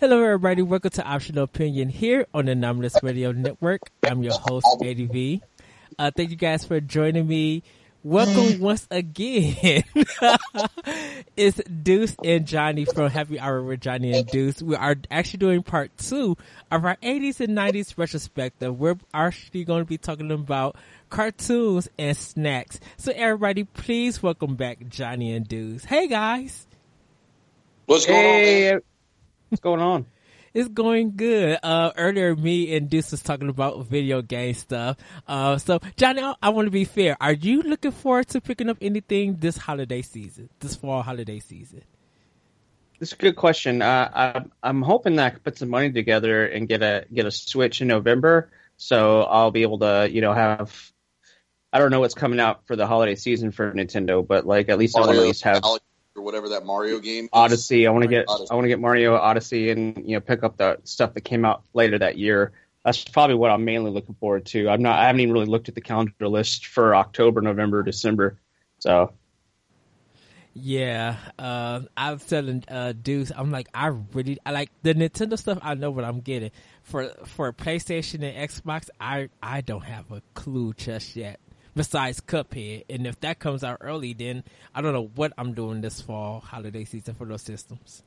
Hello, everybody. Welcome to Optional Opinion here on the Anomalous Radio Network. I'm your host, ADV. Uh, thank you guys for joining me. Welcome once again. it's Deuce and Johnny from Happy Hour with Johnny and Deuce. We are actually doing part two of our 80s and 90s retrospective. We're actually going to be talking about cartoons and snacks. So everybody, please welcome back Johnny and Deuce. Hey guys. What's going Hey, on? What's going on? It's going good. Uh, earlier me and Deuce was talking about video game stuff. Uh, so Johnny, I, I want to be fair. Are you looking forward to picking up anything this holiday season, this fall holiday season? This is a good question. Uh, I, I'm hoping that I can put some money together and get a get a Switch in November, so I'll be able to, you know, have. I don't know what's coming out for the holiday season for Nintendo, but like at least I want to Mario at least have Galaxy or whatever that Mario game. is. Odyssey. I want to get Odyssey. I want to get Mario Odyssey and you know pick up the stuff that came out later that year. That's probably what I'm mainly looking forward to. I'm not. I haven't even really looked at the calendar list for October, November, December. So Yeah, uh, I was telling uh, Deuce, I'm like, I really, I like the Nintendo stuff. I know what I'm getting for for PlayStation and Xbox. I I don't have a clue just yet. Besides Cuphead, and if that comes out early, then I don't know what I'm doing this fall holiday season for those systems.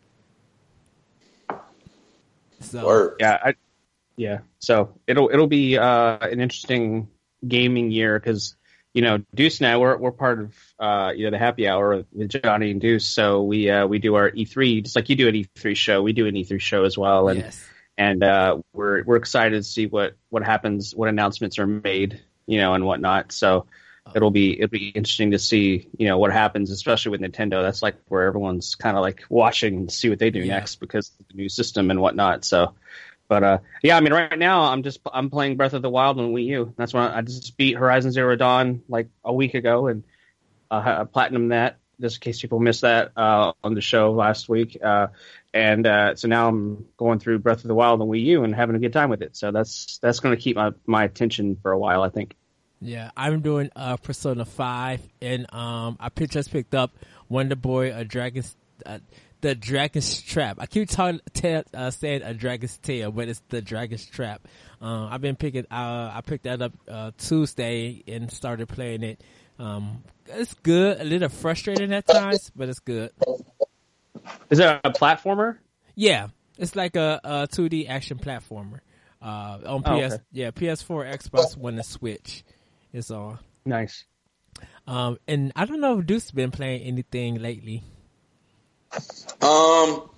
So Word. yeah, I, yeah. So it'll it'll be uh, an interesting gaming year because you know Deuce and I we're we're part of uh, you know the happy hour with Johnny and Deuce. So we uh, we do our E3 just like you do an E3 show. We do an E3 show as well, and yes, and uh, we're we're excited to see what what happens, what announcements are made, you know, and whatnot. So it'll be it'll be interesting to see you know what happens, especially with Nintendo. That's like where everyone's kind of like watching and see what they do Yeah. next because of the new system and whatnot. So. But uh, yeah, I mean, right now I'm just I'm playing Breath of the Wild on Wii U. That's when I just beat Horizon Zero Dawn like a week ago, and uh, platinum that just in case people missed that uh, on the show last week. Uh, and uh, so now I'm going through Breath of the Wild on Wii U and having a good time with it. So that's that's going to keep my my attention for a while, I think. Yeah, I'm doing uh, Persona Five, and um, I just picked up Wonder Boy, a Dragon's. Uh, the Dragon's Trap. I keep talking, ta- uh, saying a Dragon's Tail, but it's the Dragon's Trap. Uh, I've been picking. Uh, I picked that up uh, Tuesday and started playing it. Um, it's good. A little frustrating at times, but it's good. Is it a platformer? Yeah, it's like a, a 2D action platformer. Uh, on Oh, PS, okay. yeah, PS4, Xbox One, and Switch. It's on. Nice. Um, and I don't know if Deuce's been playing anything lately. Um,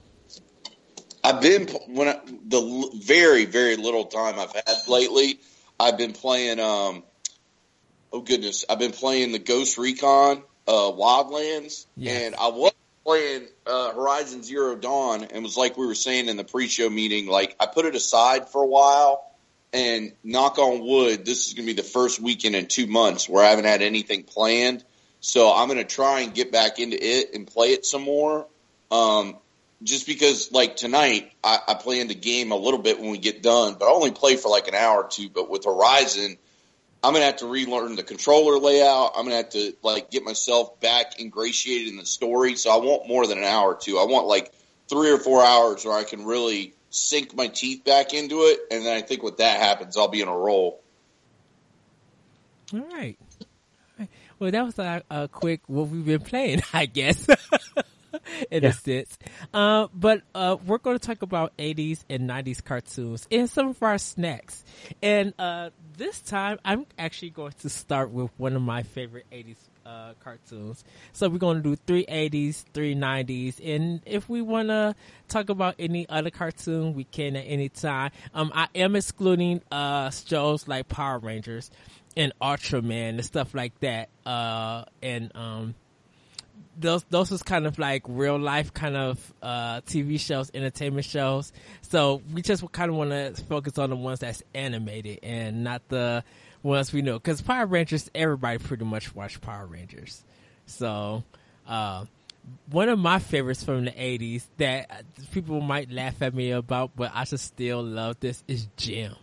I've been when I, the very very little time I've had lately. I've been playing. Um, oh goodness, I've been playing the Ghost Recon uh, Wildlands, Yes. and I was playing uh, Horizon Zero Dawn, and was like we were saying in the pre-show meeting. Like I put it aside for a while, and knock on wood, this is going to be the first weekend in two months where I haven't had anything planned. So I'm going to try and get back into it and play it some more. Um, just because, like tonight, I, I plan to game a little bit when we get done, but I only play for like an hour or two. But with Horizon, I'm gonna have to relearn the controller layout. I'm gonna have to like get myself back ingratiated in the story. So I want more than an hour or two. I want like three or four hours where I can really sink my teeth back into it, and then I think when that happens, I'll be in a roll. All right. All right. Well, that was a, a quick what we've been playing, I guess, in Yeah. a sense. Uh, but uh, we're going to talk about 80s and 90s cartoons and some of our snacks. And uh, this time, I'm actually going to start with one of my favorite 80s uh, cartoons. So we're going to do 380s, 390s, and if we want to talk about any other cartoon, we can at any time. Um, I am excluding uh shows like Power Rangers and Ultraman and stuff like that. Uh, and um, those those was kind of like real life kind of uh TV shows, entertainment shows. So we just kind of want to focus on the ones that's animated and not the ones we know. Because Power Rangers, everybody pretty much watched Power Rangers. So uh, one of my favorites from the '80s that people might laugh at me about, but I just still love this is Jem.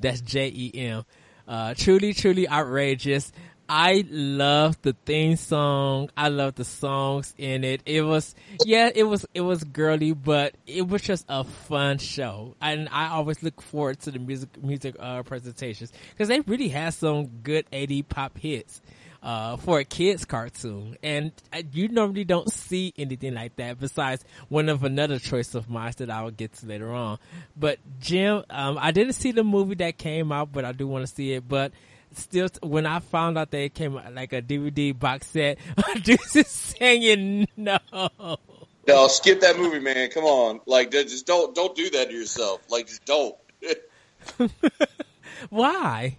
That's J E M. Uh, truly, truly outrageous. I love the theme song. I love the songs in it. It was, yeah, it was, it was girly, but it was just a fun show. And I always look forward to the music, music, uh, presentations because they really had some good 80 pop hits. Uh, for a kids cartoon. And uh, you normally don't see anything like that besides one of another choice of mine that I will get to later on. But Jem, um, I didn't see the movie that came out, but I do want to see it. But still, when I found out that it came like a DVD box set, Deuce is saying no. No, skip that movie, man. Come on, like just don't don't do that to yourself. Like just don't. Why?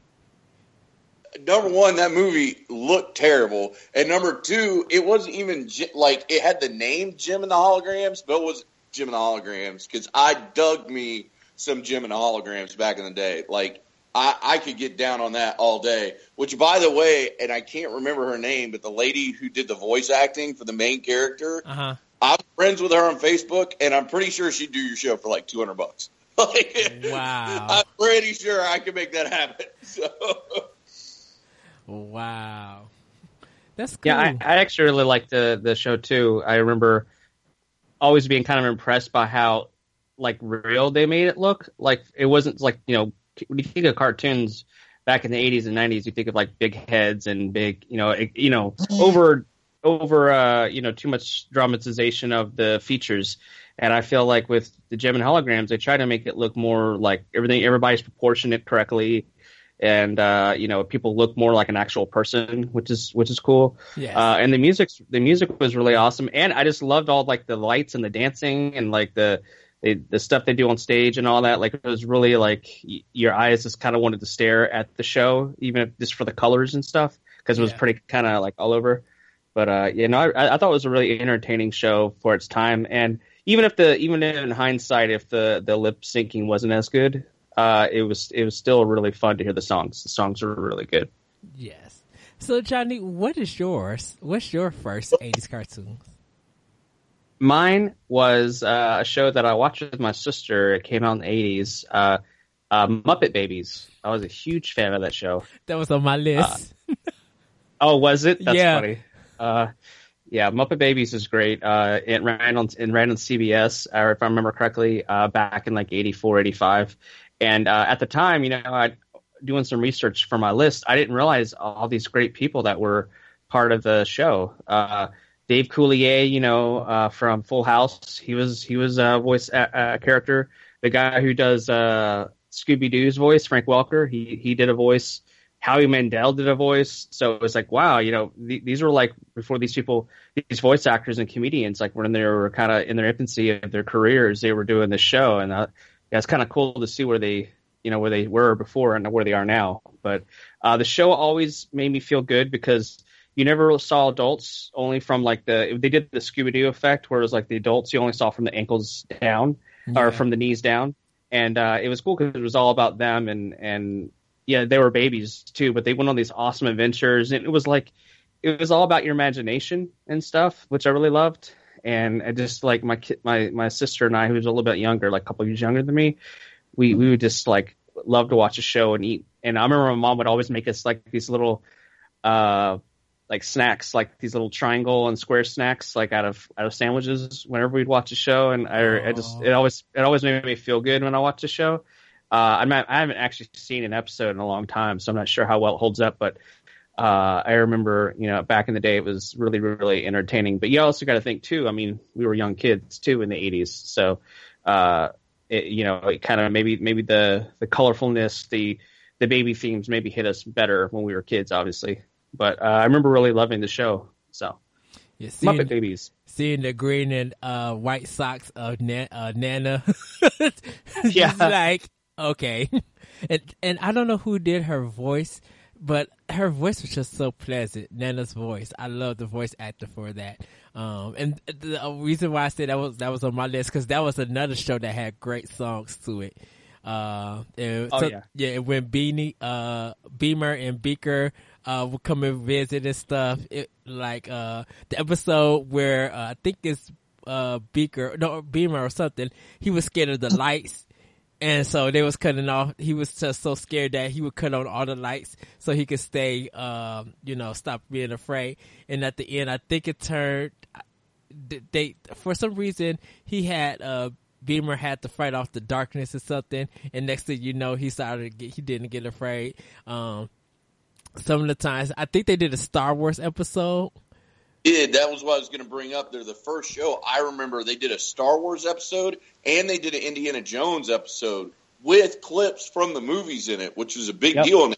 number one, that movie looked terrible, and number two, it wasn't even like it had the name Jem and the Holograms, but it was Jem and the Holograms because I dug me some Jem and the Holograms back in the day. Like I, I could get down on that all day. Which, by the way, and I can't remember her name, but the lady who did the voice acting for the main character, uh-huh. I'm friends with her on Facebook, and I'm pretty sure she'd do your show for like 200 bucks. like, wow. I'm pretty sure I could make that happen. So. Wow. That's cool. Yeah, I, I actually really liked the the show too. I remember always being kind of impressed by how like real they made it look. Like it wasn't like you know when you think of cartoons back in the 80s and 90s, you think of like big heads and big you know you know mm-hmm. over over uh you know too much dramatization of the features. And I feel like with the Jem and holograms, they try to make it look more like everything, everybody's proportionate correctly and uh, you know people look more like an actual person, which is which is cool. Yeah. Uh, and the music the music was really awesome, and I just loved all like the lights and the dancing and like the the, the stuff they do on stage and all that. Like it was really like y- your eyes just kind of wanted to stare at the show, even if just for the colors and stuff, because it was yeah. pretty kind of like all over. But uh, you know, I, I thought it was a really entertaining show for its time, and even if the even in hindsight, if the the lip syncing wasn't as good, uh, it was it was still really fun to hear the songs. The songs were really good. Yes. So Johnny, what is yours? What's your first '80s cartoon? Mine was uh, a show that I watched with my sister. It came out in the '80s. Uh, uh, Muppet Babies. I was a huge fan of that show. That was on my list. Uh, oh, was it? That's yeah. funny. Uh, yeah, Muppet Babies is great. Uh, it ran on it ran on CBS, or if I remember correctly, back in like 84, 85. And uh, at the time, you know, I doing some research for my list, I didn't realize all these great people that were part of the show. Uh, Dave Coulier, you know, uh, from Full House, he was he was a voice a, a character. The guy who does uh, Scooby Doo's voice, Frank Welker, he he did a voice. Howie Mandel did a voice. So it was like, wow, you know, th- these were like before these people, these voice actors and comedians, like when they were kind of in their infancy of their careers, they were doing this show, and uh, yeah, it's kind of cool to see where they, you know, where they were before and where they are now. But uh, the show always made me feel good because you never saw adults only from like the they did the Scooby Doo effect, where it was like the adults you only saw from the ankles down yeah. or from the knees down, and uh, it was cool because it was all about them and and yeah, they were babies too, but they went on these awesome adventures, and it was like it was all about your imagination and stuff, which I really loved and I just like my my my sister and I, who's a little bit younger, like a couple years younger than me, we we would just like love to watch a show and eat. And I remember my mom would always make us like these little uh like snacks, like these little triangle and square snacks, like out of out of sandwiches. Whenever we'd watch a show, and I, I just it always it always made me feel good when I watched a show. Uh, I'm not, I haven't actually seen an episode in a long time, so I'm not sure how well it holds up. But uh, I remember, you know, back in the day, it was really, really entertaining. But you also got to think too. I mean, we were young kids too in the '80s, so uh, it, you know, it kind of maybe maybe the the colorfulness, the the baby themes maybe hit us better when we were kids, obviously. But uh, I remember really loving the show. So, yeah, seeing, Muppet Babies. Seeing the green and uh, white socks of Na- uh, Nana, yeah, like okay, and and I don't know who did her voice but her voice was just so pleasant. Nana's voice, I love the voice actor for that. Um, and the reason why I said that was that was on my list because that was another show that had great songs to it. Uh, and oh so, yeah, yeah. When Beanie, uh, Beamer and Beaker uh, would come and visit and stuff, it like uh the episode where uh, I think it's uh Beaker, no Beamer or something. He was scared of the lights And so they was cutting off. He was just so scared that he would cut on all the lights so he could stay, um, you know, stop being afraid. And at the end, I think it turned. They for some reason he had uh Beamer had to fight off the darkness or something, and next thing you know, he started get, he didn't get afraid. Um, some of the times, I think they did a Star Wars episode. Yeah, that was what I was going to bring up. They're the first show I remember. They did a Star Wars episode and they did an Indiana Jones episode with clips from the movies in it, which was a big Yep. deal.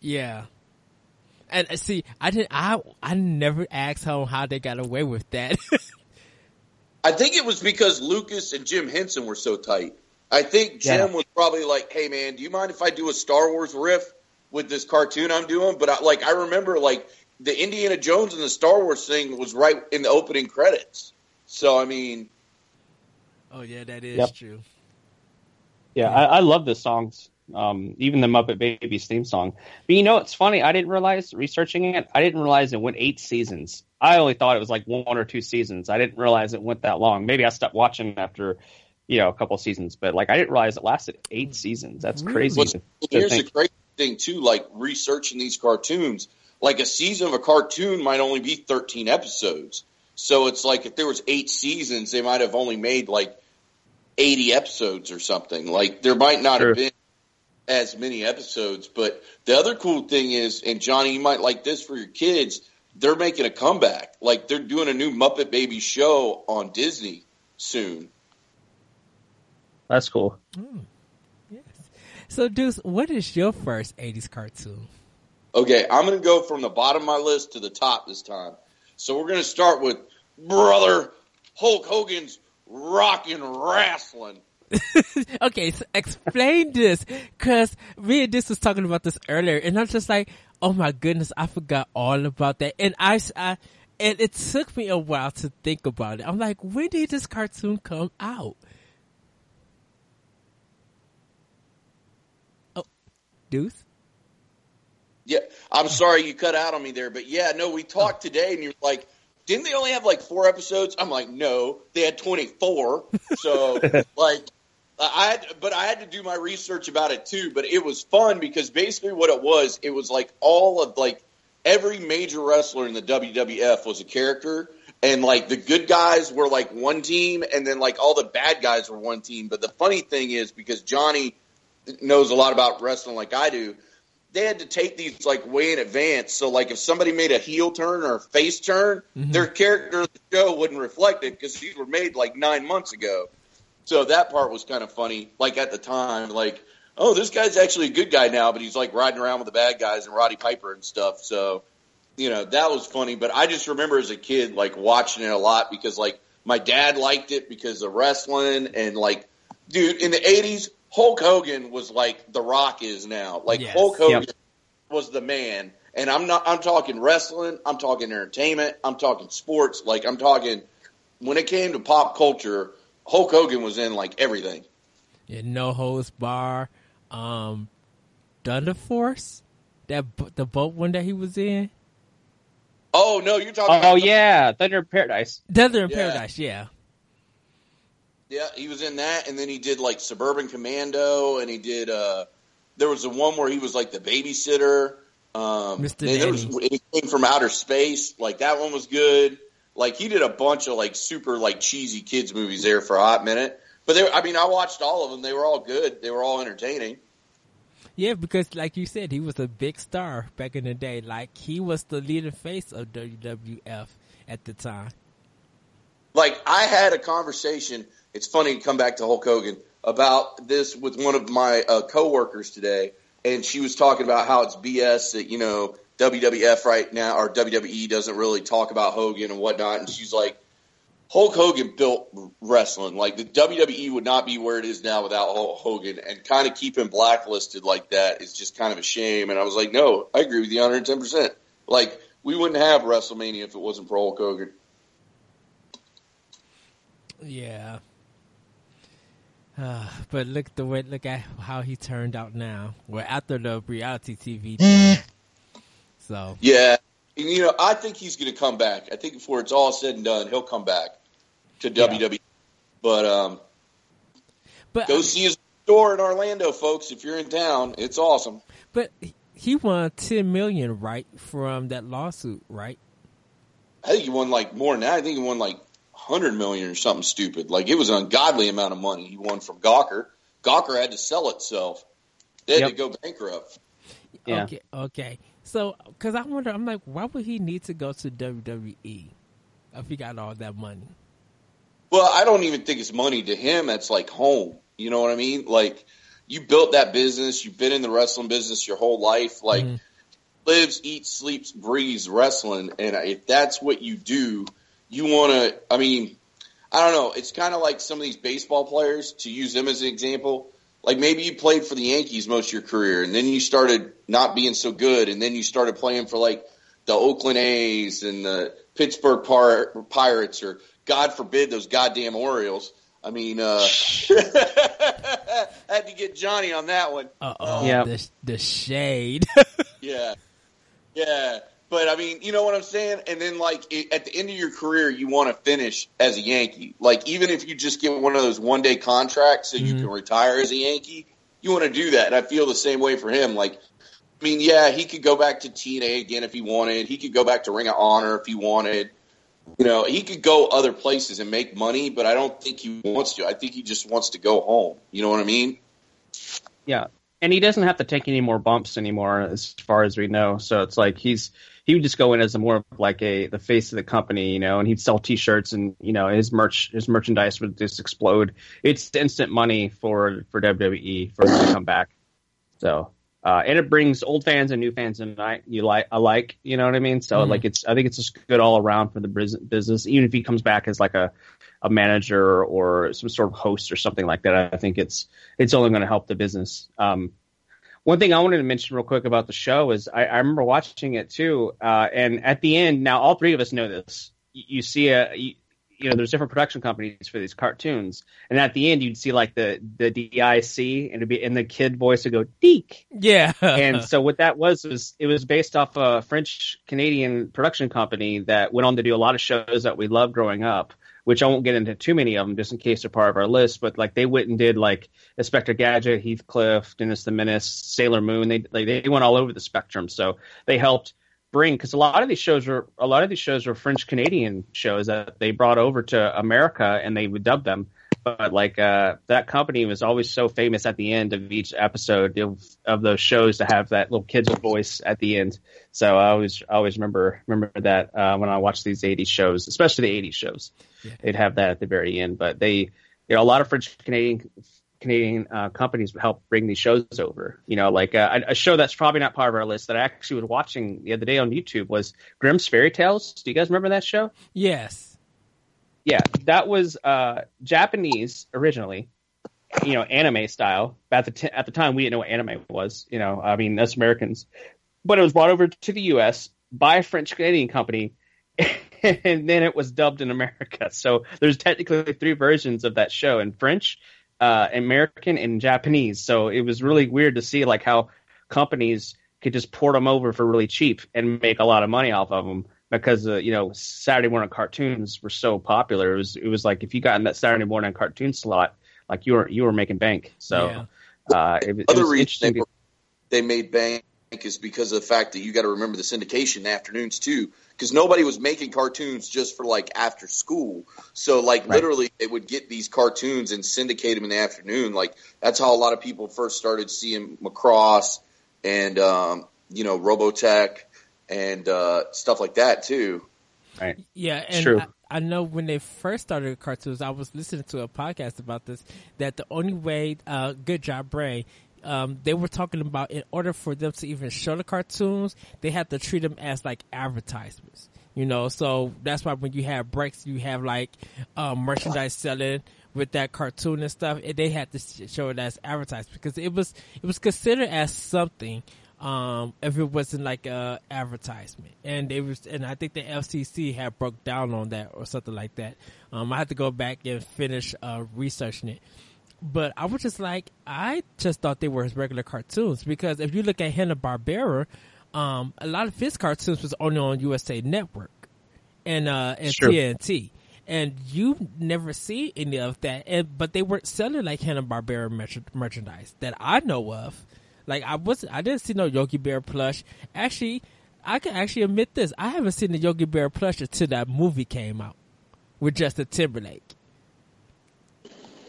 Yeah. And uh, see, I didn't. I I never asked him how they got away with that. I think it was because Lucas and Jim Henson were so tight. I think Jim Yeah. was probably like, "Hey, man, do you mind if I do a Star Wars riff with this cartoon I'm doing?" But I, like, I remember like the Indiana Jones and the Star Wars thing was right in the opening credits. So I mean, oh yeah, that is Yep. true. Yeah, I, I love the songs. Um, even the Muppet Babies theme song. But you know, it's funny. I didn't realize researching it. I didn't realize it went eight seasons. I only thought it was like one or two seasons. I didn't realize it went that long. Maybe I stopped watching after, you know, a couple seasons. But like, I didn't realize it lasted eight seasons. That's crazy. What's- to- And to here's think. the crazy thing too, like researching these cartoons. Like a season of a cartoon might only be 13 episodes. So it's like if there was eight seasons, they might have only made like 80 episodes or something. Like there might not Sure. have been as many episodes. But the other cool thing is, and Johnny, you might like this for your kids. They're making a comeback. Like they're doing a new Muppet Baby show on Disney soon. That's cool. Yes. So, Deuce, what is your first '80s cartoon? Okay, I'm going to go from the bottom of my list to the top this time. So we're going to start with brother Hulk Hogan's Rockin' Wrestling. okay, so explain this, cause me and this was talking about this earlier, and I'm just like, oh my goodness, I forgot all about that, and I, I and it took me a while to think about it. I'm like, when did this cartoon come out? Deuce. Yeah, I'm sorry you cut out on me there, but yeah, no, we talked oh. today, and you're like, didn't they only have like four episodes? I'm like, no, they had 24. So like, I had, but I had to do my research about it too. But it was fun because basically what it was, it was like all of like every major wrestler in the WWF was a character, and like the good guys were like one team, and then like all the bad guys were one team. But the funny thing is because Johnny knows a lot about wrestling like I do, they had to take these like way in advance. So like if somebody made a heel turn or a face turn, Mhm. their character of the show wouldn't reflect it because these were made like nine months ago. So that part was kind of funny. Like at the time, like oh this guy's actually a good guy now, but he's like riding around with the bad guys and Roddy Piper and stuff. So you know that was funny. But I just remember as a kid like watching it a lot because like my dad liked it because of wrestling and like dude in the eighties Hulk Hogan was like The Rock is now. Like Yes. Hulk Hogan Yep. was the man. And I'm not I'm talking wrestling, I'm talking entertainment, I'm talking sports, like I'm talking when it came to pop culture, Hulk Hogan was in like everything. Yeah, No Holds Barred, um, Thunder Force, that the boat one that he was in, Oh no, you're talking Oh about yeah, Thunder in Paradise. Thunder in Yeah. Paradise. Yeah, Yeah, he was in that and then he did like Suburban Commando and he did uh there was the one where he was like the babysitter. Um Mr. there was he came from outer space, like that one was good. Like he did a bunch of like super like cheesy kids movies there for a hot minute. But they I mean I watched all of them. They were all good. They were all entertaining. yeah, because like you said, he was a big star back in the day. Like he was the leading face of WWF at the time. like I had a conversation. It's funny to come back to Hulk Hogan about this with one of my uh, coworkers today, and she was talking about how it's BS that you know WWF right now or WWE doesn't really talk about Hogan and whatnot. And she's like, Hulk Hogan built wrestling. Like the WWE would not be where it is now without Hulk Hogan, and kind of keep him blacklisted like that is just kind of a shame. And I was like, no, I agree with you 110. percent Like we wouldn't have WrestleMania if it wasn't for Hulk Hogan. Yeah. Uh, but look the way look at how he turned out now. We're after the reality TV. thing. so Yeah, and, you know, I think he's going to come back. I think before it's all said and done, he'll come back to Yeah. WWE. But um, But Go I- see his store in Orlando, folks. If you're in town, it's awesome. but he won ten million right from that lawsuit, right? I think he won like more than that. I think he won like hundred million or something stupid. Like it was an ungodly amount of money he won from Gawker. Gawker had to sell itself. They had Yep. to go bankrupt. Yeah. Okay, okay. So, because I wonder, I'm like, why would he need to go to WWE if he got all that money? Well, I don't even think it's money to him. That's like home. You know what I mean? Like you built that business. You've been in the wrestling business your whole life. Like Mhm. lives, eats, sleeps, breathes wrestling. And if that's what you do, you want to. I mean, I don't know. It's kind of like some of these baseball players. To use them as an example, like maybe you played for the Yankees most of your career, and then you started not being so good, and then you started playing for like the Oakland A's and the Pittsburgh Pir- Pirates, or God forbid those goddamn Orioles. I mean, uh, I had to get Johnny on that one. Uh oh, Yeah. the the shade. Yeah, yeah. But I mean, you know what I'm saying. And then, like it, at the end of your career, you want to finish as a Yankee. Like even if you just get one of those one day contracts so you Mhm. can retire as a Yankee, you want to do that. And I feel the same way for him. Like, I mean, yeah, he could go back to TNA again if he wanted. He could go back to Ring of Honor if he wanted. You know, he could go other places and make money, but I don't think he wants to. I think he just wants to go home. You know what I mean? Yeah, and he doesn't have to take any more bumps anymore, as far as we know. So it's like he's he would just go in as a more of like a the face of the company, you know, and he'd sell T-shirts and you know his merch his merchandise would just explode. It's instant money for for WWE for him to come back. So. Uh, and it brings old fans and new fans and I, you like alike, you know what I mean? So Mhm. like it's I think it's just good all around for the bus- business. Even if he comes back as like a a manager or some sort of host or something like that, I think it's it's only going to help the business. Um, one thing I wanted to mention real quick about the show is I, I remember watching it too, uh, and at the end, now all three of us know this. You, you see a you, you know there's different production companies for these cartoons, and at the end you'd see like the the DIC and it'd be in the kid voice would go Deek, yeah, and so what that was was it was based off a French Canadian production company that went on to do a lot of shows that we loved growing up. Which I won't get into too many of them, just in case they're part of our list. But like they went and did like Inspector Gadget, Heathcliff, Dennis the Menace, Sailor Moon. They they went all over the spectrum. So they helped bring because a lot of these shows were a lot of these shows were French Canadian shows that they brought over to America and they would dub them. But like uh, that company was always so famous at the end of each episode of, of those shows to have that little kid's voice at the end. So I always I always remember remember that uh, when I watch these '80s shows, especially the '80s shows, Yeah. they'd have that at the very end. But they, you know, a lot of French Canadian Canadian uh, companies would help bring these shows over. You know, like uh, a, a show that's probably not part of our list that I actually was watching the other day on YouTube was Grimm's Fairy Tales. Do you guys remember that show? yes, Yeah, that was uh, Japanese originally. You know, anime style. At the t- at the time, we didn't know what anime was. You know, I mean, us Americans. But it was brought over to the U.S. by a French Canadian company, and then it was dubbed in America. So there's technically three versions of that show in French, uh, American, and Japanese. So it was really weird to see like how companies could just port them over for really cheap and make a lot of money off of them because uh, you know Saturday morning cartoons were so popular. It was it was like if you got in that Saturday morning cartoon slot, like you were you were making bank. So Yeah. uh, it, it Other was reason they, to- they made bank is because of the fact that you got to remember the syndication in the afternoons too. Because nobody was making cartoons just for like after school. So like Right. literally, they would get these cartoons and syndicate them in the afternoon. Like that's how a lot of people first started seeing Macross and um, you know Robotech and uh, stuff like that too. Right. yeah, and True. I, I know when they first started cartoons, I was listening to a podcast about this. That the only way, uh, good job, Bray. Um, they were talking about in order for them to even show the cartoons, they had to treat them as like advertisements. You know, so that's why when you have breaks, you have like uh, merchandise selling with that cartoon and stuff. And they had to show it as advertisement because it was it was considered as something um, if it wasn't like a advertisement. And they was, and I think the FCC had broke down on that or something like that. Um, I had to go back and finish uh, researching it. But I was just like, I just thought they were his regular cartoons because if you look at Hanna Barbera, um, a lot of his cartoons was only on USA Network and uh, and Sure. TNT. and you never see any of that. And but they weren't selling like Hanna Barbera merchandise that I know of. Like I was, I didn't see no Yogi Bear plush. Actually, I can actually admit this: I haven't seen the Yogi Bear plush until that movie came out with Justin Timberlake.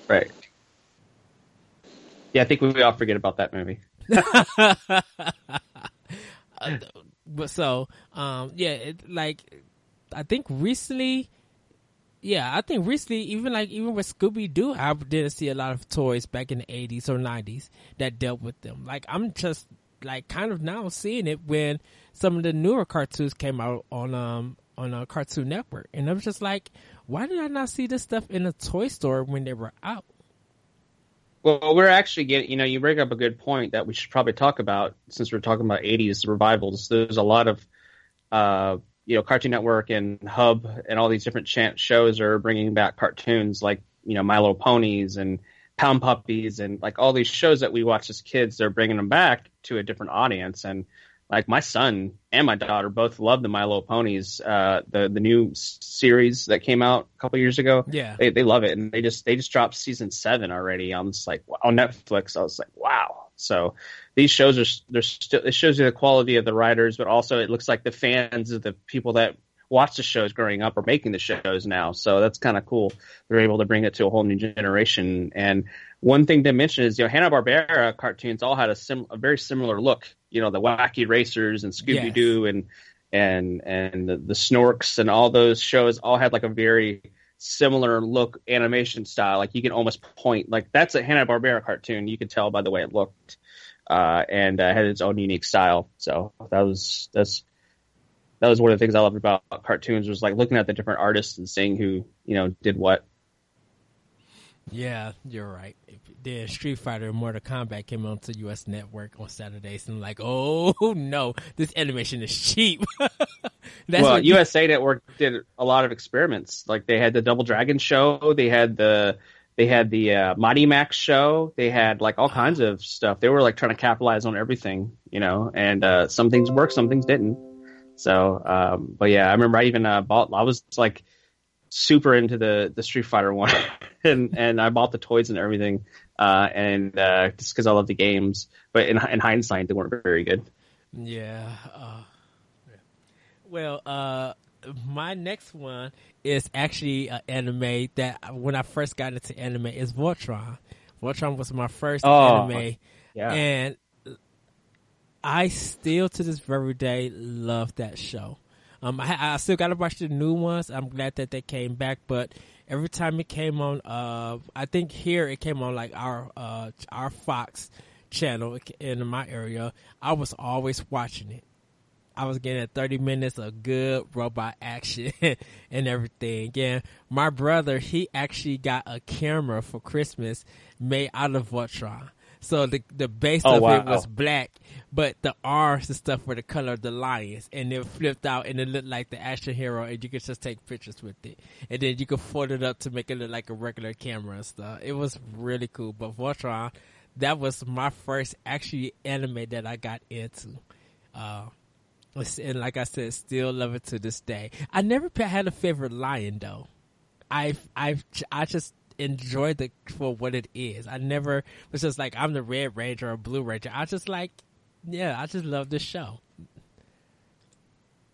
Right. Yeah, I think we all forget about that movie. but so, um, yeah, it, like I think recently, yeah, I think recently, even like even with Scooby Doo, I didn't see a lot of toys back in the eighties or nineties that dealt with them. Like I'm just like kind of now seeing it when some of the newer cartoons came out on um on a Cartoon Network, and I was just like, why did I not see this stuff in a toy store when they were out? Well, we're actually getting, you know, you bring up a good point that we should probably talk about since we're talking about 80s revivals. There's a lot of, uh, you know, Cartoon Network and Hub and all these different shows are bringing back cartoons like, you know, My Little Ponies and Pound Puppies and like all these shows that we watched as kids. They're bringing them back to a different audience. And like my son and my daughter both love the My Little Ponies, uh, the the new series that came out a couple years ago. Yeah, they they love it, and they just they just dropped season seven already. I'm just like on Netflix. I was like, wow. So these shows are they're still it shows you the quality of the writers, but also it looks like the fans of the people that watch the shows growing up are making the shows now. So that's kind of cool. They're able to bring it to a whole new generation. And one thing to mention is, you know, Hanna Barbera cartoons all had a sim a very similar look. You know, the Wacky Racers and Scooby Doo yes. and and and the, the Snorks and all those shows all had like a very similar look animation style. Like you can almost point like that's a Hanna Barbera cartoon. You can tell by the way it looked. Uh, and uh, had its own unique style. So that was that's that was one of the things I loved about cartoons was like looking at the different artists and seeing who you know did what. Yeah, you're right. The Street Fighter and Mortal Kombat came onto the U.S. Network on Saturdays, and like, oh no, this animation is cheap. well, USA Network did a lot of experiments. Like they had the Double Dragon show, they had the they had the uh, Mighty Max show, they had like all kinds of stuff. They were like trying to capitalize on everything, you know. And uh, some things worked, some things didn't. So, um, but yeah, I remember I even uh, bought. I was like super into the the Street Fighter one, and and I bought the toys and everything, uh, and uh, just because I love the games. But in in hindsight, they weren't very good. Yeah. Uh, well, uh, my next one is actually an anime that when I first got into anime is Voltron. Voltron was my first oh, anime, yeah. and I still to this very day love that show. Um, I, I still got to watch the new ones. I'm glad that they came back, but every time it came on, uh, I think here it came on like our uh, our Fox channel in my area. I was always watching it. I was getting 30 minutes of good robot action and everything. Yeah, my brother, he actually got a camera for Christmas made out of Voltron. So the the base oh, of wow. it was black, but the arms and stuff were the color of the lions, and it flipped out and it looked like the action hero, and you could just take pictures with it, and then you could fold it up to make it look like a regular camera and stuff. It was really cool. But Voltron, that was my first actually anime that I got into. Uh, and like I said, still love it to this day. I never had a favorite lion though. I've I've I just enjoyed it for what it is. I never was just like I'm the Red Ranger or Blue Ranger. I just like, yeah, I just love this show.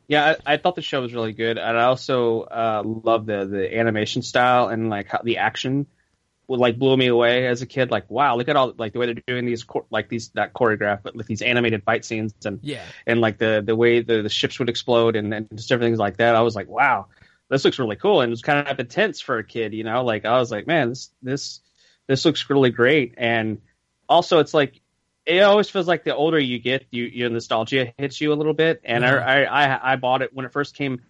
Yeah, I, I thought the show was really good, and I also uh, love the the animation style and like how the action would like blew me away as a kid. Like, wow, look at all like the way they're doing these like these not choreographed, but like these animated fight scenes and yeah, and like the the way the, the ships would explode and, and just everything like that. I was like, wow, this looks really cool and it was kind of intense for a kid you know? Like i was like man this this this looks really great. And also it's like it always feels like the older you get you, your nostalgia hits you a little bit. And mm-hmm. I, I i bought it when it first came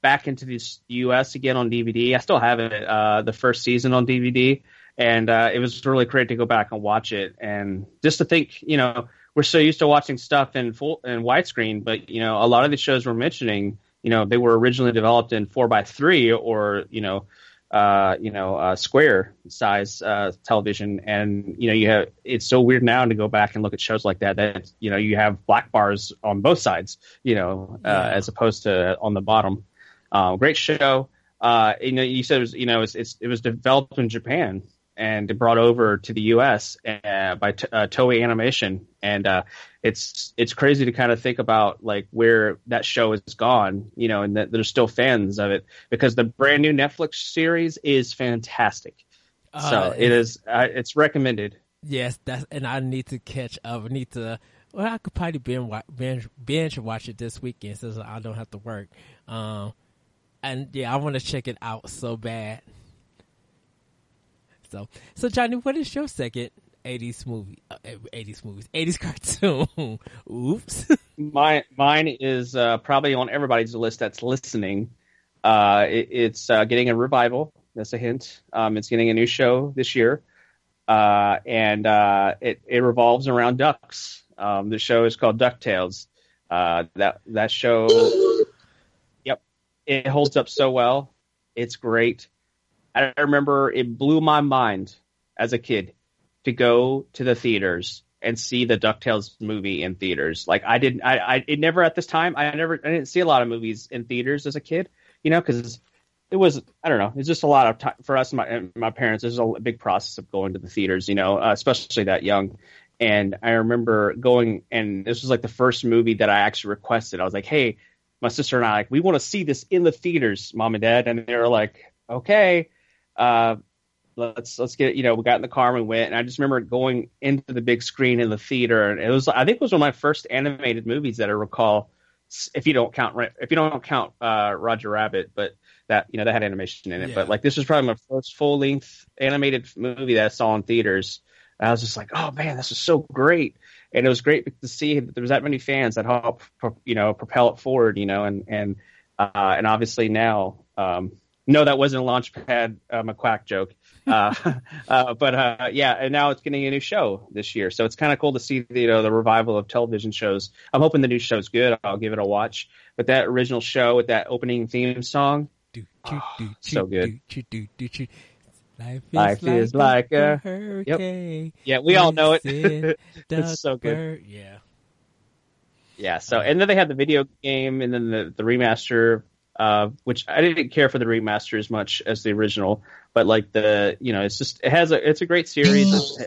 back into the us again on dvd i still have it uh the first season on dvd and uh it was really great to go back and watch it. And just to think you know we're so used to watching stuff in full in widescreen but you know a lot of the shows we're mentioning you know they were originally developed in four by three or you know uh, you know uh, square size uh, television, and you know you have it's so weird now to go back and look at shows like that that you know you have black bars on both sides, you know, uh, yeah. as opposed to on the bottom. Uh, great show. uh, you know, you said it was, you know, it's, it's it was developed in Japan and brought over to the U.S. Uh, by t- uh, Toei Animation, and uh, it's it's crazy to kind of think about like where that show has gone, you know, and that there's still fans of it because the brand new Netflix series is fantastic. so Uh, it is, uh, it's recommended. Yes, that's and I need to catch up. I need to. Well, I could probably binge binge, binge watch it this weekend since I don't have to work. Um, and yeah, I want to check it out so bad. So, so Johnny, what is your second '80s movie? Uh, '80s movies, '80s cartoon. Oops. Mine, mine is uh, probably on everybody's list that's listening. Uh, it, it's uh, getting a revival. That's a hint. Um, it's getting a new show this year, uh, and uh, it it revolves around ducks. Um, the show is called Ducktales. Uh, that that show, yep, it holds up so well. It's great. I remember it blew my mind as a kid to go to the theaters and see the Ducktales movie in theaters. Like I didn't, I, I, it never at this time. I never, I didn't see a lot of movies in theaters as a kid. You know, because it was, I don't know, it's just a lot of time for us. My, my parents. There's a big process of going to the theaters. You know, uh, especially that young. And I remember going, and this was like the first movie that I actually requested. I was like, hey, my sister and I, like, we want to see this in the theaters, mom and dad. And they were like, okay. Uh, let's let's get you know we got in the car and we went and I just remember going into the big screen in the theater and it was I think it was one of my first animated movies that I recall if you don't count if you don't count uh, Roger Rabbit but that you know that had animation in it. Yeah. but like this was probably my first full length animated movie that I saw in theaters. And I was just like oh man this is so great. And it was great to see that there was that many fans that helped you know propel it forward you know and and uh, and obviously now um, no that wasn't a launchpad uh, McQuack joke uh, uh, but uh, yeah, and now it's getting a new show this year, so it's kind of cool to see the, you know the revival of television shows. I'm hoping the new show's good. I'll give it a watch. But that original show with that opening theme song, Do, do, do, so good. Life is Life like, is like a, a- hurricane. yeah, we all know it. Visit It's so good. Yeah. yeah. So and then they had the video game, and then the the remaster, uh, which I didn't care for the remaster as much as the original, but like the you know it's just it has a it's a great series.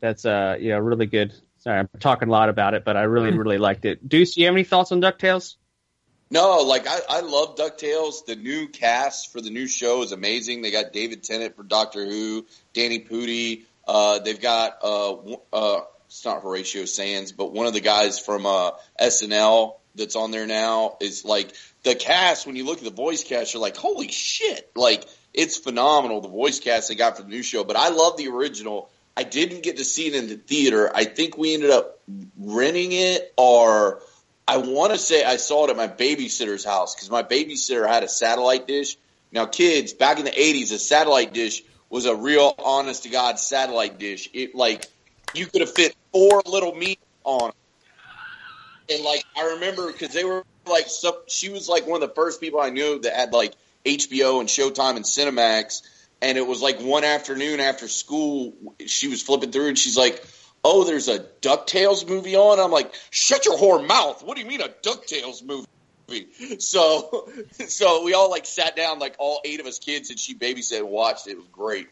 That's uh you know really good. Sorry, I'm talking a lot about it, but I really really liked it. Deuce, you have any thoughts on Ducktales? No, like I, I love Ducktales. The new cast for the new show is amazing. They got David Tennant for Doctor Who, Danny Pudi. Uh, they've got uh, uh, it's not Horatio Sanz, but one of the guys from uh, SNL that's on there now is like the cast. When you look at the voice cast, you're like, holy shit! Like it's phenomenal the voice cast they got for the new show. But I love the original. I didn't get to see it in the theater. I think we ended up renting it or. I want to say I saw it at my babysitter's house because my babysitter had a satellite dish. Now, kids, back in the '80s, a satellite dish was a real, honest to God satellite dish. It like you could have fit four little meat on. And like I remember because they were like some, she was like one of the first people I knew that had like HBO and Showtime and Cinemax, and it was like one afternoon after school, she was flipping through and she's like oh, there's a DuckTales movie on. I'm like, shut your whore mouth. What do you mean a DuckTales movie? So, so we all like sat down, like all eight of us kids, and she babysat and watched. It was great.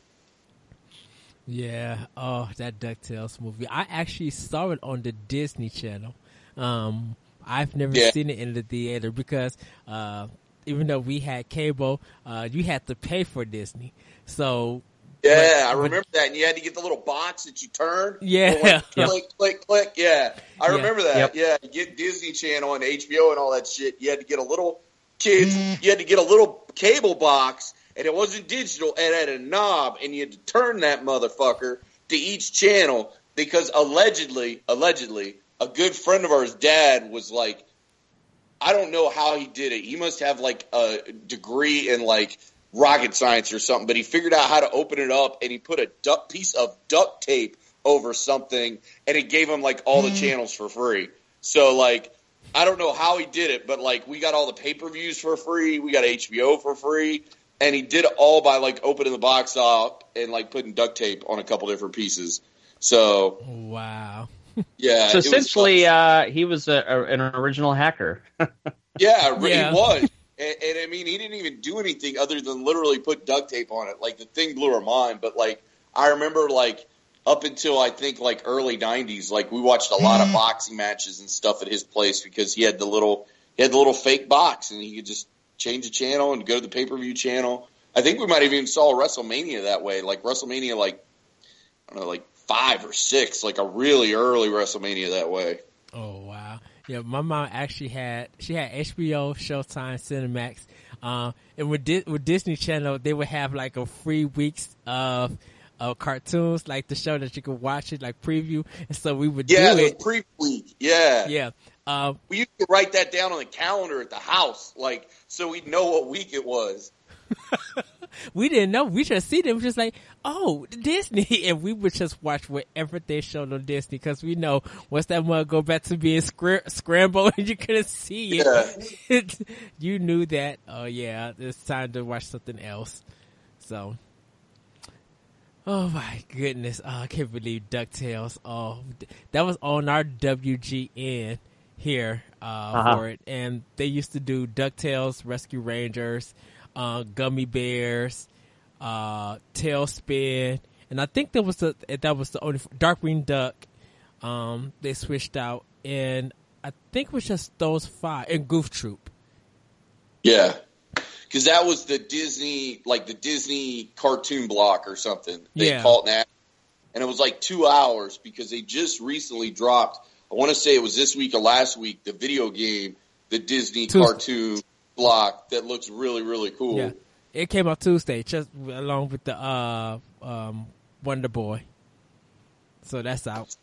Yeah. Oh, that DuckTales movie. I actually saw it on the Disney Channel. Um, I've never Yeah. seen it in the theater because, uh, even though we had cable, uh, you had to pay for Disney. So, Yeah, But- I but- remember that. And you had to get the little box that you turn. Yeah. Go like, Yep. Click, click, click. Yeah, I Yeah. remember that. Yep. Yeah, you get Disney Channel and HBO and all that shit. You had to get a little kids. You had to get a little cable box, and it wasn't digital. It had a knob, and you had to turn that motherfucker to each channel because allegedly, allegedly, a good friend of ours, dad, was like, I don't know how he did it. He must have like a degree in like rocket science or something, but he figured out how to open it up and he put a duck piece of duct tape over something and it gave him like all the mm. channels for free. So like I don't know how he did it, but like we got all the pay-per-views for free, we got HBO for free, and he did it all by like opening the box up and like putting duct tape on a couple different pieces. So wow. Yeah, So essentially, uh, he was a, a, an original hacker. yeah, Yeah. he was. And, and I mean, he didn't even do anything other than literally put duct tape on it. Like the thing blew our mind. But like, I remember like up until I think like early '90s, like we watched a lot of boxing matches and stuff at his place because he had the little he had the little fake box and he could just change the channel and go to the pay per view channel. I think we might have even saw WrestleMania that way, like WrestleMania, like I don't know, like five or six, like a really early WrestleMania that way. Oh wow. Yeah, my mom actually had she had HBO, Showtime, Cinemax, um, and with Di- with Disney Channel, they would have like a free weeks of of cartoons, like the show that you could watch it, like preview, and so we would Yeah, do it. pre week. Yeah. Yeah, um, We used to write that down on the calendar at the house, like so we'd know what week it was. we didn't know. We just see them, just like, oh, Disney, and we would just watch whatever they showed on Disney because we know once that mug go back to being scr- scrambled and you couldn't see it, you knew that. Oh yeah, it's time to watch something else. So, oh my goodness, oh, I can't believe Ducktales. Oh, that was on our WGN here uh, Uh-huh. for it, and they used to do Ducktales, Rescue Rangers, uh, Gummi Bears, uh, TaleSpin, and I think that was the that was the only Darkwing Duck. Um, they switched out, and I think it was just those five and Goof Troop. Yeah. Because that was the Disney, like the Disney cartoon block or something. They Yeah. called that. And it was like two hours because they just recently dropped, I want to say it was this week or last week, the video game, the Disney cartoon block that looks really, really cool. Yeah, it came out Tuesday, just along with the uh, um, Wonder Boy. So that's out.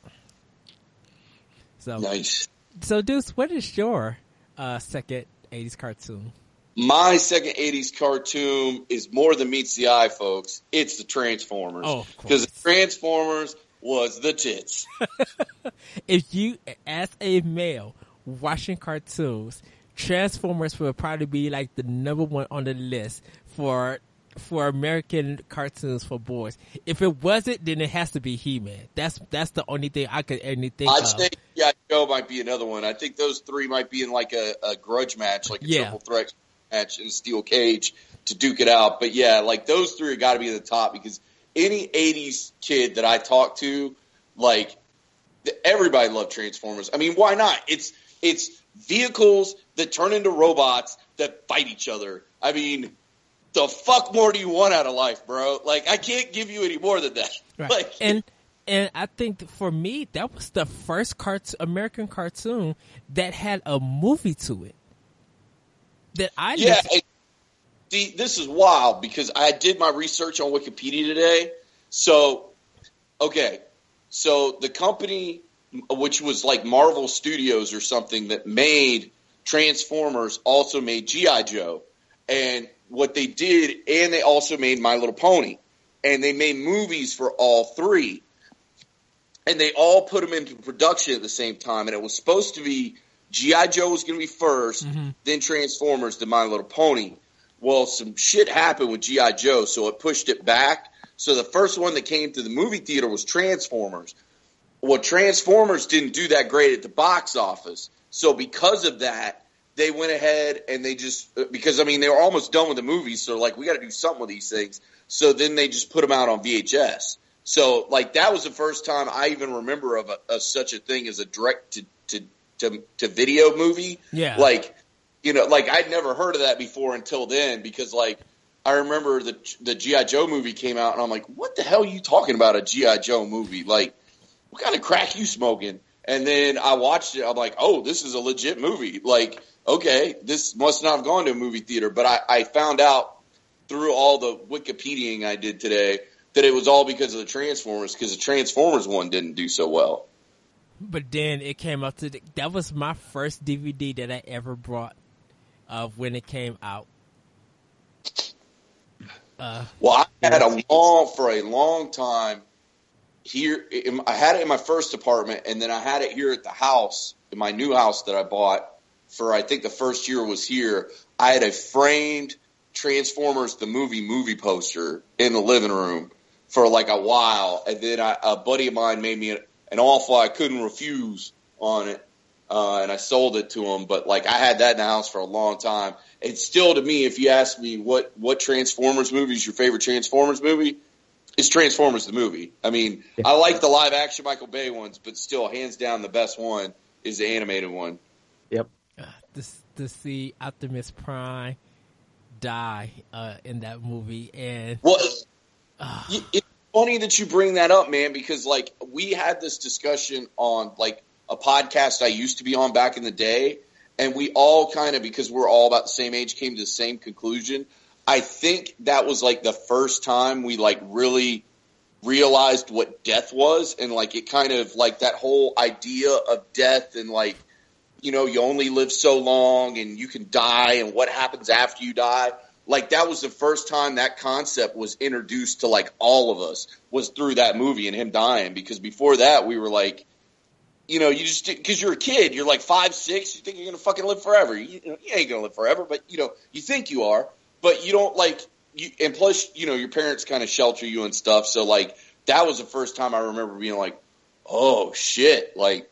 So, Nice. so Deuce, what is your uh, second '80s cartoon? My second 80s cartoon is more than meets the eye, folks. It's the Transformers. Oh, Because the. Transformers was the tits. If you, as a male, watching cartoons, Transformers will probably be like the number one on the list for for American cartoons for boys. If it wasn't, then it has to be He Man. That's that's the only thing I could any think I'd of. say yeah, Joe might be another one. I think those three might be in like a, a grudge match, like a Yeah. triple threat match in a steel cage to duke it out. But yeah, like those three got to be at the top because any '80s kid that I talk to, like everybody loved Transformers. I mean, why not? It's it's vehicles that turn into robots that fight each other. I mean, the fuck more do you want out of life, bro? Like, I can't give you any more than that. Right. Like, and and I think for me that was the first cart- American cartoon that had a movie to it. That I Yeah. it- see, this is wild because I did my research on Wikipedia today. So, okay. So the company, which was like Marvel Studios or something that made Transformers, also made G.I. Joe. And what they did, and they also made My Little Pony. And they made movies for all three. And they all put them into production at the same time. And it was supposed to be G.I. Joe was going to be 1st mm-hmm. then Transformers, then My Little Pony. Well, some shit happened with G.I. Joe, so it pushed it back. So the first one that came to the movie theater was Transformers. Well, Transformers didn't do that great at the box office. So because of that, they went ahead and they just, because I mean, they were almost done with the movies. So like, we got to do something with these things. So then they just put them out on VHS. So like, that was the first time I even remember of, a, of such a thing as a direct to, to, to, to video movie. Yeah. Like, you know, like I'd never heard of that before until then because like I remember the the GI Joe movie came out and I'm like, what the hell are you talking about a GI Joe movie? Like, what kind of crack you smoking? And then I watched it. I'm like, oh, this is a legit movie. Like, okay, this must not have gone to a movie theater. But I, I found out through all the Wikipediaing I did today that it was all because of the Transformers because the Transformers one didn't do so well. But then it came out to the, that was my first DVD that I ever brought of when it came out. Uh, Well, I had a long for a long time here. in- I had it in my first apartment, and then I had it here at the house, in my new house that I bought. For I think the first year was here. I had a framed Transformers the movie movie poster in the living room for like a while, and then I, a buddy of mine made me an, offer I couldn't refuse on it, uh, and I sold it to him. But like I had that in the house for a long time. It's still to me, if you ask me what what Transformers movie is your favorite Transformers movie, it's Transformers the movie. I mean, Yeah. I like the live action Michael Bay ones, but still, hands down, the best one is the animated one. Yep. Uh, to, to see Optimus Prime die uh, in that movie, and Well, uh, It's funny that you bring that up, man, because like we had this discussion on like a podcast I used to be on back in the day, and we all kind of because we're all about the same age came to the same conclusion. I think that was like the first time we like really realized what death was, and like it kind of like that whole idea of death and like you know you only live so long and you can die and what happens after you die. Like that was the first time that concept was introduced to like all of us was through that movie and him dying. Because before that we were like you know you just because you're a kid you're like five six you think you're gonna fucking live forever. You, you ain't gonna live forever but you know you think you are but you don't like you and plus you know your parents kind of shelter you and stuff so like that was the first time i remember being like oh shit like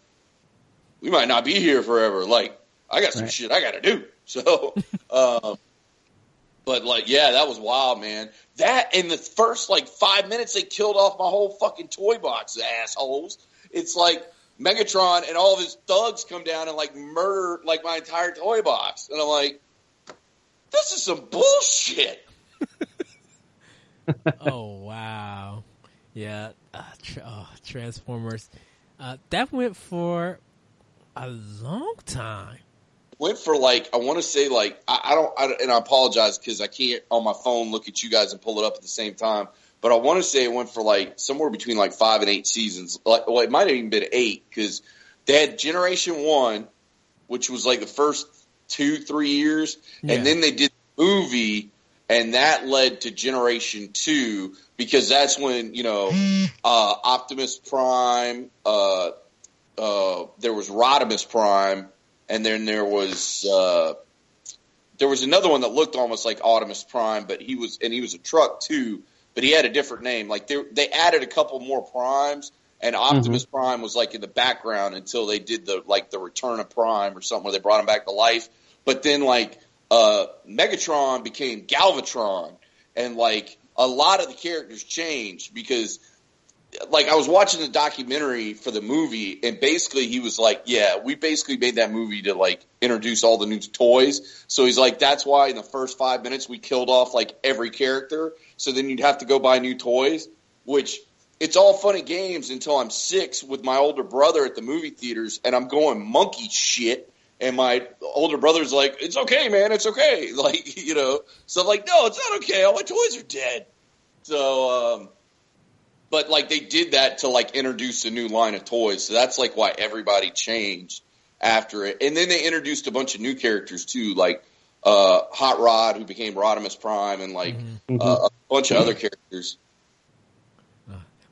we might not be here forever like i got some Right. shit i gotta do so um but like, yeah, that was wild, man. That in the first like five minutes, they killed off my whole fucking toy box, assholes. It's like Megatron and all of his thugs come down and like murder like my entire toy box, and I'm like, this is some bullshit. oh wow, yeah, uh, tra- oh, Transformers. Uh, that went for a long time. Went for like I want to say like I, I don't I, and I apologize because I can't on my phone look at you guys and pull it up at the same time. But I want to say it went for like somewhere between like five and eight seasons. Like, well, it might have even been eight because they had Generation One, which was like the first two three years, Yeah. and then they did the movie, and that led to Generation Two because that's when you know uh, Optimus Prime, uh, uh, there was Rodimus Prime, and then there was uh, there was another one that looked almost like Optimus Prime, but he was and he was a truck too, but he had a different name. Like they they added a couple more primes, and Optimus Prime was like in the background until they did the like the Return of Prime or something where they brought him back to life. But then like uh, Megatron became Galvatron, and like a lot of the characters changed because like I was watching the documentary for the movie, and basically he was like, "Yeah, we basically made that movie to like introduce all the new toys." So he's like, "That's why in the first five minutes we killed off like every character, so then you'd have to go buy new toys." Which it's all funny games until I'm six with my older brother at the movie theaters, and I'm going monkey shit. And my older brother's like, "It's okay, man. It's okay." Like, you know. So I'm like, "No, it's not okay. All my toys are dead." So, um, but like they did that to like introduce a new line of toys. So that's like why everybody changed after it. And then they introduced a bunch of new characters too, like uh, Hot Rod, who became Rodimus Prime, and like Mhm. uh, a bunch of other characters.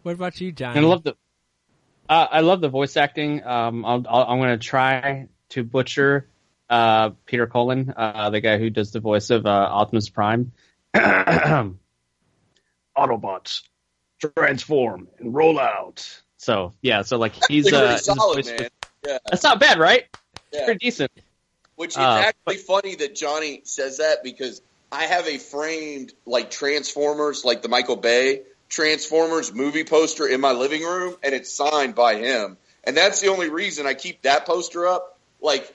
What about you, John? I love the, uh, I love the voice acting. Um, I'll, I'll, I'm going to try to butcher uh, Peter Cullen, uh, the guy who does the voice of uh, Optimus Prime. Autobots, transform and roll out. So yeah, so like he's Pretty uh, solid, voice- man. Yeah, That's not bad, right? yeah. Pretty decent. Which is Uh, actually funny that Johnny says that because I have a framed like Transformers, like the Michael Bay Transformers movie poster in my living room, and it's signed by him. And that's the only reason I keep that poster up. Like,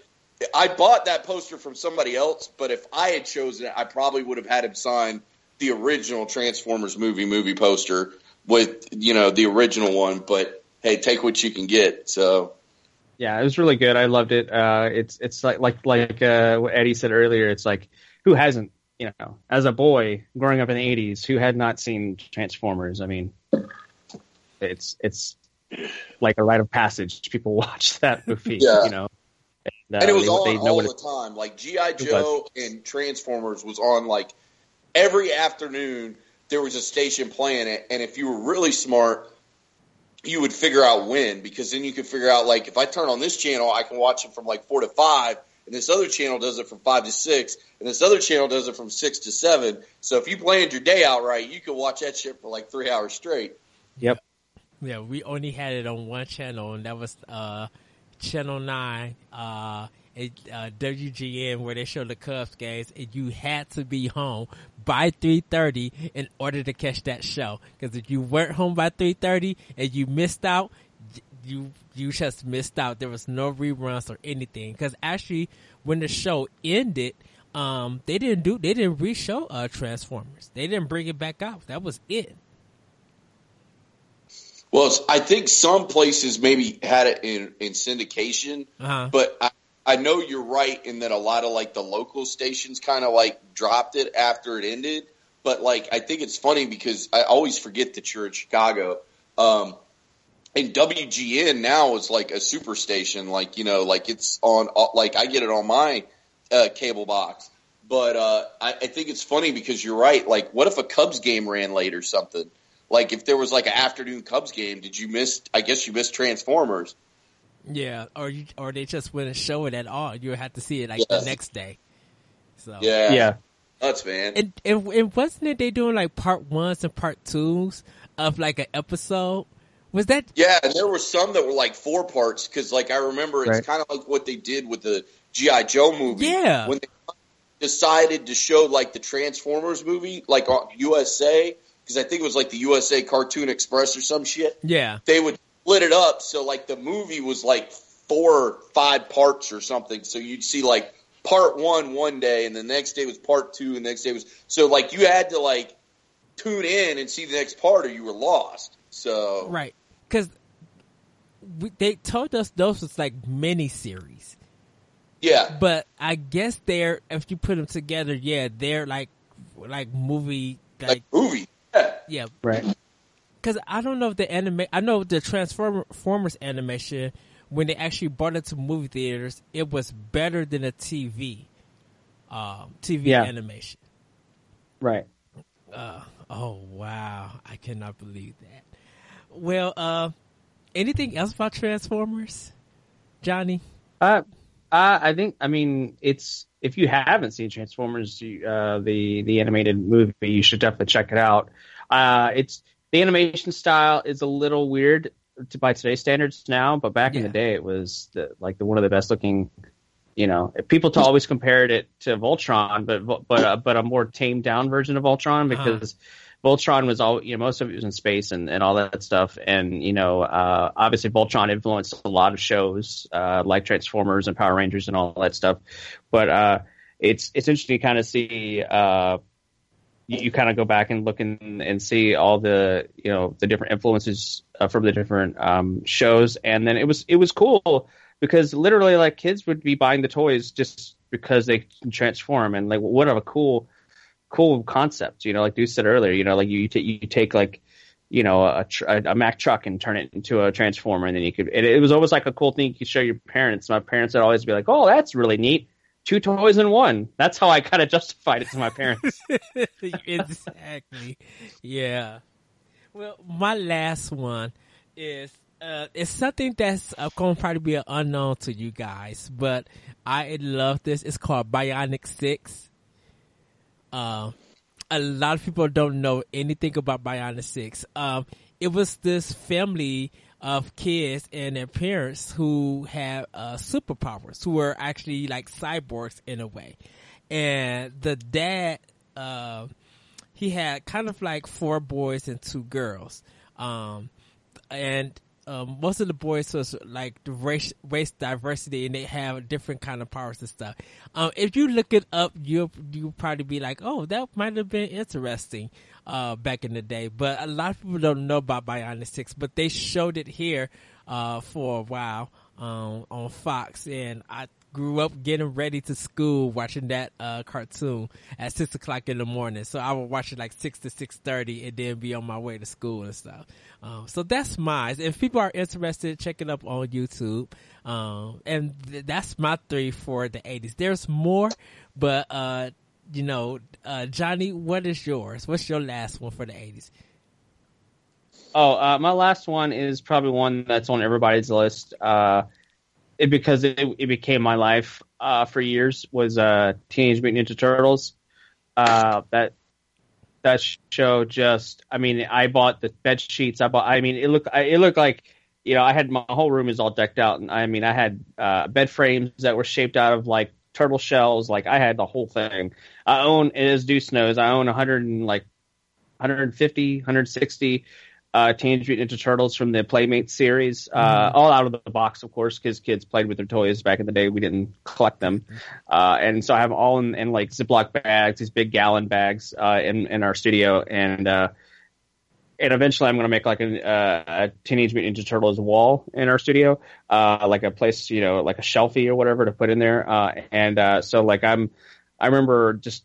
I bought that poster from somebody else, but if I had chosen it, I probably would have had him sign the original Transformers movie movie poster with you know the original one. But hey, take what you can get. So Yeah, it was really good. I loved it. Uh, it's it's like like like uh, what Eddie said earlier. It's like who hasn't, you know, as a boy growing up in the '80s, who had not seen Transformers? I mean, it's it's like a rite of passage. People watch that movie, Yeah. you know, and, uh, and it was they, on they know all the time. Like GI Joe and Transformers was on like every afternoon. There was a station playing it, and if you were really smart, you would figure out when because then you could figure out like if I turn on this channel, I can watch it from like four to five, and this other channel does it from five to six, and this other channel does it from six to seven. So if you planned your day out right, you could watch that shit for like three hours straight. Yep. Yeah, we only had it on one channel, and that was uh, Channel Nine, uh, at, uh, WGN, where they show the Cubs games, and you had to be home by three thirty in order to catch that show. Because if you weren't home by three thirty and you missed out, you you just missed out. There was no reruns or anything. Because actually, when the show ended, um, they didn't do they didn't re-show uh, Transformers. They didn't bring it back out. That was it. Well, I think some places maybe had it in, in syndication, uh-huh. but I, I know you're right in that a lot of like the local stations kind of like dropped it after it ended. But like, I think it's funny because I always forget that you're in Chicago. Um, and WGN now is like a super station. Like, you know, like it's on, like I get it on my uh, cable box. But uh, I, I think it's funny because you're right. Like, what if a Cubs game ran late or something? Like, if there was like an afternoon Cubs game, did you miss? I guess you missed Transformers. Yeah, or you, or they just wouldn't show it at all. You would have to see it like Yes. the next day. So Yeah, Yeah. nuts, man. and, and and wasn't it they doing like part ones and part twos of like an episode? Was that Yeah, and there were some that were like four parts because, like, I remember it's Right. kind of like what they did with the GI Joe movie. Yeah. when they decided to show like the Transformers movie, like on USA, because I think it was like the USA Cartoon Express or some shit. yeah They would split it up so like the movie was like four or five parts or something. So you'd see like part one one day, and the next day was part two, and the next day was so like you had to like tune in and see the next part, or you were lost. So right? Because they told us those was like mini series, yeah. but I guess they're if you put them together, yeah, they're like like movie like, like movie. Yeah. Right. Because I don't know if the anime, I know the Transformers animation when they actually brought it to movie theaters, it was better than a TV, um, TV Yeah. animation. Right. Uh, oh wow, I cannot believe that. Well, uh, anything else about Transformers, Johnny? Uh, uh, I think. I mean, it's if you haven't seen Transformers, uh, the the animated movie, you should definitely check it out. Uh, it's the animation style is a little weird to, by today's standards now, but back in the day, it was the, like the one of the best looking. You know, people to always compared it to Voltron, but but uh, but a more tamed down version of Voltron Uh-huh. because Voltron was all you know most of it was in space and, and all that stuff and you know uh, obviously Voltron influenced a lot of shows uh, like Transformers and Power Rangers and all that stuff but uh, it's it's interesting to kind of see uh, you, you kind of go back and look and, and see all the you know the different influences uh, from the different um, shows and then it was it was cool because literally like kids would be buying the toys just because they transform and like what a cool cool concept. You know, like you said earlier, you know, like you, you, ta- you take like, you know, a, tr- a truck and turn it into a transformer, and then you could. It, it was always like a cool thing you could show your parents. My parents would always be like, "Oh, that's really neat." Two toys in one. That's how I kind of justified it to my parents. exactly. Yeah. Well, my last one is uh, it's something that's uh, going to probably be an unknown to you guys, but I love this. It's called Bionic Six. Uh, a lot of people don't know anything about Bionic Six. Um, it was this family of kids and their parents who had uh, superpowers, who were actually like cyborgs in a way. And the dad, uh, he had kind of like four boys and two girls. Um, and um, most of the boys was like the race, race diversity and they have different kind of powers and stuff. Um, if you look it up, you'll, you'll probably be like, oh, that might have been interesting, uh, back in the day. But a lot of people don't know about Bionic 6, but they showed it here, uh, for a while, um, on Fox and I grew up getting ready to school watching that, uh, cartoon at six o'clock in the morning. So I would watch it like six to six thirty and then be on my way to school and stuff. Um, so that's mine. If people are interested, check it up on YouTube. Um, and th- that's my three for the 80s. There's more, but, uh, you know, uh, Johnny, what is yours? What's your last one for the 80s? Oh, uh, my last one is probably one that's on everybody's list. Uh, it, because it, it became my life uh, for years was uh, Teenage Mutant Ninja Turtles. Uh, that that show just, I mean, I bought the bed sheets. I bought. I mean, it looked it looked like you know, I had my whole room is all decked out, and I mean, I had uh, bed frames that were shaped out of like turtle shells. Like I had the whole thing. I own, as Deuce knows, I own 100 and like 150, 160 uh, Teenage Mutant Ninja Turtles from the Playmate series, uh, mm-hmm. all out of the box, of course, because kids played with their toys back in the day. We didn't collect them, uh, and so I have all in, in, like Ziploc bags, these big gallon bags, uh, in in our studio, and uh, and eventually I'm going to make like a, uh, a Teenage Mutant Ninja Turtles wall in our studio, uh, like a place, you know, like a shelfie or whatever to put in there. Uh, and uh, so like I'm, I remember just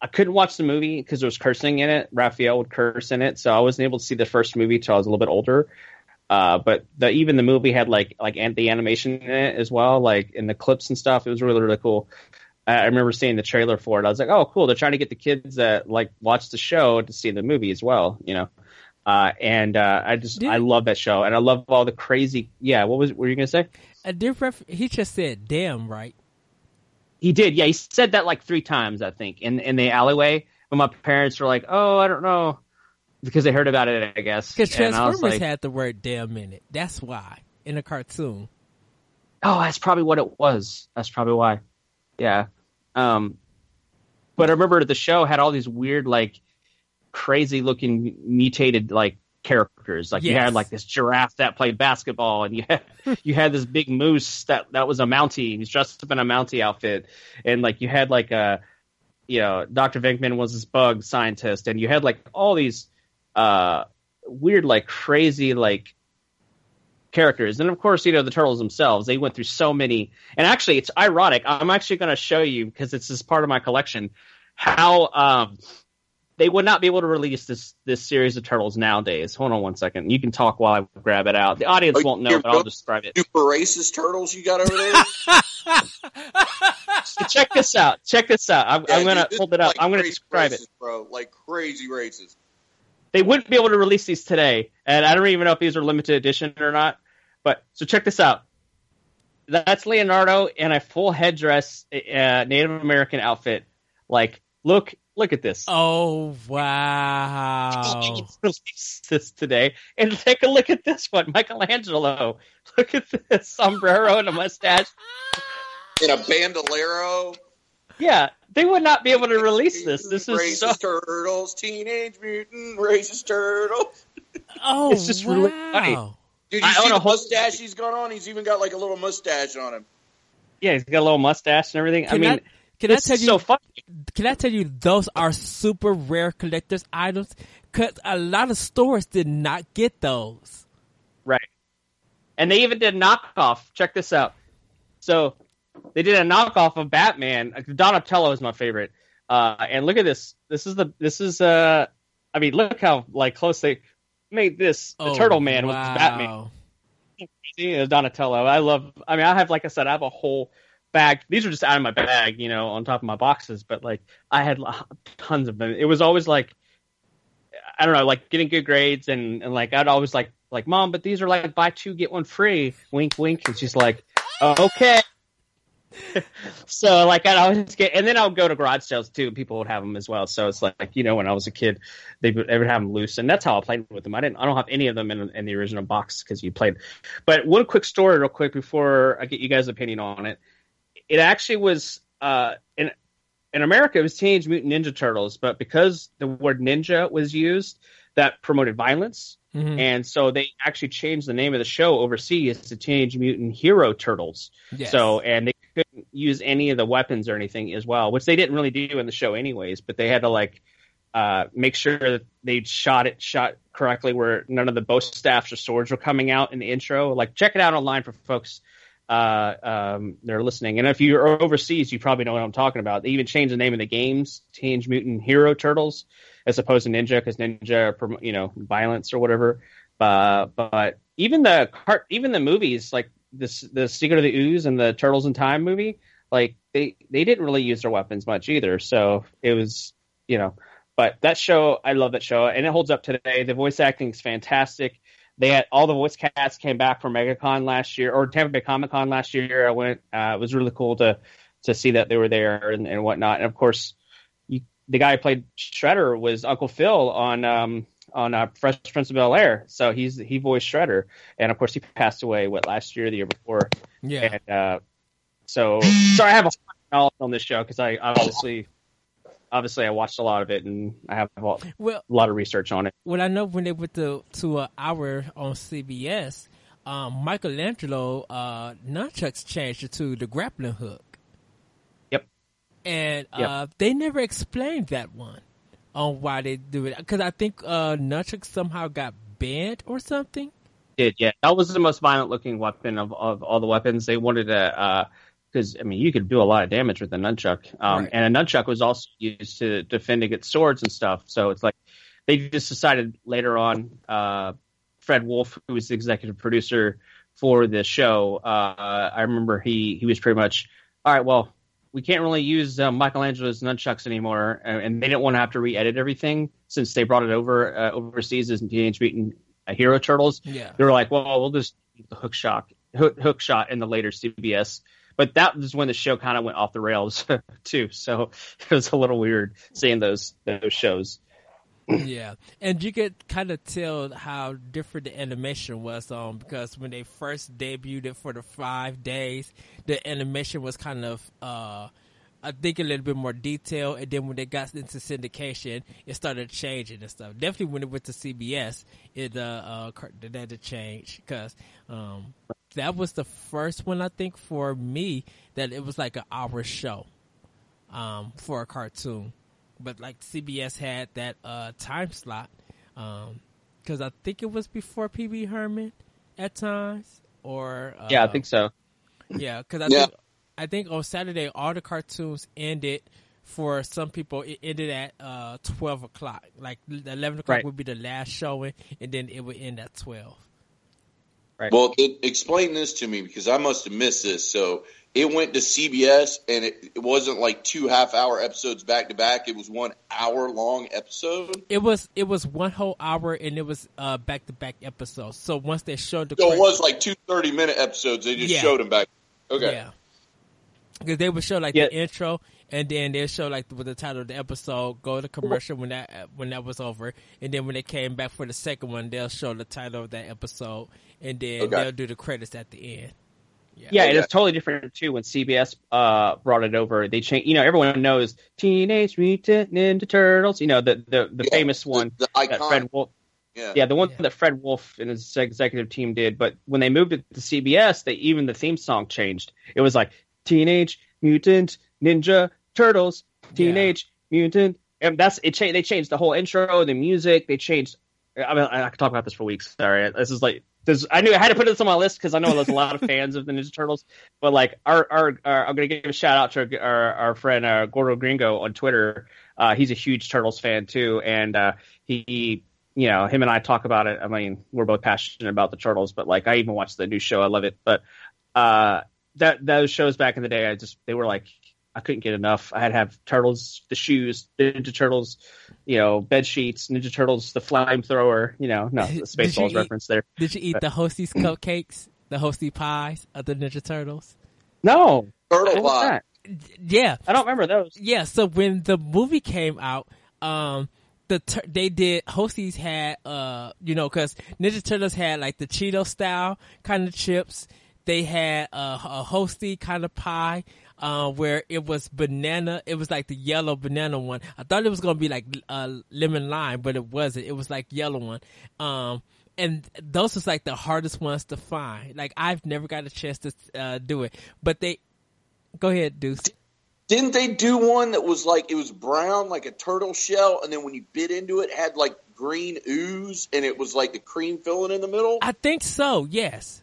I couldn't watch the movie because there was cursing in it. Raphael would curse in it, so I wasn't able to see the first movie till I was a little bit older. Uh, but the, even the movie had like like the animation in it as well, like in the clips and stuff. It was really really cool. I remember seeing the trailer for it. I was like, oh, cool. They're trying to get the kids that like watch the show to see the movie as well, you know. Uh, and uh, I just Did, I love that show, and I love all the crazy. Yeah, what was were you gonna say? A different. He just said, "Damn," right? He did. Yeah, he said that like three times, I think, in in the alleyway. But my parents were like, "Oh, I don't know," because they heard about it, I guess. Because Transformers like, had the word "damn" in it. That's why in a cartoon. Oh, that's probably what it was. That's probably why. Yeah. Um, but I remember the show had all these weird like crazy looking mutated like characters. Like yes. you had like this giraffe that played basketball, and you had you had this big moose that that was a Mountie. He's dressed up in a Mountie outfit, and like you had like a you know Dr. Venkman was this bug scientist, and you had like all these uh weird like crazy like characters. And of course, you know, the turtles themselves, they went through so many. And actually, it's ironic. I'm actually going to show you because it's just part of my collection how um, they would not be able to release this this series of turtles nowadays. Hold on one second. You can talk while I grab it out. The audience won't know, but I'll describe it. Super racist turtles you got over there. so check this out. Check this out. I'm, yeah, I'm gonna hold it up. Like I'm gonna describe racist, it, bro. Like crazy racist. They wouldn't be able to release these today, and I don't even know if these are limited edition or not. But so check this out. That's Leonardo in a full headdress, uh, Native American outfit. Like, look Look at this. Oh wow! this today, and take a look at this one, Michelangelo. Look at this sombrero and a mustache, and a bandolero. Yeah, they would not be able to release this. This is racist so... turtles, teenage mutant racist turtles. Oh, it's just wow. really funny. Dude, you I see the whole... mustache he's got on? He's even got like a little mustache on him. Yeah, he's got a little mustache and everything. Can I mean, I, can I tell you? So funny. Can I tell you those are super rare collector's items? Because a lot of stores did not get those. Right. And they even did a knockoff. Check this out. So they did a knockoff of Batman. Donatello is my favorite. Uh, and look at this. This is the. This is uh. I mean, look how like close they made this. The oh, Turtle Man wow. with Batman. Donatello. I love. I mean, I have like I said, I have a whole bag. These are just out of my bag, you know, on top of my boxes. But like, I had tons of them. It was always like, I don't know, like getting good grades, and and like I'd always like like mom, but these are like buy two get one free. Wink, wink. And she's like, okay. so like I'd always get, and then I would go to garage sales too, and people would have them as well. So it's like you know when I was a kid, they would, would have them loose, and that's how I played with them. I didn't, I don't have any of them in, in the original box because you played. But one quick story, real quick, before I get you guys' opinion on it it actually was uh, in in America it was Teenage Mutant Ninja Turtles, but because the word ninja was used, that promoted violence, mm-hmm. and so they actually changed the name of the show overseas to Teenage Mutant Hero Turtles. Yes. So and they couldn't use any of the weapons or anything as well, which they didn't really do in the show anyways. But they had to like uh, make sure that they shot it shot correctly, where none of the bow staffs or swords were coming out in the intro. Like check it out online for folks uh, um, they're listening. And if you're overseas, you probably know what I'm talking about. They even changed the name of the games, Teenage Mutant Hero Turtles, as opposed to Ninja, because Ninja, you know, violence or whatever. Uh, but even the cart, even the movies, like this, the Secret of the Ooze and the Turtles in Time movie, like they they didn't really use their weapons much either. So it was, you know. But that show, I love that show, and it holds up today. The voice acting is fantastic they had all the voice cast came back from MegaCon last year or Tampa Bay Comic Con last year. I went. Uh, it was really cool to to see that they were there and, and whatnot. And of course, you, the guy who played Shredder was Uncle Phil on um, on uh, Fresh Prince of Bel Air. So he's he voiced Shredder, and of course he passed away what last year, the year before. Yeah. And uh, so sorry, I have a knowledge on this show because I obviously obviously I watched a lot of it and I have a lot, Well, a lot of research on it. Well, I know when they went to to an hour on CBS, um, Michelangelo uh, nunchucks changed it to the grappling hook. Yep. And Yep. uh, they never explained that one on why they do it because I think uh, nunchucks somehow got banned or something. Did yeah, that was the most violent looking weapon of, of all the weapons. They wanted to because I mean you could do a lot of damage with a nunchuck, um, Right. and a nunchuck was also used to defend against swords and stuff. So it's like they just decided later on. Uh, Fred Wolf, who was the executive producer for the show, uh, I remember he he was pretty much all right. Well, we can't really use uh, Michelangelo's nunchucks anymore, and, and they didn't want to have to re-edit everything since they brought it over uh, overseas as Teenage Mutant uh, Hero Turtles. Yeah. They were like, well, we'll just the hook shot, hook, hook shot in the later CBS. But that was when the show kind of went off the rails too. So it was a little weird seeing those those shows. yeah, and you could kind of tell how different the animation was um because when they first debuted it for the five days, the animation was kind of uh I think a little bit more detail, and then when they got into syndication, it started changing and stuff. Definitely when it went to CBS, it uh, uh that had to change because um that was the first one I think for me that it was like an hour show um for a cartoon but like CBS had that uh, time slot because I think it was before Pee-wee Herman at times, or uh, Yeah, I think so. yeah, because I Yeah. think I think on Saturday all the cartoons ended. For some people, it ended at uh, twelve o'clock. Like eleven o'clock Right. would be the last showing, and then it would end at twelve. Well, it, explain this to me because I must have missed this. So it went to CBS, and it, it wasn't like two half-hour episodes back to back. It was one hour-long episode. It was it was one whole hour, and it was uh, back to back episodes. So once they showed the So it was like two 30-minute episodes. They just Yeah. showed them back. Okay. Yeah. Because they would show like Yeah. the intro, and then they'll show like with the title of the episode, go to commercial when that when that was over, and then when they came back for the second one, they'll show the title of that episode, and then Okay. they'll do the credits at the end. Yeah, and Okay. it's totally different too when CBS uh, brought it over. They changed. You know, everyone knows Teenage Mutant Ninja Turtles. You know, the the, the Yeah, famous one The, the that icon. Fred Wolf. yeah. Yeah, the one Yeah. that Fred Wolf and his executive team did. But when they moved it to CBS, they even the theme song changed. It was like Teenage Mutant Ninja Turtles, Teenage Mutant, and that's it. Cha- they changed the whole intro, the music. They changed. I mean, I could talk about this for weeks. Sorry, this is like. I knew I had to put this on my list because I know there's a lot of fans of the Ninja Turtles. But like, our, our, our I'm gonna give a shout out to our, our friend uh, Gordo Gringo on Twitter. Uh, he's a huge Turtles fan too, and uh, he you know, him and I talk about it. I mean, we're both passionate about the turtles, but like, I even watched the new show. I love it. But uh, that those shows back in the day, I just they were like, I couldn't get enough. I had to have turtles, the shoes, Ninja Turtles, you know, bed sheets, Ninja Turtles, the flamethrower. You know, no, the Did Spaceballs reference there. Did you eat the Hostess cupcakes, the Hostess pies of the Ninja Turtles? No, Turtle Pie. Yeah, I don't remember those. yeah. So when the movie came out, um, the tur- they did Hostess had uh you know because Ninja Turtles had like the Cheeto style kind of chips. They had uh, a Hostess kind of pie. Uh, where it was banana, it was like the yellow banana one. I thought it was gonna be like uh, lemon lime, but it wasn't. It was like yellow one. Um, and those was like the hardest ones to find. Like I've never got a chance to uh, do it, but they. Go ahead, Deuce. Didn't they do one that was like it was brown, like a turtle shell, and then when you bit into it, it had like green ooze, and it was like the cream filling in the middle? I think so. Yes.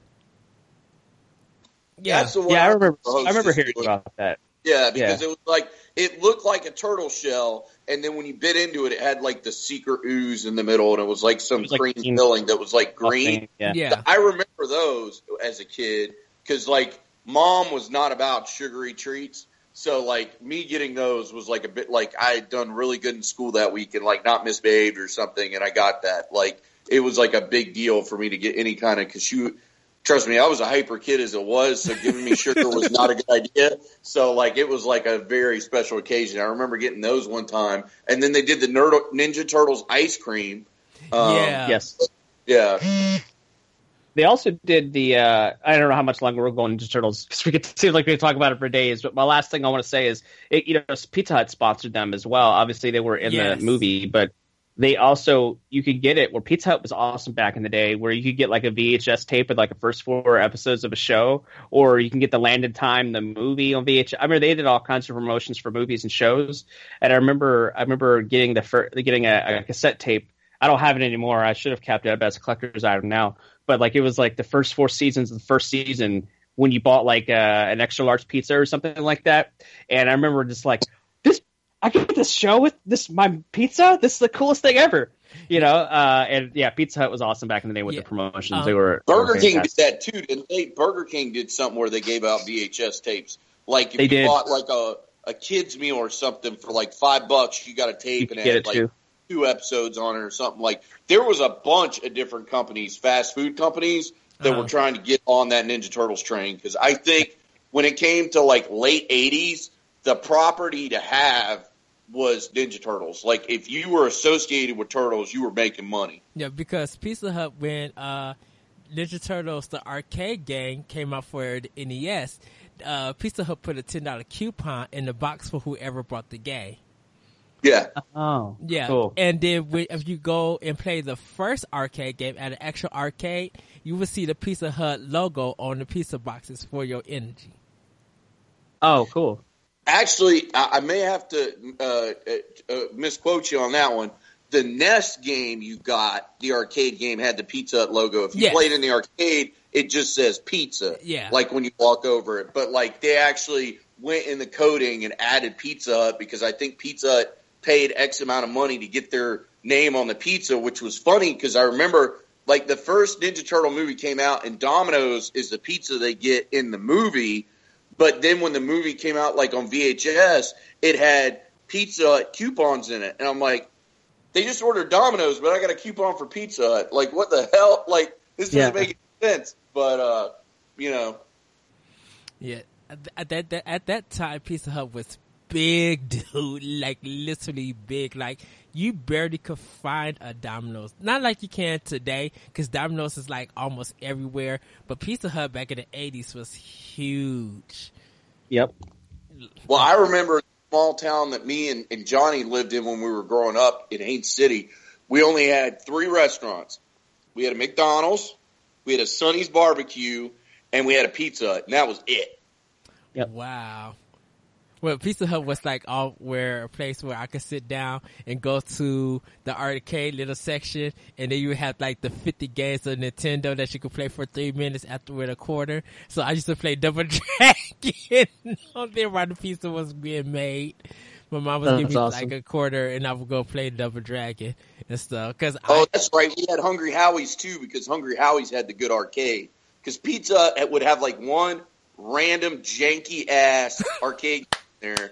Yeah. That's the one Yeah, I remember. the I remember hearing doing. about that. Yeah, because Yeah. it was like it looked like a turtle shell, and then when you bit into it, it had like the secret ooze in the middle, and it was like some It was like cream green- filling that was like green. Yeah. yeah. I remember those as a kid because like mom was not about sugary treats. So like me getting those was like a bit like I had done really good in school that week and like not misbehaved or something and I got that. Like it was like a big deal for me to get any kind of cause you trust me, I was a hyper kid as it was, so giving me sugar was not a good idea. So like it was like a very special occasion. I remember getting those one time and then they did the Nerd- Ninja Turtles ice cream Um, yeah. Yes. Yeah. They also did the. Uh, I don't know how much longer we're going into Turtles because we could seem like we could talk about it for days. But my last thing I want to say is, it, you know, Pizza Hut sponsored them as well. Obviously, they were in Yes. the movie, but they also you could get it where Pizza Hut was awesome back in the day, where you could get like a VHS tape with like the first four episodes of a show, or you can get the Landed Time, the movie on VHS. I remember they did all kinds of promotions for movies and shows, and I remember I remember getting the fir- getting a, a cassette tape. I don't have it anymore. I should have kept it as a collector's item now. But like it was like the first four seasons of the first season when you bought like uh, an extra large pizza or something like that. And I remember just like I get this show with this my pizza. This is the coolest thing ever. You know, uh, and yeah, Pizza Hut was awesome back in the day with Yeah. the promotions. Um, they were they were Burger King did that too, didn't they? Burger King did something where they gave out VHS tapes. Like if They you did. bought like a a kids meal or something for like five bucks, you got a tape could and get it it had like too. two episodes on it or something. Like there was a bunch of different companies, fast food companies, that Uh-huh. were trying to get on that Ninja Turtles train. Because I think when it came to like late '80s, the property to have was Ninja Turtles. Like if you were associated with Turtles, you were making money. Yeah, because Pizza Hut when uh, Ninja Turtles the arcade game came out for the NES, uh, Pizza Hut put a ten dollar coupon in the box for whoever bought the game. Yeah. Oh, Yeah, cool. and then when, if you go and play the first arcade game at an actual arcade, you will see the Pizza Hut logo on the pizza boxes for your energy. Oh, cool. Actually, I, I may have to uh, uh, uh, misquote you on that one. The NES game you got, the arcade game, had the Pizza Hut logo. If you Yes. played in the arcade, it just says pizza. Yeah. Like when you walk over it. But like they actually went in the coding and added Pizza Hut because I think Pizza Hut paid X amount of money to get their name on the pizza, which was funny because I remember like the first Ninja Turtle movie came out and Domino's is the pizza they get in the movie. But then when the movie came out, like on VHS, it had Pizza Hut coupons in it, and I'm like, they just ordered Domino's, but I got a coupon for Pizza Hut. Like, what the hell? Like, this doesn't Yeah. make any sense. But uh, you know, Yeah, at that, that at that time, Pizza Hut was big, dude. Like literally big. Like you barely could find a Domino's. Not like you can today, because Domino's is like almost everywhere. But Pizza Hut back in the '80s was huge. Yep. well, I remember the small town that me and, and Johnny lived in when we were growing up in Haines City. We only had three restaurants. We had a McDonald's, we had a Sonny's Barbecue, and we had a Pizza Hut, and that was it. Yep. Wow. Well, Pizza Hut was like all where a place where I could sit down and go to the arcade little section, and then you would have like the fifty games of Nintendo that you could play for three minutes after with a quarter. So I used to play Double Dragon on there while the pizza was being made. My mom was That's giving me awesome. like a quarter, and I would go play Double Dragon and stuff. Cause Oh, I, that's right. We had Hungry Howie's too because Hungry Howie's had the good arcade. Because Pizza would have like one random janky ass arcade there.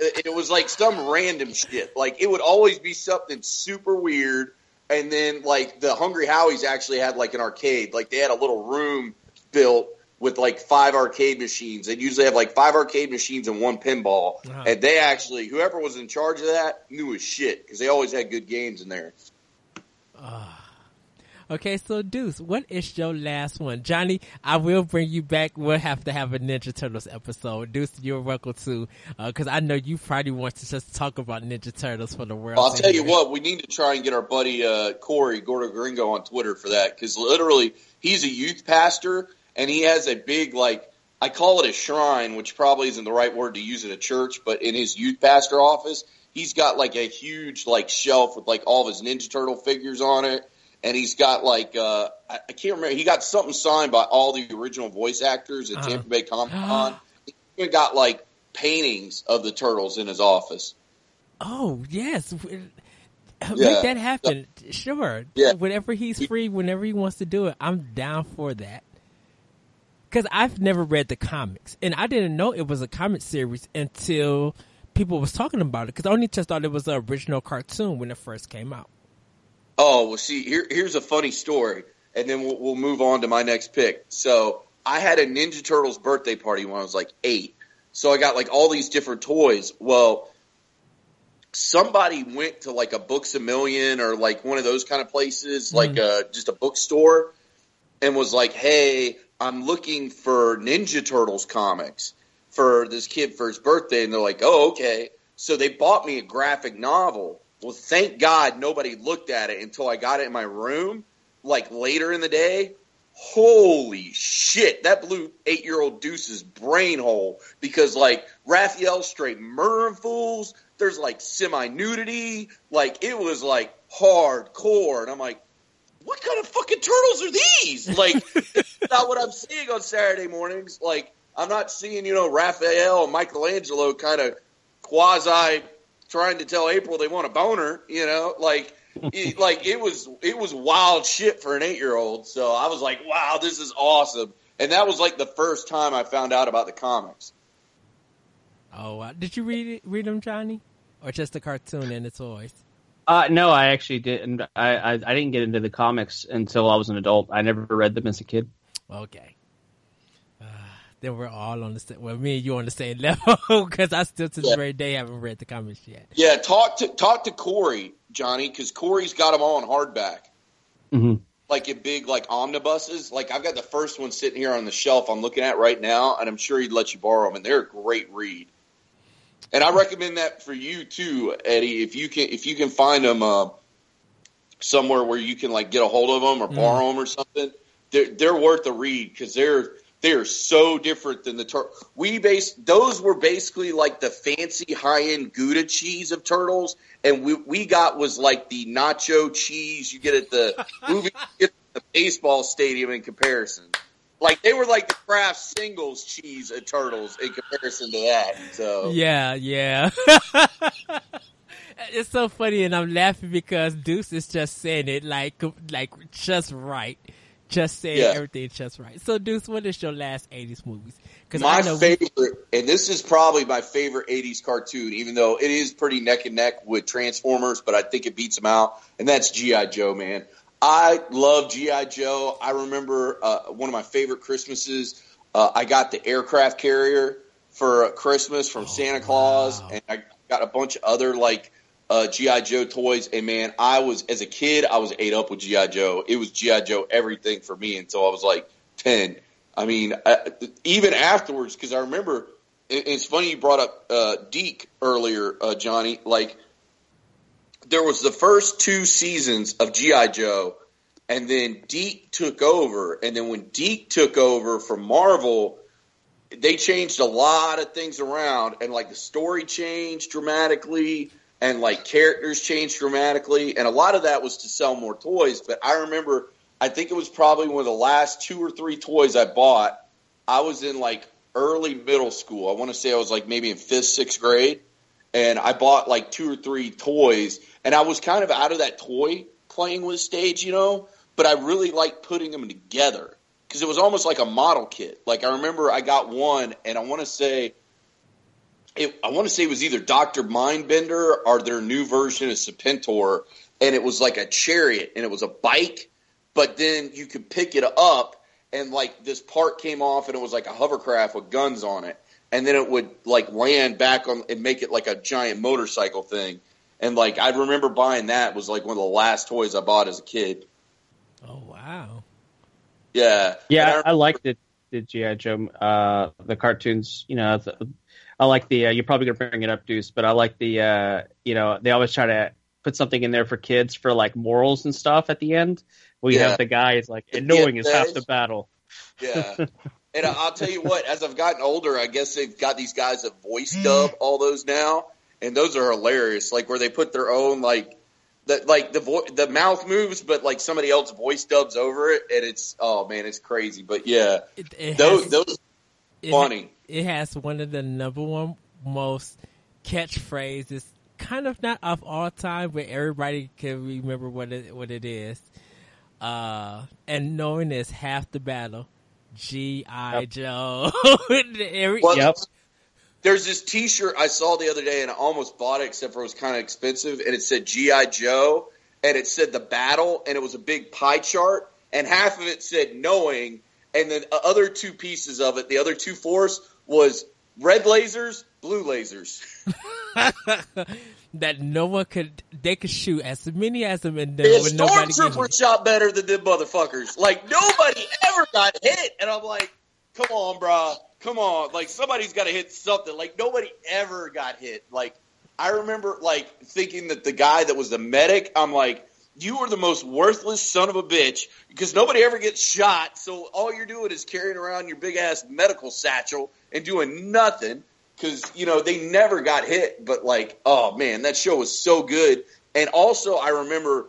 It, was like some random shit. Like it would always be something super weird. And then like the Hungry Howie's actually had like an arcade. Like they had a little room built with like five arcade machines. They'd usually have like five arcade machines and one pinball. And they actually, whoever was in charge of that knew his shit because they always had good games in there. Ah. Okay, so Deuce, what is your last one? Johnny, I will bring you back. We'll have to have a Ninja Turtles episode. Deuce, you're welcome to, because I know you probably want to just talk about Ninja Turtles for the world. I'll tell you what, we need to try and get our buddy uh, Corey Gordo Gringo on Twitter for that because literally he's a youth pastor and he has a big like I call it a shrine, which probably isn't the right word to use at a church, but in his youth pastor office, he's got like a huge like shelf with like all of his Ninja Turtle figures on it, and he's got like uh, I, I can't remember. He got something signed by all the original voice actors at Uh-huh. Tampa Bay Comic Con. he even got like paintings of the turtles in his office. Oh yes, Yeah. make that happen. Sure. Yeah. Whenever he's free, whenever he wants to do it, I'm down for that. Because I've never read the comics, and I didn't know it was a comic series until people was talking about it. Because I only just thought it was the original cartoon when it first came out. Oh, well, see, here, here's a funny story, and then we'll, we'll move on to my next pick. So, I had a Ninja Turtles birthday party when I was like eight. So, I got like all these different toys. Well, somebody went to like a Books a Million or like one of those kind of places, mm-hmm. like uh, just a bookstore, and was like, "Hey, I'm looking for Ninja Turtles comics for this kid for his birthday," and they're like, "Oh, okay." So they bought me a graphic novel. Well, thank God nobody looked at it until I got it in my room, like later in the day. Holy shit, that blew eight year old Deuce's brain hole because, like, Raphael straight murdering fools. There's like semi nudity. Like, it was like hardcore. And I'm like, what kind of fucking turtles are these? Like, not what I'm seeing on Saturday mornings. Like, I'm not seeing, you know, Raphael and Michelangelo kind of quasi trying to tell April they want a boner, you know, like it, like it was it was wild shit for an eight year old. So I was like, wow, this is awesome. And that was like the first time I found out about the comics. Oh, uh, did you read it, read them, Johnny, or just the cartoon and the toys? Uh, no, I actually didn't. I, I I didn't get into the comics until I was an adult. I never read them as a kid. Okay then we're all on the same. Well, me and you on the same level because I still to this yeah. very day haven't read the comics yet. Yeah, talk to talk to Corey, Johnny, because Corey's got them all on hardback, mm-hmm. like in big like omnibuses. Like I've got the first one sitting here on the shelf I'm looking at right now, and I'm sure he'd let you borrow them, and they're a great read. And I recommend that for you too, Eddie. If you can, if you can find them uh, somewhere where you can like get a hold of them or mm. borrow them or something, they're they're worth a read because they're they are so different than the tur- we base those were basically like the fancy high end Gouda cheese of turtles, and we we got was like the nacho cheese you get at the movie at the baseball stadium in comparison. Like they were like the Kraft singles cheese of turtles in comparison to that. So yeah, yeah. it's so funny, and I'm laughing because Deuce is just saying it like like just right just saying yeah. everything just right. So, Deuce, what is your last '80s movies? Because my favorite, we- and this is probably my favorite '80s cartoon, even though it is pretty neck and neck with Transformers, but I think it beats them out, and that's GI Joe. Man, I love GI Joe. I remember uh, one of my favorite Christmases. Uh, I got the aircraft carrier for Christmas from oh, Santa Claus, wow. and I got a bunch of other like uh, GI Joe toys, and man, I was as a kid, I was ate up with GI Joe. It was GI Joe everything for me until I was like ten. I mean, I, even afterwards, because I remember. It, it's funny you brought up uh, DiC earlier, uh, Johnny. Like there was the first two seasons of GI Joe, and then DiC took over, and then when DiC took over from Marvel they changed a lot of things around and like the story changed dramatically and like characters changed dramatically, and a lot of that was to sell more toys. But I remember, I think it was probably one of the last two or three toys I bought. I was in like early middle school. I want to say I was like maybe in fifth, sixth grade, and I bought like two or three toys, and I was kind of out of that toy playing with stage, you know. But I really liked putting them together because it was almost like a model kit. Like I remember I got one, and I want to say it, I want to say it was either Doctor Mindbender or their new version of Serpentor, and it was like a chariot and it was a bike, but then you could pick it up and like this part came off and it was like a hovercraft with guns on it, and then it would like land back on and make it like a giant motorcycle thing. And like I remember buying that was like one of the last toys I bought as a kid. Oh wow! Yeah, yeah, I, I, liked it. The GI Joe, uh, the cartoons. You know, the, I like the. Uh, you're probably gonna bring it up, Deuce, but I like the. Uh, you know, they always try to put something in there for kids for like morals and stuff at the end. We yeah. have the guy is like, and knowing is half the battle. Yeah. and I'll tell you what, as I've gotten older, I guess they've got these guys that voice dub all those now, and those are hilarious. Like where they put their own like the like the vo- the mouth moves, but like somebody else voice dubs over it, and it's oh man, it's crazy. But yeah, it, it those has, those funny it has one of the number one most catchphrases, kind of not of all time, but everybody can remember what it what it is. Uh, and knowing is half the battle. G I yep. Joe. Every, well, yep. There's this T-shirt I saw the other day, and I almost bought it, except for it was kind of expensive, and it said GI Joe, and it said the battle, and it was a big pie chart, and half of it said knowing, and then the other two pieces of it, the other two fours was red lasers, blue lasers. that no one could they could shoot as many as them and The then getting stormtrooper shot better than them motherfuckers. Like nobody ever got hit, and I'm like, come on, bruh, come on. Like somebody's got to hit something. Like nobody ever got hit. Like I remember like thinking that the guy that was the medic, I'm like. You are the most worthless son of a bitch because nobody ever gets shot. So all you're doing is carrying around your big ass medical satchel and doing nothing because you know they never got hit. But like, oh man, that show was so good. And also, I remember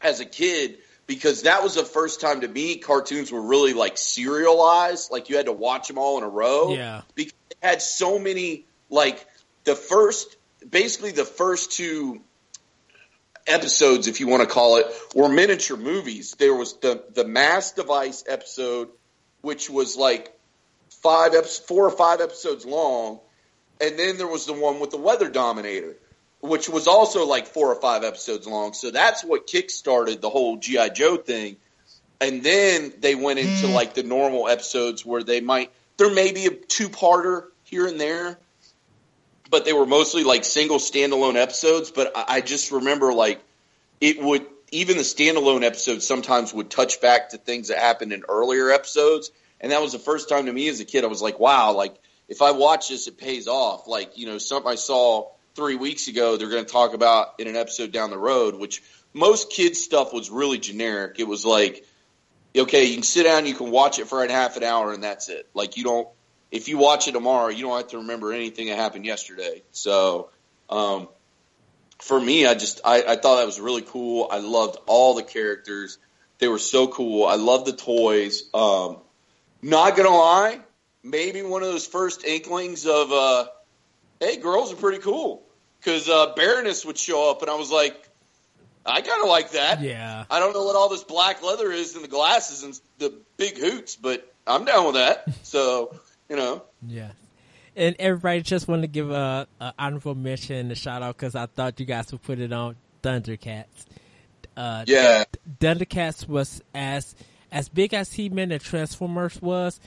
as a kid because that was the first time to me cartoons were really like serialized. Like you had to watch them all in a row. Yeah. because it had so many like the first, basically the first two episodes, if you want to call it, were miniature movies. There was the the Mass Device episode, which was like five four or five episodes long, and then there was the one with the Weather Dominator, which was also like four or five episodes long. So that's what kickstarted the whole GI Joe thing. And then they went into hmm. like the normal episodes where they might there may be a two parter here and there, but they were mostly like single standalone episodes. But I, I just remember like it would even the standalone episodes sometimes would touch back to things that happened in earlier episodes. And that was the first time to me as a kid I was like, wow, like if I watch this, it pays off. Like, you know, something I saw three weeks ago, they're going to talk about in an episode down the road, which most kids stuff was really generic. It was like, okay, you can sit down, you can watch it for a half an hour, and that's it. Like, you don't, if you watch it tomorrow, you don't have to remember anything that happened yesterday. So, um, for me, I just, I, I thought that was really cool. I loved all the characters. They were so cool. I love the toys. Um, not gonna lie, maybe one of those first inklings of, uh, hey, girls are pretty cool. Cause, uh, Baroness would show up and I was like, I kind of like that. Yeah. I don't know what all this black leather is and the glasses and the big hoots, but I'm down with that. So, you know, Yeah. And everybody just want to give a, a honorable mention, a shout out because I thought you guys would put it on Thundercats. Uh, yeah, Thundercats was as as big as He Man and Transformers was.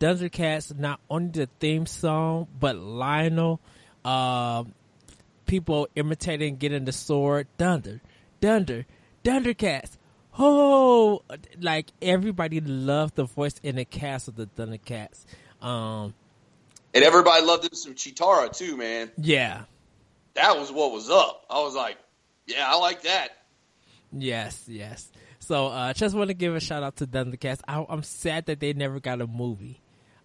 Thundercats not only the theme song, but Lion-O, um, people imitating getting the sword, Thunder, Thunder, Thundercats. Oh, like everybody loved the voice in the cast of the Thundercats. Um, and everybody loved him some Cheetara too, man. yeah, That was what was up. I was like, yeah, I like that. Yes, yes. So uh just want to give a shout out to Thundercats. I, I'm sad that they never got a movie,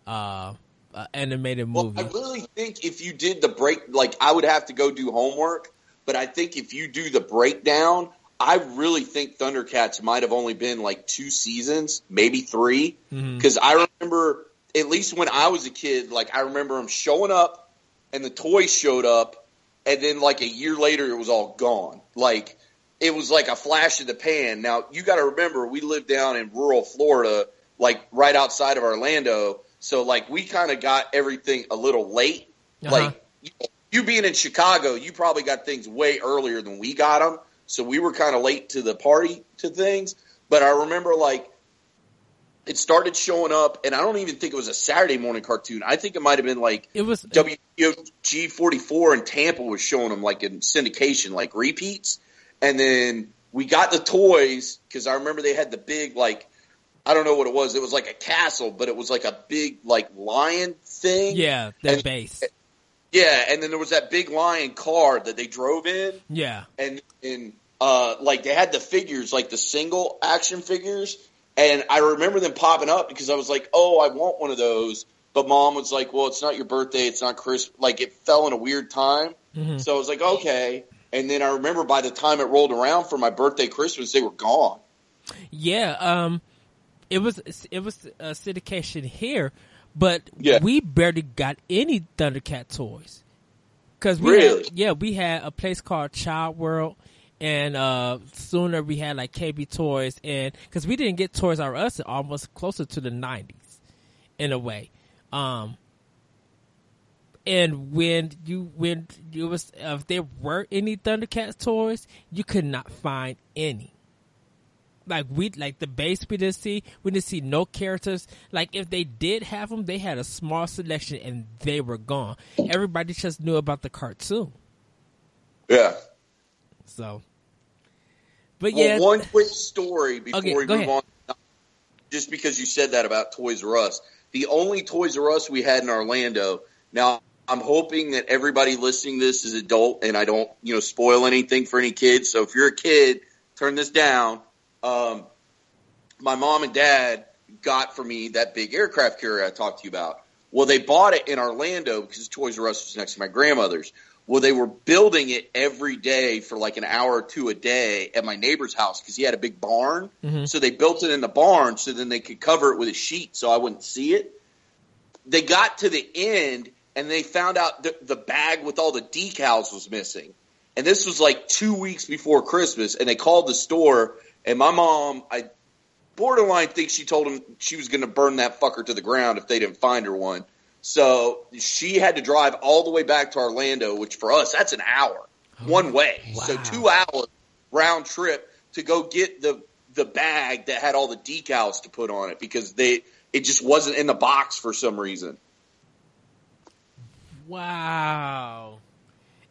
uh, uh animated Well, movie. I really think if you did the break, like I would have to go do homework, but I think if you do the breakdown, I really think Thundercats might have only been like two seasons, maybe three, because I remember at least when I was a kid, like I remember them showing up, and the toys showed up, and then like a year later it was all gone. Like it was like a flash in the pan. Now you got to remember we lived down in rural Florida, like right outside of Orlando, so like we kind of got everything a little late. Uh-huh. Like you, you being in Chicago, you probably got things way earlier than we got them. So we were kind of late to the party to things. But I remember like it started showing up, and I don't even think it was a Saturday morning cartoon. I think it might have been like it was WG forty four in Tampa was showing them like in syndication, like repeats. And then we got the toys because I remember they had the big like I don't know what it was. It was like a castle, but it was like a big like lion thing. yeah, that And- base. Yeah, and then there was that big lion car that they drove in, Yeah, and and uh, like they had the figures, like the single action figures, and I remember them popping up because I was like, oh, I want one of those, but mom was like, well, it's not your birthday, it's not Christmas, like it fell in a weird time, Mhm. so I was like, okay, and then I remember by the time it rolled around for my birthday, Christmas, they were gone. yeah. Um, it was it was a syndication here, but Yeah. we barely got any Thundercat toys. Cause we Really? had, yeah, we had a place called Child World, and uh, sooner we had like KB Toys, and because we didn't get Toys R Us almost closer to the '90s, in a way. Um, and when you when you was if there were any Thundercats toys, you could not find any. like we like the base we didn't see. We didn't see no characters. Like if they did have them, they had a small selection and they were gone. Everybody just knew about the cartoon. Yeah. So, but Well, one quick story before Okay, we move ahead. on. Just because you said that about Toys R Us, the only Toys R Us we had in Orlando. Now, I'm hoping that everybody listening to this is adult, and I don't, you know, spoil anything for any kids. So if you're a kid, turn this down. Um, my mom and dad got for me that big aircraft carrier I talked to you about. Well, they bought it in Orlando because Toys R Us was next to my grandmother's. Well, they were building it every day for like an hour or two a day at my neighbor's house because he had a big barn. Mhm. So they built it in the barn so then they could cover it with a sheet so I wouldn't see it. They got to the end and they found out the, the bag with all the decals was missing. And this was like two weeks before Christmas. And they called the store and my mom, I borderline think she told him she was going to burn that fucker to the ground if they didn't find her one. So she had to drive all the way back to Orlando, which for us, that's an hour oh, one way. So two hours round trip to go get the, the bag that had all the decals to put on it because they, it just wasn't in the box for some reason. wow.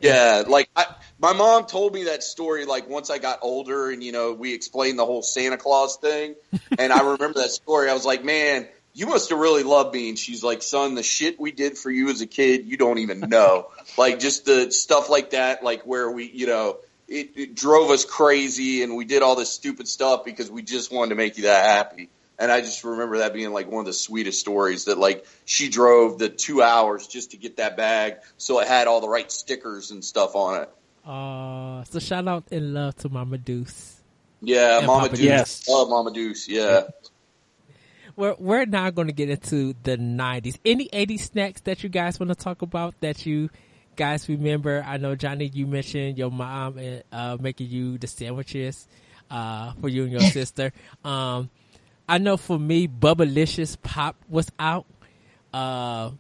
Yeah, like I, my mom told me that story like once I got older and you know we explained the whole Santa Claus thing and I remember that story I was like man you must have really loved me and she's like son the shit we did for you as a kid you don't even know like just the stuff like that like where we you know it, it drove us crazy and we did all this stupid stuff because we just wanted to make you that happy and I just remember that being like one of the sweetest stories that like she drove the two hours just to get that bag so it had all the right stickers and stuff on it. Uh, so shout out and love to Mama Deuce. Yeah, And Mama Papa Deuce. Yes. Love Mama Deuce. Yeah. We're we're now going to get into the '90s. Any '80s snacks that you guys want to talk about that you guys remember? I know Johnny, you mentioned your mom and uh, making you the sandwiches uh, for you and your sister. Um, I know for me, Bubblicious Pop was out, uh,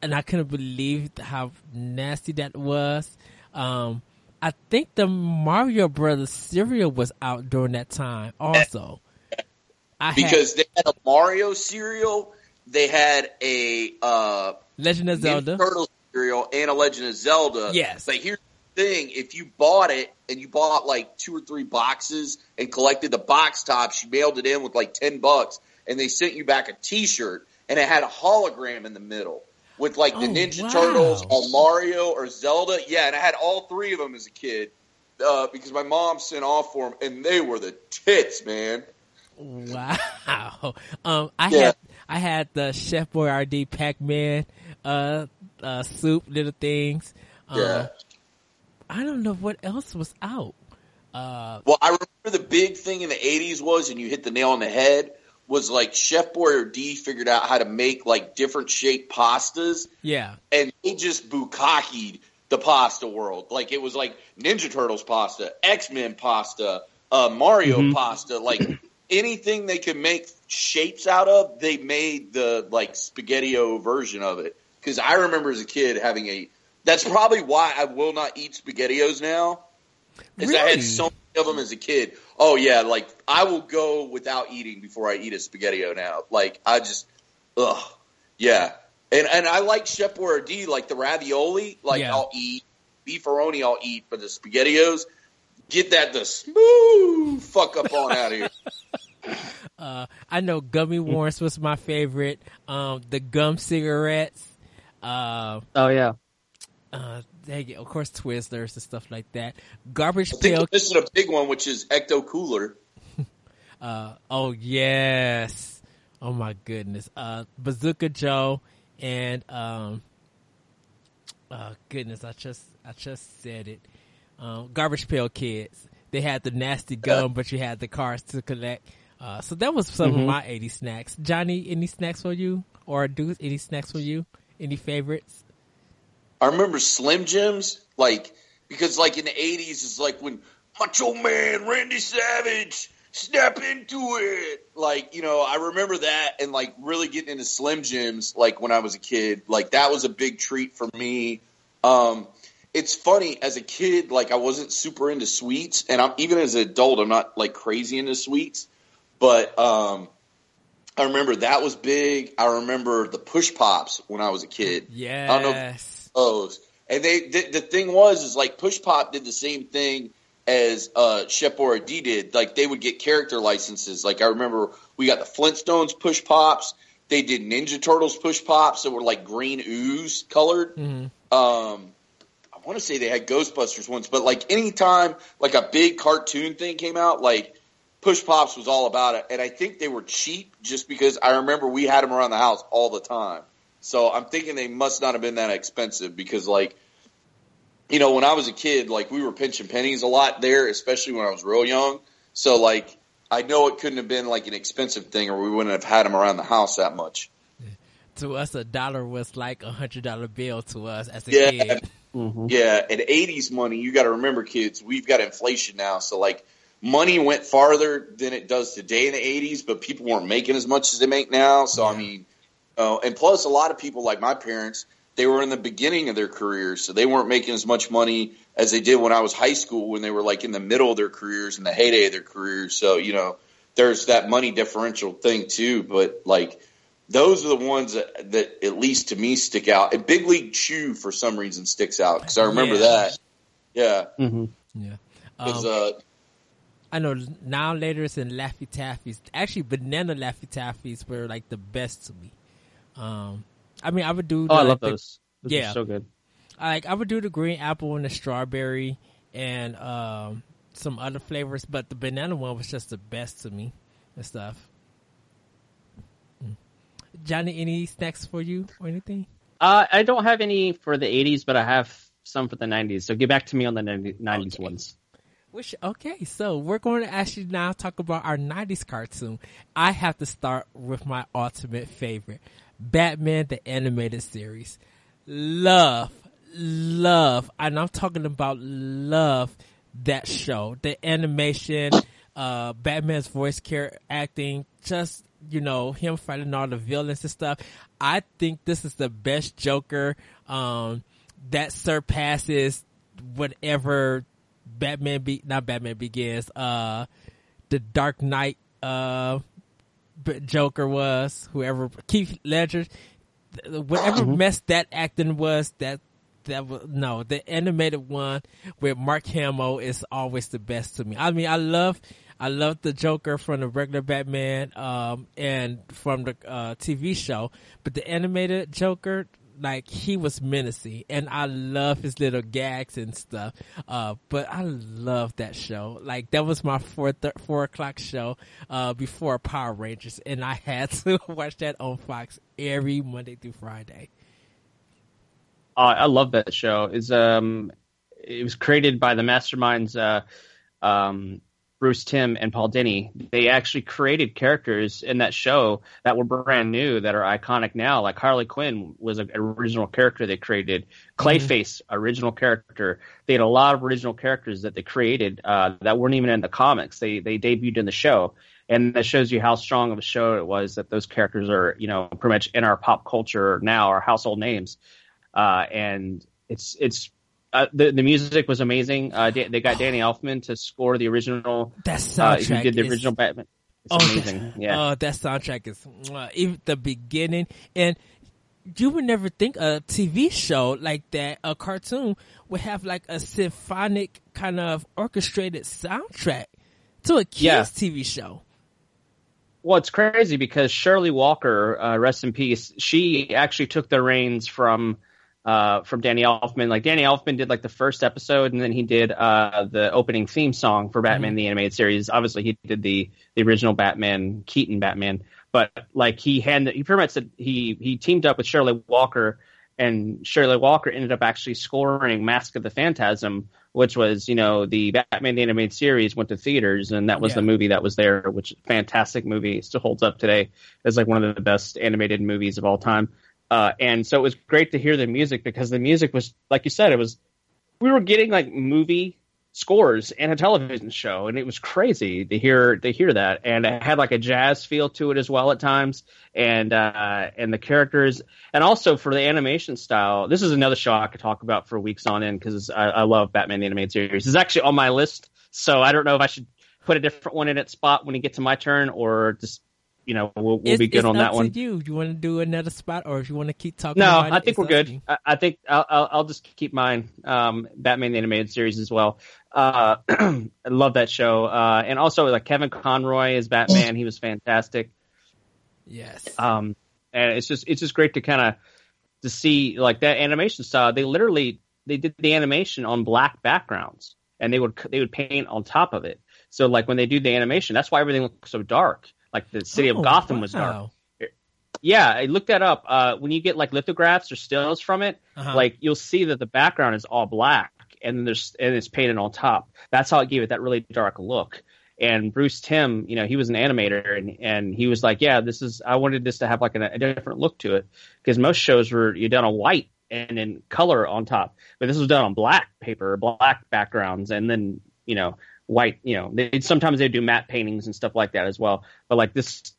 and I couldn't believe how nasty that was. Um, I think the Mario Brothers cereal was out during that time also. I had Because they had a Mario cereal, they had a uh, Legend of Zelda. Turtle cereal and a Legend of Zelda. Yes. But here's the thing: if you bought it and you bought like two or three boxes and collected the box tops, you mailed it in with like ten bucks, and they sent you back a T-shirt, and it had a hologram in the middle with like the Oh, Ninja wow. Turtles or Mario or Zelda. Yeah, and I had all three of them as a kid. Uh, because my mom sent off for them, and they were the tits, man. Wow. Um, I Yeah. had I had the Chef Boyardee Pac Man uh, uh, soup little things. Um, Yeah. I don't know what else was out. Uh, Well, I remember the big thing in the '80s was, and you hit the nail on the head, was like Chef Boyardee figured out how to make like different shaped pastas, yeah. and they just bukkakied the pasta world. Like it was like Ninja Turtles pasta, X Men pasta, uh, Mario Mhm. pasta, like anything they could make shapes out of, they made the like spaghettio version of it. Because I remember as a kid having a. That's probably why I will not eat spaghettios now. Because I had so many of them as a kid. Oh yeah, like I will go without eating before I eat a spaghettio now. Like I just, ugh, yeah. And and I like Chef Boyardee, like the ravioli. Like Yeah. I'll eat beefaroni, I'll eat, but the spaghettios, get that the smooth fuck up on out of here. Uh, I know gummy worms was my favorite. Um, the gum cigarettes. Uh, Oh yeah. uh, they, of course, Twizzlers and stuff like that. Garbage I think pail. you're missing a big one, which is Ecto Cooler. Uh, oh yes. Oh my goodness. Uh, Bazooka Joe and um, uh, goodness, I just I just said it. Um, Garbage Pail Kids. They had the nasty gum, but you had the cars to collect. Uh, so that was some of Mhm. my 80 snacks. Johnny, any snacks for you? Or do any snacks for you? Any favorites? I remember Slim Jims, like because like in the eighties, it's like when Macho Man Randy Savage step into it. Like you know, I remember that and like really getting into Slim Jims, like when I was a kid. Like that was a big treat for me. Um, it's funny as a kid, like I wasn't super into sweets, and I'm even as an adult, I'm not like crazy into sweets. But um, I remember that was big. I remember the push pops when I was a kid. Yes. I don't know those. And they the, the thing was is like push pop did the same thing as uh Shep D did. Like they would get character licenses. Like I remember we got the Flintstones push pops. They did Ninja Turtles push pops that were like green ooze colored. Mhm. Um, I want to say they had Ghostbusters ones, but like anytime like a big cartoon thing came out, like Push Pops was all about it. And I think they were cheap just because I remember we had them around the house all the time. So I'm thinking they must not have been that expensive because like, you know, when I was a kid, like we were pinching pennies a lot there, especially when I was real young. So like, I know it couldn't have been like an expensive thing or we wouldn't have had them around the house that much. To us, a dollar was like a hundred dollar bill to us as a Yeah. kid. Mhm. Yeah, and '80s money, you got to remember, kids. We've got inflation now, so like money went farther than it does today in the '80s, but people weren't making as much as they make now. So I mean, uh, and plus, a lot of people like my parents, they were in the beginning of their careers, so they weren't making as much money as they did when I was high school, when they were like in the middle of their careers, in the heyday of their careers. So you know, there's that money differential thing too. But like. Those are the ones that, that at least to me stick out. And Big League Chew for some reason sticks out because I remember Yeah. that. Yeah, Mhm. Yeah. 'cause, Um, uh, I know now later it's in Laffy Taffies. Actually, banana Laffy Taffies were like the best to me. Um, I mean, I would do. Oh, I the- love the- those. Those yeah. are so good. like I would do the green apple and the strawberry and um, some other flavors, but the banana one was just the best to me and stuff. Mm. Johnny, any snacks for you or anything? Uh, I don't have any for the 80s, but I have some for the 90s. So get back to me on the 90, 90s Okay. ones. Which okay, so we're going to actually now talk about our '90s cartoon. I have to start with my ultimate favorite, Batman the animated series. Love, love, and I'm talking about love that show. The animation, uh, Batman's voice care acting, just you know him fighting all the villains and stuff. I think this is the best Joker um, that surpasses whatever Batman be not Batman Begins. Uh, the Dark Knight uh, Joker was whoever Keith Ledger, whatever mess that acting was that. That was no the animated one with Mark Hamill is always the best to me. I mean, I love, I love the Joker from the regular Batman, um, and from the uh, TV show, but the animated Joker, like he was menacing and I love his little gags and stuff. Uh, but I love that show. Like that was my four, th- four o'clock show, uh, before Power Rangers and I had to watch that on Fox every Monday through Friday. Uh, I love that show. Is um, it was created by the masterminds uh, um, Bruce Timm and Paul Dini. They actually created characters in that show that were brand new that are iconic now. Like Harley Quinn was an original character they created. Clayface, original character. They had a lot of original characters that they created uh, that weren't even in the comics. They they debuted in the show. And that shows you how strong of a show it was that those characters are, you know, pretty much in our pop culture now, our household names uh, and it's it's uh, the the music was amazing. Uh, they got Danny Elfman to score the original. That Uh, soundtrack did the is- original Batman? It's Oh, amazing. that- Yeah. Oh, that soundtrack is mwah. even the beginning, and you would never think a TV show like that, a cartoon, would have like a symphonic kind of orchestrated soundtrack to a kids Yeah. TV show. Well, it's crazy because Shirley Walker, uh, rest in peace, she actually took the reins from uh, from Danny Elfman. Like Danny Elfman did like the first episode, and then he did uh, the opening theme song for Batman the animated series. Obviously, he did the the original Batman, Keaton Batman, but like he had he pretty much said he he teamed up with Shirley Walker, and Shirley Walker ended up actually scoring Mask of the Phantasm, which was you know the Batman the animated series went to theaters, and that was Yeah. the movie that was there, which fantastic movie still holds up today as like one of the best animated movies of all time. Uh, and so it was great to hear the music because the music was like you said, it was we were getting like movie scores and a television show and it was crazy to hear to hear that. And it had like a jazz feel to it as well at times and uh and the characters. And also for the animation style this is another show i could talk about for weeks on end because I, I love batman the animated series. It's actually on my list so i don't know if i should put a different one in its spot when you get to my turn, or just you know we'll, we'll It's- be good on that one. You, you want to do another spot, or if you want to keep talking? No, I think it's we're good. I, I think I'll, I'll, I'll just keep mine. Um, Batman the animated series as well. Uh, I love that show. Uh, and also like Kevin Conroy as Batman, he was fantastic. Yes. Um, and it's just it's just great to kind of to see like that animation style. They literally they did the animation on black backgrounds, and they would they would paint on top of it. So like when they do the animation, that's why everything looks so dark. Like the city Oh, of Gotham was dark. Yeah, I looked that up. Uh, when you get like lithographs or stills from it, Uh-huh. like you'll see that the background is all black and there's and it's painted on top. That's how it gave it that really dark look. And Bruce Timm, you know, he was an animator and and he was like, yeah, this is I wanted this to have like a, a different look to it because most shows were you done on white and in color on top, but this was done on black paper, black backgrounds, and then you know white. You know, they sometimes they do matte paintings and stuff like that as well. But like this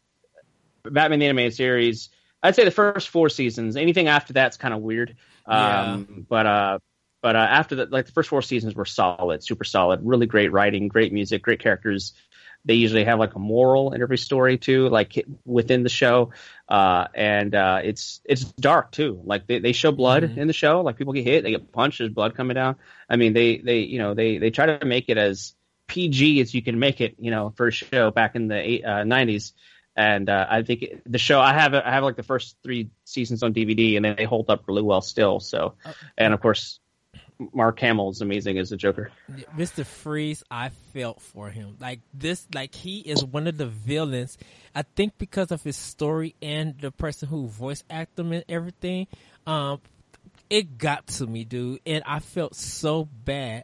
Batman the Animated Series, I'd say the first four seasons. Anything after that's kind of weird. Um, But uh, but uh, after that, like the first four seasons were solid, super solid, really great writing, great music, great characters. They usually have like a moral in every story too, like within the show. Uh, and uh, it's it's dark too. Like they, they show blood Mhm. in the show. Like people get hit, they get punched, there's blood coming down. I mean, they they you know they they try to make it as PG as you can make it. You know, for a show back in the eight, uh, 90s and uh, I think it- the show I have I have like the first three seasons on DVD, and they hold up really well still. So, Uh, and of course, Mark Hamill is amazing as the Joker. Mr. Freeze, I felt for him. Like this, like he is one of the villains. I think because of his story and the person who voice acted him and everything, um, it got to me, dude. And I felt so bad,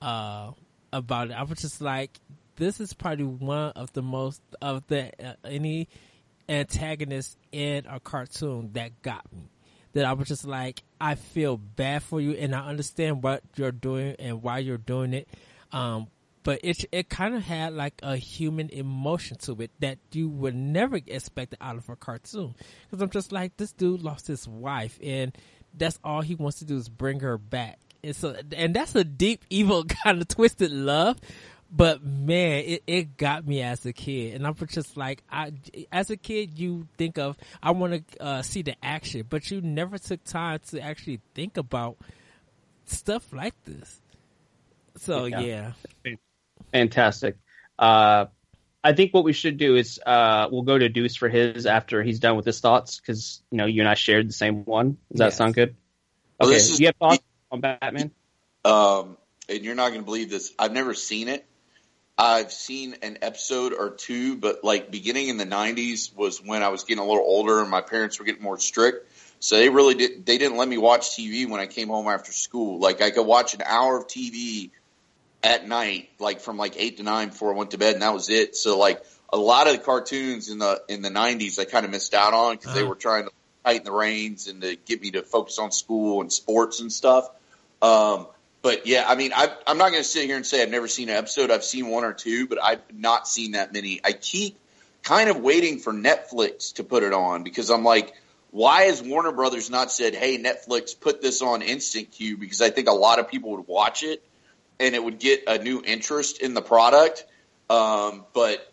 uh, about it. I was just like, this is probably one of the most of the uh, any antagonist in a cartoon that got me. That I was just like, I feel bad for you, and I understand what you're doing and why you're doing it. Um, but it it kind of had like a human emotion to it that you would never expect out of a cartoon. Because I'm just like, this dude lost his wife, and that's all he wants to do is bring her back. And so, and that's a deep, evil kind of twisted love. But man, it, it got me as a kid, and I'm just like, I as a kid, you think of I want to uh, see the action, but you never took time to actually think about stuff like this. So Yeah. yeah, Fantastic. Uh, I think what we should do is uh, we'll go to Deuce for his after he's done with his thoughts because you know you and I shared the same one. Does that sound good? Well, Okay. this is- you have thoughts on Batman? Um, and you're not going to believe this. I've never seen it. I've seen an episode or two, but like beginning in the '90s was when I was getting a little older and my parents were getting more strict. So they really did. They didn't let me watch TV when I came home after school. Like I could watch an hour of TV at night, like from like eight to nine before I went to bed, and that was it. So like a lot of the cartoons in the in the '90s, I kind of missed out on because they Uh-huh. were trying to tighten the reins and to get me to focus on school and sports and stuff. Um, but yeah, I mean, I, I'm not going to sit here and say I've never seen an episode. I've seen one or two, but I've not seen that many. I keep kind of waiting for Netflix to put it on because I'm like, why has Warner Brothers not said, "Hey, Netflix, put this on Instant Queue"? Because I think a lot of people would watch it and it would get a new interest in the product. Um, but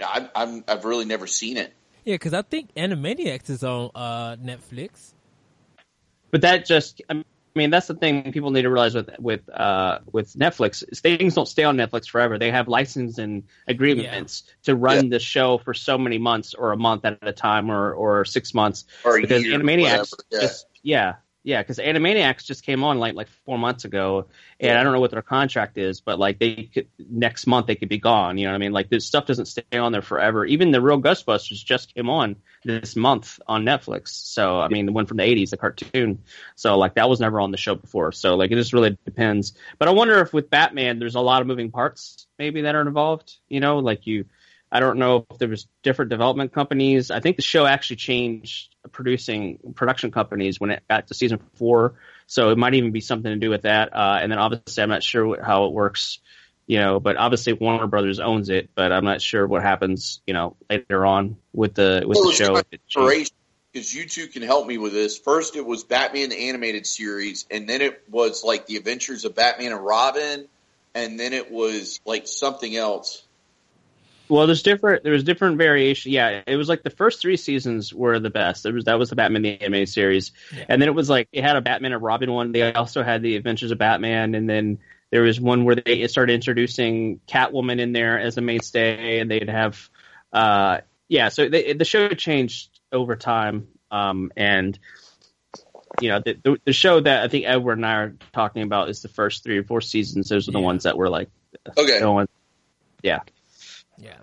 I, I'm, I've really never seen it. yeah, because I think Animaniacs is on uh, Netflix. But that just, I mean, that's the thing people need to realize with with uh, with Netflix. is Things don't stay on Netflix forever. They have licensing agreements to run the show for so many months, or a month at a time, or or six months. Or because year, Animaniacs, yeah. just, yeah, yeah, because Animaniacs just came on like like four months ago, and Yeah. I don't know what their contract is, but like they could next month they could be gone. You know what I mean? Like this stuff doesn't stay on there forever. Even the real Ghostbusters just came on this month on Netflix. So I mean, the one from the '80s, the cartoon. So like that was never on the show before. So like it just really depends. But I wonder if with Batman, there's a lot of moving parts maybe that are involved. You know, like you. I don't know if there was different development companies. I think the show actually changed producing production companies when it got to season four, so it might even be something to do with that. Uh, and then obviously, I'm not sure what, how it works, you know. But obviously, Warner Brothers owns it, but I'm not sure what happens, you know, later on with the with Well, the show. my if it changes. inspiration because you two can help me with this. First, it was Batman the animated series, and then it was like the Adventures of Batman and Robin, and then it was like something else. Well, there's different. There was different variation. Yeah, it was like the first three seasons were the best. There was that was the Batman the anime series, Yeah. and then it was like it had a Batman and Robin one. They also had the Adventures of Batman, and then there was one where they started introducing Catwoman in there as a mainstay, and they'd have, uh, yeah. So they, the show changed over time, um, and you know the, the the show that I think Edward and I are talking about is the first three or four seasons. Those are the Yeah. ones that were like, Okay. yeah. Yeah.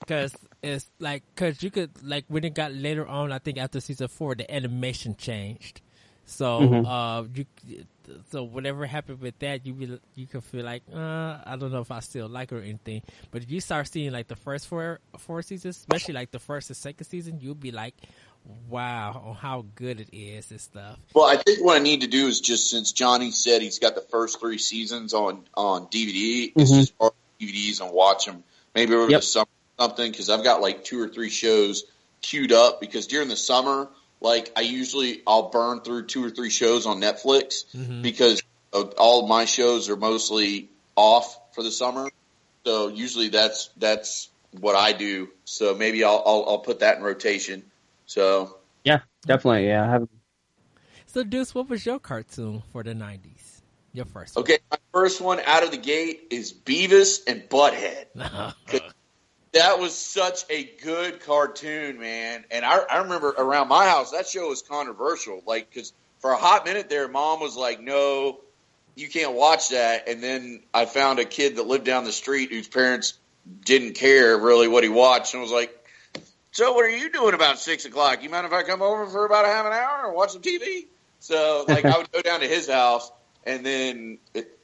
Because it's like, because you could, like, when it got later on, I think after season four, the animation changed. So, Mhm. uh, you, so whatever happened with that, you be, you could feel like, uh, I don't know if I still like it or anything. But if you start seeing like the first four four seasons, especially like the first and second season, you'll be like, wow, on how good it is and stuff. Well, I think what I need to do is just since Johnny said he's got the first three seasons on on DVD, is Mhm. just borrow DVDs and watch them maybe over Yep. the summer or something because I've got like two or three shows queued up because during the summer, like I usually I'll burn through two or three shows on Netflix Mhm. because all of my shows are mostly off for the summer. So usually that's that's what I do. So maybe I'll I'll, I'll put that in rotation. So Yeah, definitely. Yeah, I have So, Deuce, what was your cartoon for the 90s? Your first one. Okay, my first one out of the gate is Beavis and Butthead. That was such a good cartoon, man. And I, I remember around my house, that show was controversial. Like, because for a hot minute there, mom was like, no, you can't watch that. And then I found a kid that lived down the street whose parents didn't care really what he watched and I was like, so what are you doing about six o'clock? You mind if I come over for about a half an hour and watch some TV? So, like, I would go down to his house and then it,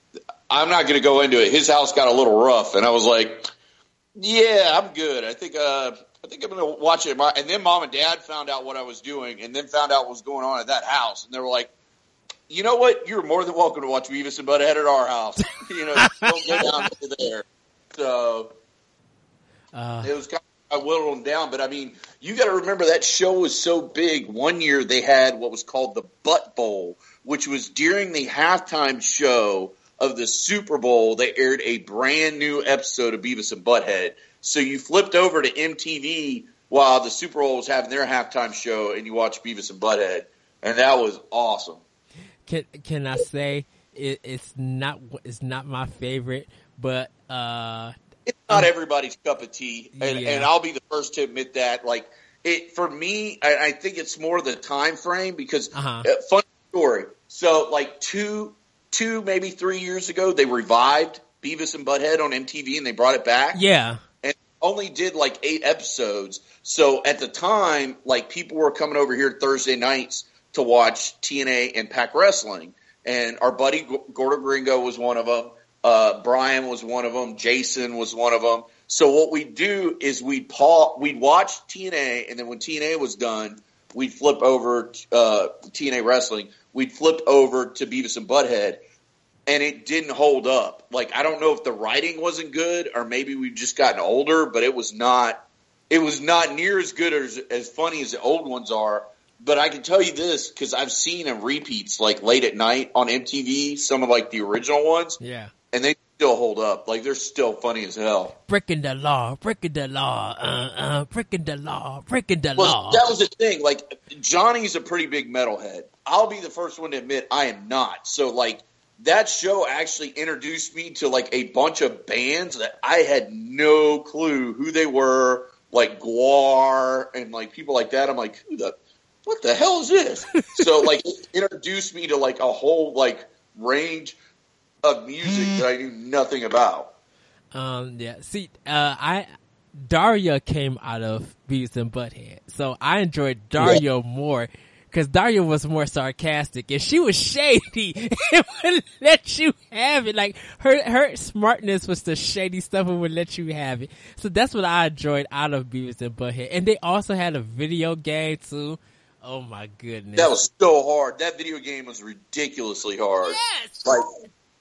I'm not going to go into it. His house got a little rough, and I was like, "Yeah, I'm good. I think uh, I think I'm going to watch it." My- And then mom and dad found out what I was doing, and then found out what was going on at that house, and they were like, "You know what? You're more than welcome to watch Beavis and Butthead at our house. you know, don't go down to there." So Uh, it was kind of, I whittled them down, but I mean, you got to remember that show was so big. One year they had what was called the Butt Bowl, which was during the halftime show of the Super Bowl. They aired a brand new episode of Beavis and Butthead. So you flipped over to MTV while the Super Bowl was having their halftime show, and you watched Beavis and Butthead, and that was awesome. can can I say it, it's not it's not my favorite, but uh, it's not everybody's cup of tea, and, Yeah. and I'll be the first to admit that. Like it for me, I, I think it's more the time frame because Uh-huh. uh, fun story. So like two, two maybe three years ago, they revived Beavis and Butthead on MTV, and they brought it back. yeah, and only did like eight episodes. So at the time, like people were coming over here Thursday nights to watch TNA and Pac Wrestling, and our buddy G- Gordo Gringo was one of them. Uh, Brian was one of them. Jason was one of them. So what we'd do is we'd pa- we'd watch TNA, and then when TNA was done, we'd flip over uh, TNA Wrestling. We'd flip over to Beavis and Butthead, and it didn't hold up. Like I don't know if the writing wasn't good or maybe we've just gotten older, but it was not. It was not near as good or as, as funny as the old ones are. But I can tell you this because I've seen them repeats like late at night on MTV, some of like the original ones, yeah. and they still hold up. Like they're still funny as hell. Breaking the law, breaking the law, uh, uh, breaking the law, breaking the Well, law. that was the thing. Like Johnny's a pretty big metalhead. I'll be the first one to admit I am not. So like that show actually introduced me to like a bunch of bands that I had no clue who they were, like GWAR and like people like that. I'm like, who the what the hell is this? so like it introduced me to like a whole like range of music that I knew nothing about. Um, yeah. See, uh, I Daria came out of Beavis and Butthead, so I enjoyed Daria more because Daria was more sarcastic and she was shady and would let you have it. Like her her smartness was the shady stuff and would let you have it. So that's what I enjoyed out of Beavis and Butthead. And they also had a video game too. Oh my goodness! That was so hard. That video game was ridiculously hard. yes. like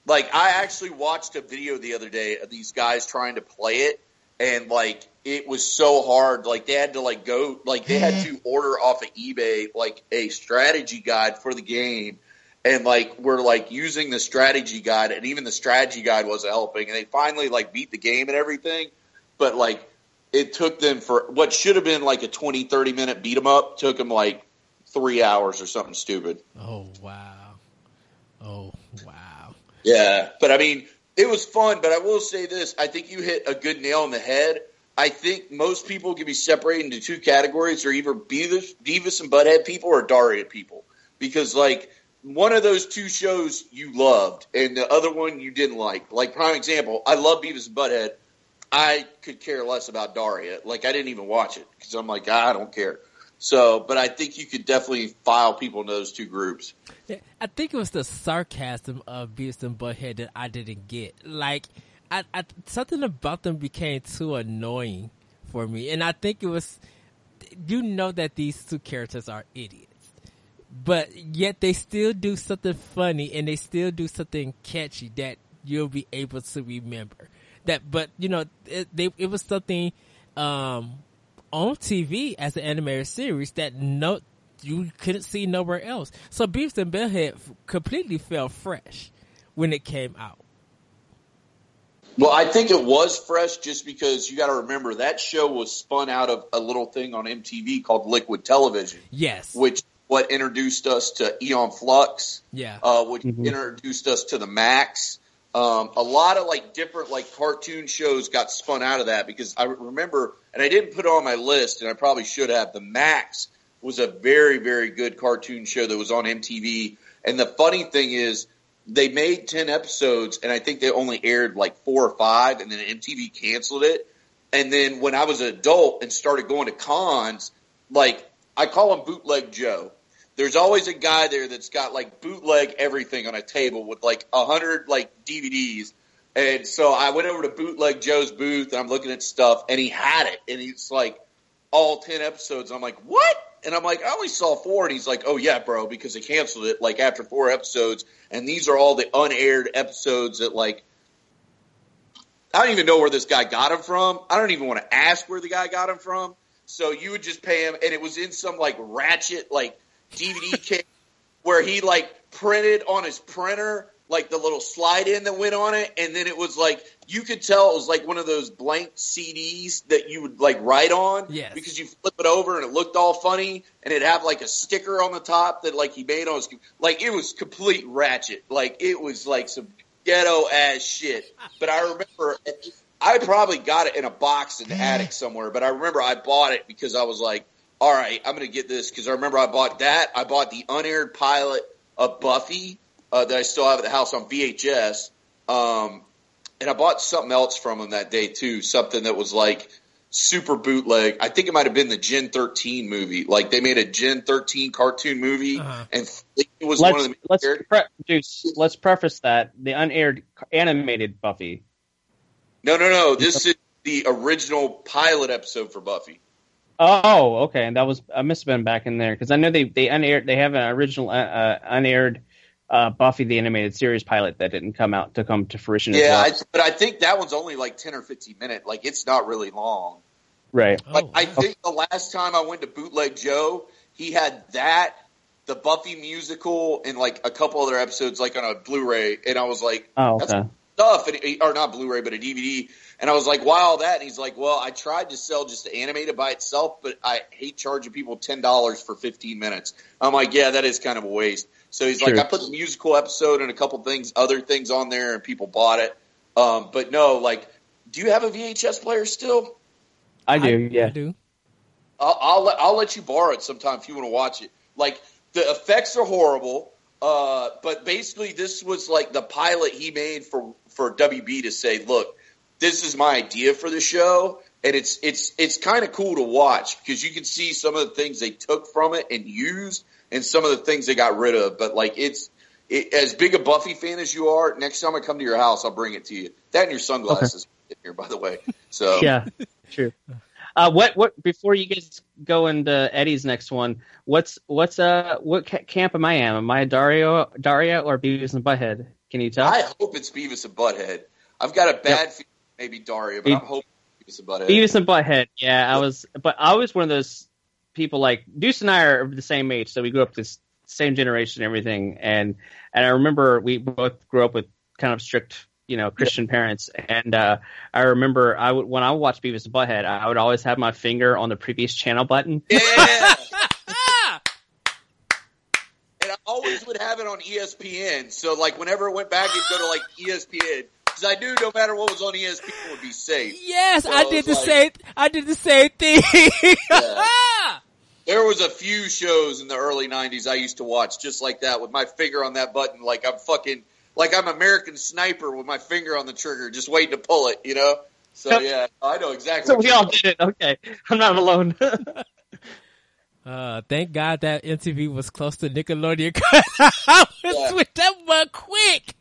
like I actually watched a video the other day of these guys trying to play it and like it was so hard like they had to like go like they had to order off of eBay like a strategy guide for the game and like were like using the strategy guide, and even the strategy guide wasn't helping, and they finally like beat the game and everything, but like it took them for what should have been like a 20, 30 minute beat 'em up took them like three hours or something stupid. Oh wow. Oh wow. Yeah, but I mean, it was fun. But I will say this: I think you hit a good nail on the head. I think most people can be separated into two categories: they're either Beavis, Beavis and Butthead people or Daria people. Because like one of those two shows you loved, and the other one you didn't like. Like prime example, I love Beavis and Butthead. I could care less about Daria. Like I didn't even watch it because I'm like ah, I don't care. So, but I think you could definitely file people into those two groups. I think it was the sarcasm of Beavis and Butthead that I didn't get. Like, I, I, something about them became too annoying for me, and I think it was. You know that these two characters are idiots, but yet they still do something funny and they still do something catchy that you'll be able to remember. That, but you know, it, they, it was something um, on TV as an animated series that no you couldn't see nowhere else. So Beavis and Butthead completely felt fresh when it came out. Well, I think it was fresh just because you got to remember that show was spun out of a little thing on MTV called Liquid Television. Yes. Which what introduced us to Aeon Flux. Yeah. Uh, which Mhm. introduced us to the Maxx. Um, a lot of like different like cartoon shows got spun out of that because I remember, and I didn't put it on my list, and I probably should have. The Maxx was a very very good cartoon show that was on MTV, and the funny thing is they made 10 episodes and I think they only aired like four or five and then MTV canceled it. And then when I was an adult and started going to cons, like I call him bootleg Joe. There's always a guy there that's got like bootleg everything on a table with like a hundred like DVDs. And so I went over to bootleg Joe's booth and I'm looking at stuff and he had it and he's like all 10 episodes. I'm like, what? And I'm like, I only saw four. And he's like, oh yeah, bro, because they canceled it like after four episodes. And these are all the unaired episodes that like, I don't even know where this guy got him from. I don't even want to ask where the guy got him from. So you would just pay him, and it was in some like ratchet like DVD case where he like printed on his printer like the little slide in that went on it, and then it was like you could tell it was like one of those blank CDs that you would like write on, Yes. because you flip it over and it looked all funny, and it had like a sticker on the top that like he made on his like it was complete ratchet, like it was like some ghetto ass shit. But I remember I probably got it in a box in the attic somewhere, but I remember I bought it because I was like, all right, I'm going to get this because I remember I bought that. I bought the unaired pilot of Buffy uh, that I still have at the house on VHS. Um, and I bought something else from him that day too, something that was like super bootleg. I think it might have been the Gen 13 movie. Like they made a Gen 13 cartoon movie, Uh-huh. and it was one Let's of the let's pre- Juice, let's preface that the unaired animated Buffy. no, no, no. This is the original pilot episode for Buffy. Oh, okay, and that was I must have been back in there because I know they they unaired they have an original uh, uh, unaired uh, Buffy the animated series pilot that didn't come out to come to fruition. as Yeah, well. I, but I think that one's only like 10 or 15 minutes. Like it's not really long. right. Oh, I wow. think the last time I went to Bootleg Joe, he had that, the Buffy musical, and like a couple other episodes, like on a Blu-ray, and I was like, Oh, That's- okay. Stuff, and, or not Blu-ray, but a DVD. And I was like, why all that? And he's like, well, I tried to sell just the animated by itself, but I hate charging people ten dollars for fifteen minutes. I'm like, yeah, that is kind of a waste. So he's True. like, I put the musical episode and a couple things, other things on there, and people bought it. Um, but no, like, do you have a VHS player still? I do. yeah. I do. I'll, I'll let I'll let you borrow it sometime if you want to watch it. Like the effects are horrible, uh, but basically this was like the pilot he made for for WB to say, look, this is my idea for the show, and it's it's it's kind of cool to watch because you can see some of the things they took from it and used, and some of the things they got rid of. But like it's. It, as big a Buffy fan as you are, next time I come to your house, I'll bring it to you. That and your sunglasses in here, by the way. So Yeah. True. Uh, what what before you guys go into Eddie's next one? What's what's uh what ca- camp am I in? Am I Dario Daria or Beavis and Butthead? Can you tell? I hope it's Beavis and Butthead. I've got a bad feeling maybe Daria, but Be- I'm hoping Beavis and Butthead. Beavis and Butthead. Yeah, I was, but I was one of those people like Deuce and I are the same age, so we grew up this same generation, and everything. And and I remember we both grew up with kind of strict, you know, Christian yeah. parents. And uh, I remember I would when I would watch Beavis and Butthead, I would always have my finger on the previous channel button. Yeah. and I always would have it on ESPN. So like whenever it went back, it'd go to like ESPN because I knew no matter what was on ESPN would be safe. Yes, so I did the like, same. I did the same thing. yeah. There was a few shows in the early '90s I used to watch just like that with my finger on that button, like I'm fucking, like I'm American Sniper with my finger on the trigger, just waiting to pull it. You know. So yeah, I know exactly. So we all did it. Okay, I'm not alone. Uh, thank God that MTV was close to Nickelodeon I was yeah. with that one quick.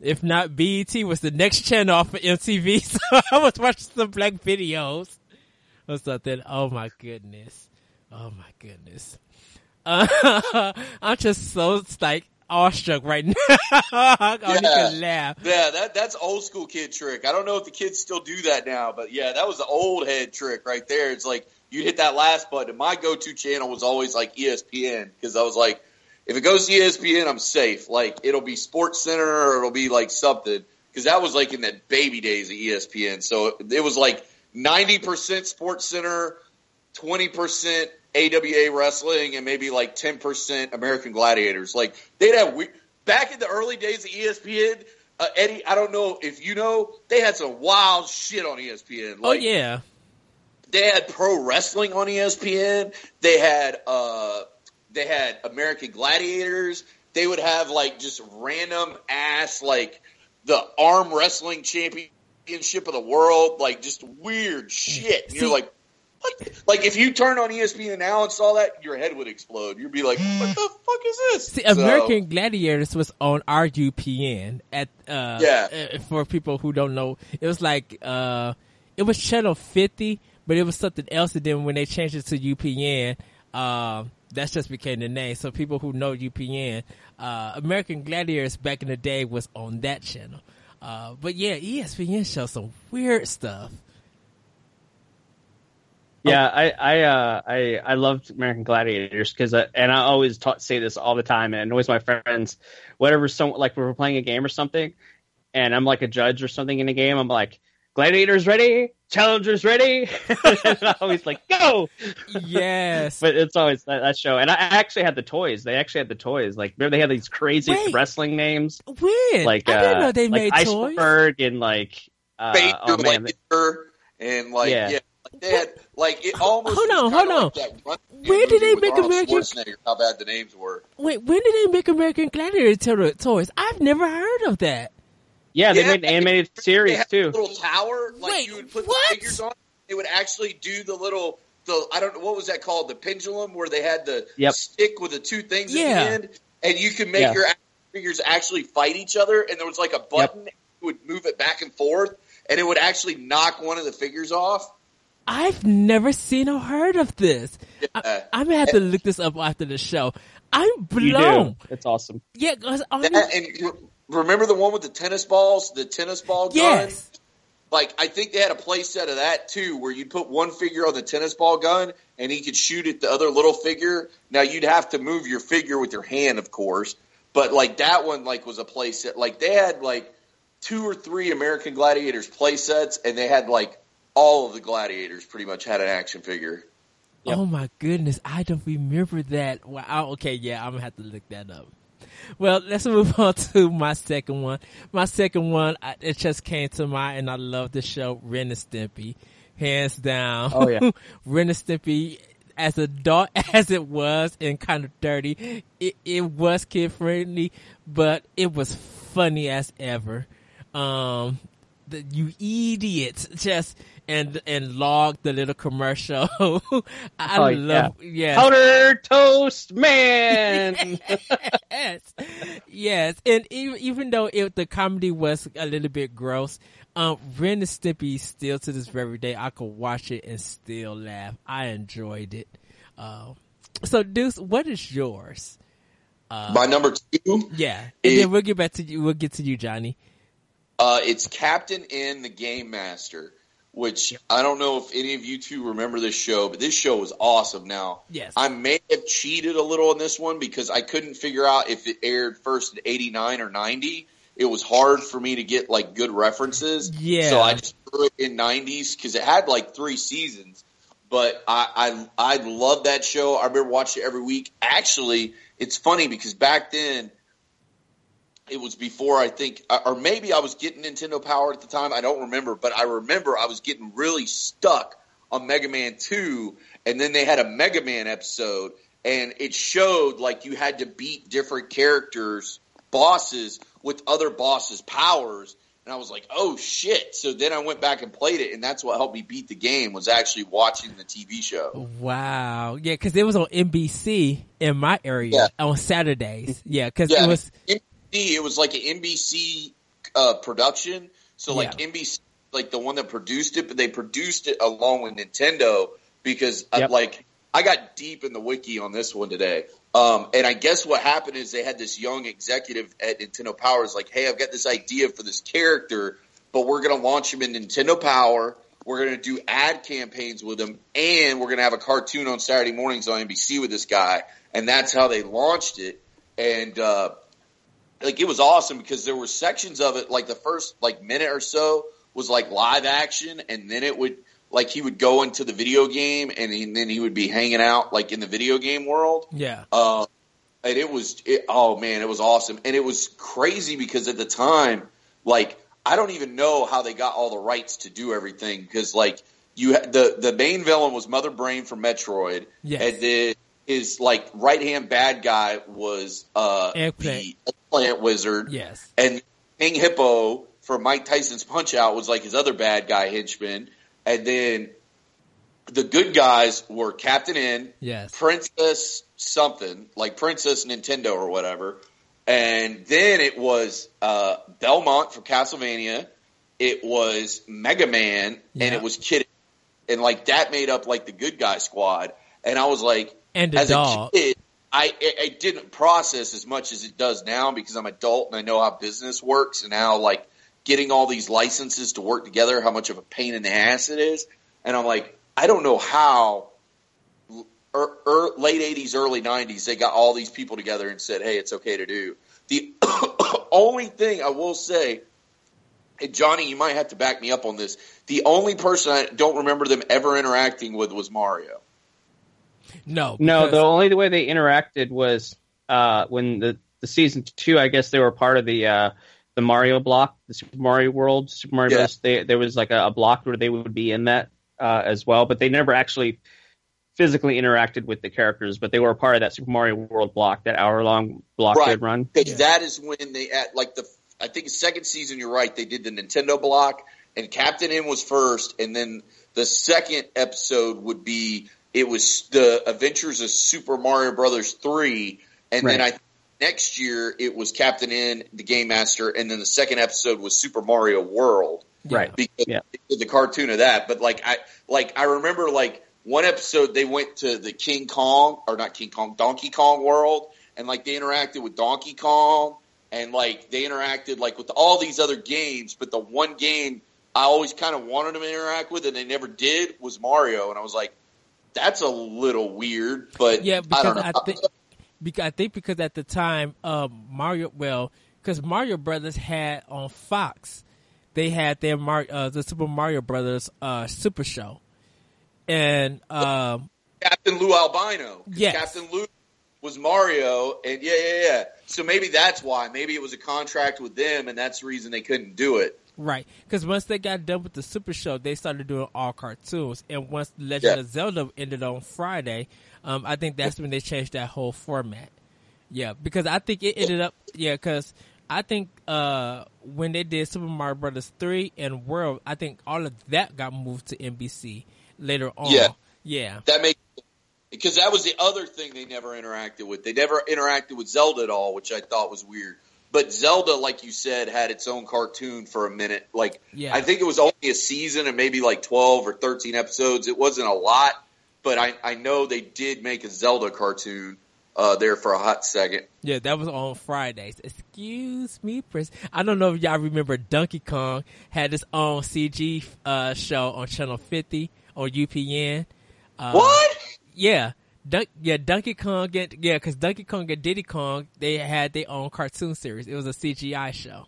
If not, BET was the next channel off of MTV, so I was watching some black videos or something. Oh my goodness. Oh my goodness. Uh, I'm just so like awestruck right now. I yeah. laugh. Yeah, that that's old school kid trick. I don't know if the kids still do that now, but yeah, that was the old head trick right there. It's like you hit that last button. My go to channel was always like ESPN because I was like, if it goes to ESPN, I'm safe. Like it'll be Sports Center or it'll be like something because that was like in the baby days of ESPN. So it was like 90% Sports Center, 20% AWA wrestling, and maybe like 10% American Gladiators. Like they'd have we- back in the early days of ESPN. Uh, Eddie, I don't know if you know, they had some wild shit on ESPN. Oh, like, oh yeah, they had pro wrestling on ESPN. They had uh, they had American Gladiators. They would have like just random ass like the arm wrestling championship of the world, like just weird shit. And you're like, what? Like if you turned on ESPN now and saw that, your head would explode. You'd be like, "What the fuck is this?" See, so, American Gladiators was on RUPN at uh, yeah. Uh, for people who don't know, it was like uh, it was channel fifty, but it was something else. And then when they changed it to UPN, uh, that's just became the name. So people who know UPN, uh, American Gladiators back in the day was on that channel. Uh, but yeah, ESPN shows some weird stuff. Yeah. I I uh, I I loved American Gladiators because and I always say this all the time and annoys my friends whatever some like we are playing a game or something and I'm like a judge or something in a game I'm like gladiators ready challengers ready I always like go yes but it's always that, that, show and I actually had the toys they actually had the toys like remember they had these crazy Wait, wrestling names when like I didn't uh, know they like made iceberg toys. and like uh, oh, man. Like, and like yeah. yeah. They had like it almost. Hold on, hold on. Like Where did they make American? How bad the names were. Wait, when did they make American Gladiator toys? I've never heard of that. Yeah, they yeah, made an animated series too. little tower, like Wait, you would put what? the figures on. It would actually do the little the I don't know what was that called the pendulum where they had the yep. stick with the two things yeah. at the end, and you could make yeah. your figures actually fight each other, and there was like a button yep. would move it back and forth, and it would actually knock one of the figures off. I've never seen or heard of this. Yeah. I, am gonna have to look this up after the show. I'm blown. It's awesome. Yeah, and remember the one with the tennis balls, the tennis ball gun? Yes. Like I think they had a play set of that too, where you'd put one figure on the tennis ball gun and he could shoot at the other little figure. Now you'd have to move your figure with your hand, of course, but like that one, like was a play set. Like they had like two or three American Gladiators play sets, and they had like all of the gladiators pretty much had an action figure. Yep. Oh my goodness, I don't remember that. Wow. Okay, yeah, I'm gonna have to look that up. Well, let's move on to my second one. My second one, it just came to mind, and I love the show Ren and Stimpy, hands down. Oh yeah, Ren and Stimpy. As adult as it was and kind of dirty, it, it was kid friendly, but it was funny as ever. Um, the, you idiots just and and log the little commercial. I oh, love yeah. yes. Powder toast man. yes. yes. And even, even though it, the comedy was a little bit gross, um, Ren and Stimpy still to this very day, I could watch it and still laugh. I enjoyed it. Uh, so Deuce, what is yours? Uh, My number two? Yeah. And it, then we'll get back to you. We'll get to you, Johnny. Uh, it's Captain N, the Game Master. which I don't know if any of you two remember this show, but this show was awesome. Now, Yes. I may have cheated a little on this one because I couldn't figure out if it aired first in 89 or 90. It was hard for me to get like good references. Yeah. So I just threw it in 90s because it had like three seasons. But I, I, I love that show. I remember watching it every week. Actually, it's funny because back then, it was before I think, uh, or maybe I was getting Nintendo Power at the time. I don't remember, but I remember I was getting really stuck on Mega Man 2, and then they had a Mega Man episode, and it showed like you had to beat different characters, bosses, with other bosses' powers. And I was like, oh shit. So then I went back and played it, and that's what helped me beat the game was actually watching the TV show. Wow. Yeah, because it was on NBC in my area Yeah. on Saturdays. Yeah, because Yeah, it was. It was like an NBC uh, production. So like Yeah. NBC, like the one that produced it, but they produced it along with Nintendo because uh, Yep. like I got deep in the wiki on this one today. Um, and I guess what happened is they had this young executive at Nintendo Power is like, hey, I've got this idea for this character, but we're going to launch him in Nintendo Power. We're going to do ad campaigns with him, and we're going to have a cartoon on Saturday mornings on NBC with this guy. And that's how they launched it. And uh, like it was awesome because there were sections of it, like the first like minute or so was like live action, and then it would like he would go into the video game, and, he, and then he would be hanging out like in the video game world. Yeah. Uh, and it was, it, oh man, it was awesome. And it was crazy because at the time, like, I don't even know how they got all the rights to do everything because, like, you ha- the the main villain was Mother Brain from Metroid, Yes. and then his like right hand bad guy was uh Eggplant. the Eggplant Wizard, Yes. and King Hippo from Mike Tyson's Punch Out was like his other bad guy henchman, and then the good guys were Captain N, Yes. Princess something like Princess Nintendo or whatever, and then it was uh, Belmont from Castlevania. It was Mega Man, Yeah. and it was Kid, and like that made up like the good guy squad. And I was like, And the as dog. a kid, I it didn't process as much as it does now because I'm adult and I know how business works and how like getting all these licenses to work together, how much of a pain in the ass it is. And I'm like, I don't know how er, er, late 80s, early 90s, they got all these people together and said, hey, it's okay to do. The only thing I will say, and Johnny, you might have to back me up on this. The only person I don't remember them ever interacting with was Mario. No. No, because- the only way they interacted was uh, when the, the season two. I guess they were part of the uh, the Mario block, the Super Mario World, Super Mario Yeah. They, there was like a, a block where they would be in that uh, as well, but they never actually physically interacted with the characters. But they were a part of that Super Mario World block, that hour long block Right. they'd run. Because Yeah. that is when they at like the I think second season. You're right. They did the Nintendo block, and Captain N was first, and then the second episode would be it was the Adventures of Super Mario Brothers three, and then I next year it was Captain N, the Game Master, and then the second episode was Super Mario World Right. because Yeah. the cartoon of that. But like I like I remember like one episode they went to the King Kong or not King Kong Donkey Kong world and like they interacted with Donkey Kong and like they interacted like with all these other games. But the one game I always kind of wanted them to interact with and they never did was Mario. And I was like, that's a little weird. But Yeah, I because don't know. I, think because I think because at the time um, Mario well because Mario Brothers had on Fox they had their Mar- uh, the Super Mario Brothers uh, Super Show and um, Captain Lou Albano. Yes. Captain Lou was Mario, and yeah, yeah, yeah. So maybe that's why. Maybe it was a contract with them, and that's the reason they couldn't do it. Right because once they got done with the Super Show they started doing all cartoons and once Legend Yeah. of Zelda ended on Friday um, I think that's when they changed that whole format yeah because I think it ended up yeah because I think uh, when they did Super Mario Brothers three and World I think all of that got moved to NBC later on Yeah. yeah That makes because that was the other thing they never interacted with. They never interacted with Zelda at all, which I thought was weird. But Zelda, like you said, had its own cartoon for a minute. Like Yeah. I think it was only a season and maybe like twelve or thirteen episodes. It wasn't a lot, but I I know they did make a Zelda cartoon. uh, there for a hot second. Yeah, that was on Fridays. Excuse me, Prince. I don't know if y'all remember Donkey Kong had his own CG uh, show on Channel 50 on UPN. Uh, what? Yeah. Dun- yeah, Donkey Kong get yeah, because Donkey Kong and Diddy Kong they had their own cartoon series. It was a CGI show.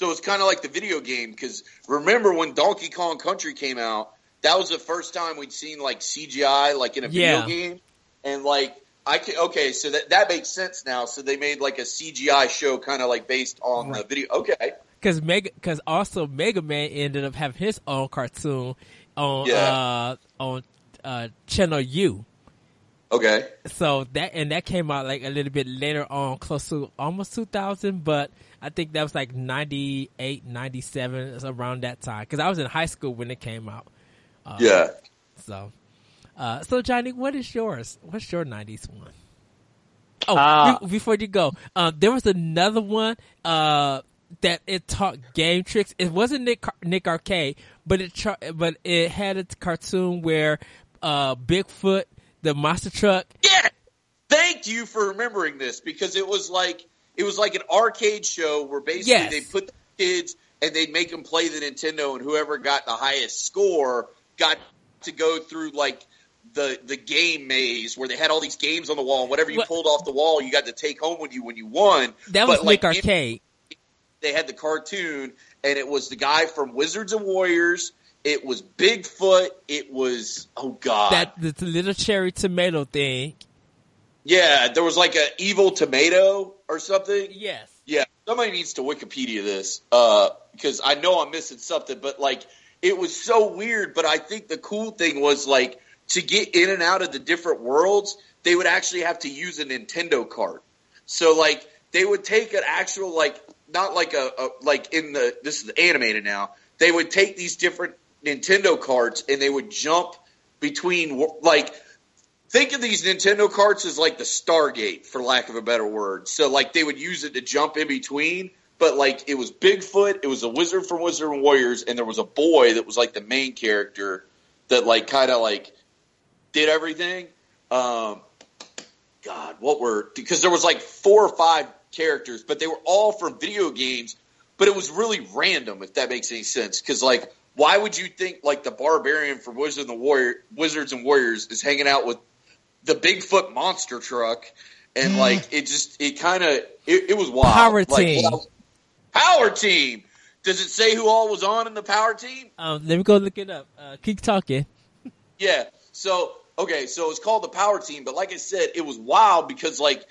So it's kind of like the video game because remember when Donkey Kong Country came out, that was the first time we'd seen like CGI like in a Yeah. video game, and like I can okay, so that that makes sense now. So they made like a CGI show kind of like based on the video. Okay, Because Mega, because also Mega Man ended up having his own cartoon on Yeah. uh on uh Channel U. okay, So that and that came out like a little bit later on, close to almost 2000, but I think that was like 98, 97, it's around that time. Because I was in high school when it came out. Uh, yeah. So, uh, so Johnny, what is yours? What's your '90s one? Oh, Uh, be- before you go, uh, there was another one uh, that it taught game tricks. It wasn't Nick Car- Nick Arcade, but it tra- but it had a cartoon where uh, Bigfoot, the monster truck. Yeah. Thank you for remembering this because it was like it was like an arcade show where basically Yes. they put the kids and they'd make them play the Nintendo and whoever got the highest score got to go through like the the game maze where they had all these games on the wall and whatever you What- pulled off the wall you got to take home with you when you won. That was But, like, Arcade. they had the cartoon and it was the guy from Wizards and Warriors. It was Bigfoot. It was oh god. that the little cherry tomato thing. yeah, there was like an evil tomato or something. Yes. Yeah, somebody needs to Wikipedia this uh, because I know I'm missing something. But like, it was so weird. But I think the cool thing was like to get in and out of the different worlds, they would actually have to use a Nintendo cart. So like, they would take an actual like not like a, a like in the this is animated now. They would take these different Nintendo carts and they would jump between like think of these Nintendo carts as like the Stargate, for lack of a better word. So like they would use it to jump in between, but like it was Bigfoot, it was a wizard from Wizard and Warriors, and there was a boy that was like the main character that like kind of like did everything. Um, God, what were because there was like four or five characters, but they were all from video games. But it was really random, if that makes any sense. Because like, why would you think like the barbarian from Wizard and the Warrior, Wizards and Warriors is hanging out with the Bigfoot monster truck? And like, it just it kind of it, it was wild. Power Like, Team. well, power team. Does it say who all was on in the power team? Um, let me go look it up. Uh, keep talking. Yeah. So okay, so it's called the Power Team, but like I said, it was wild because like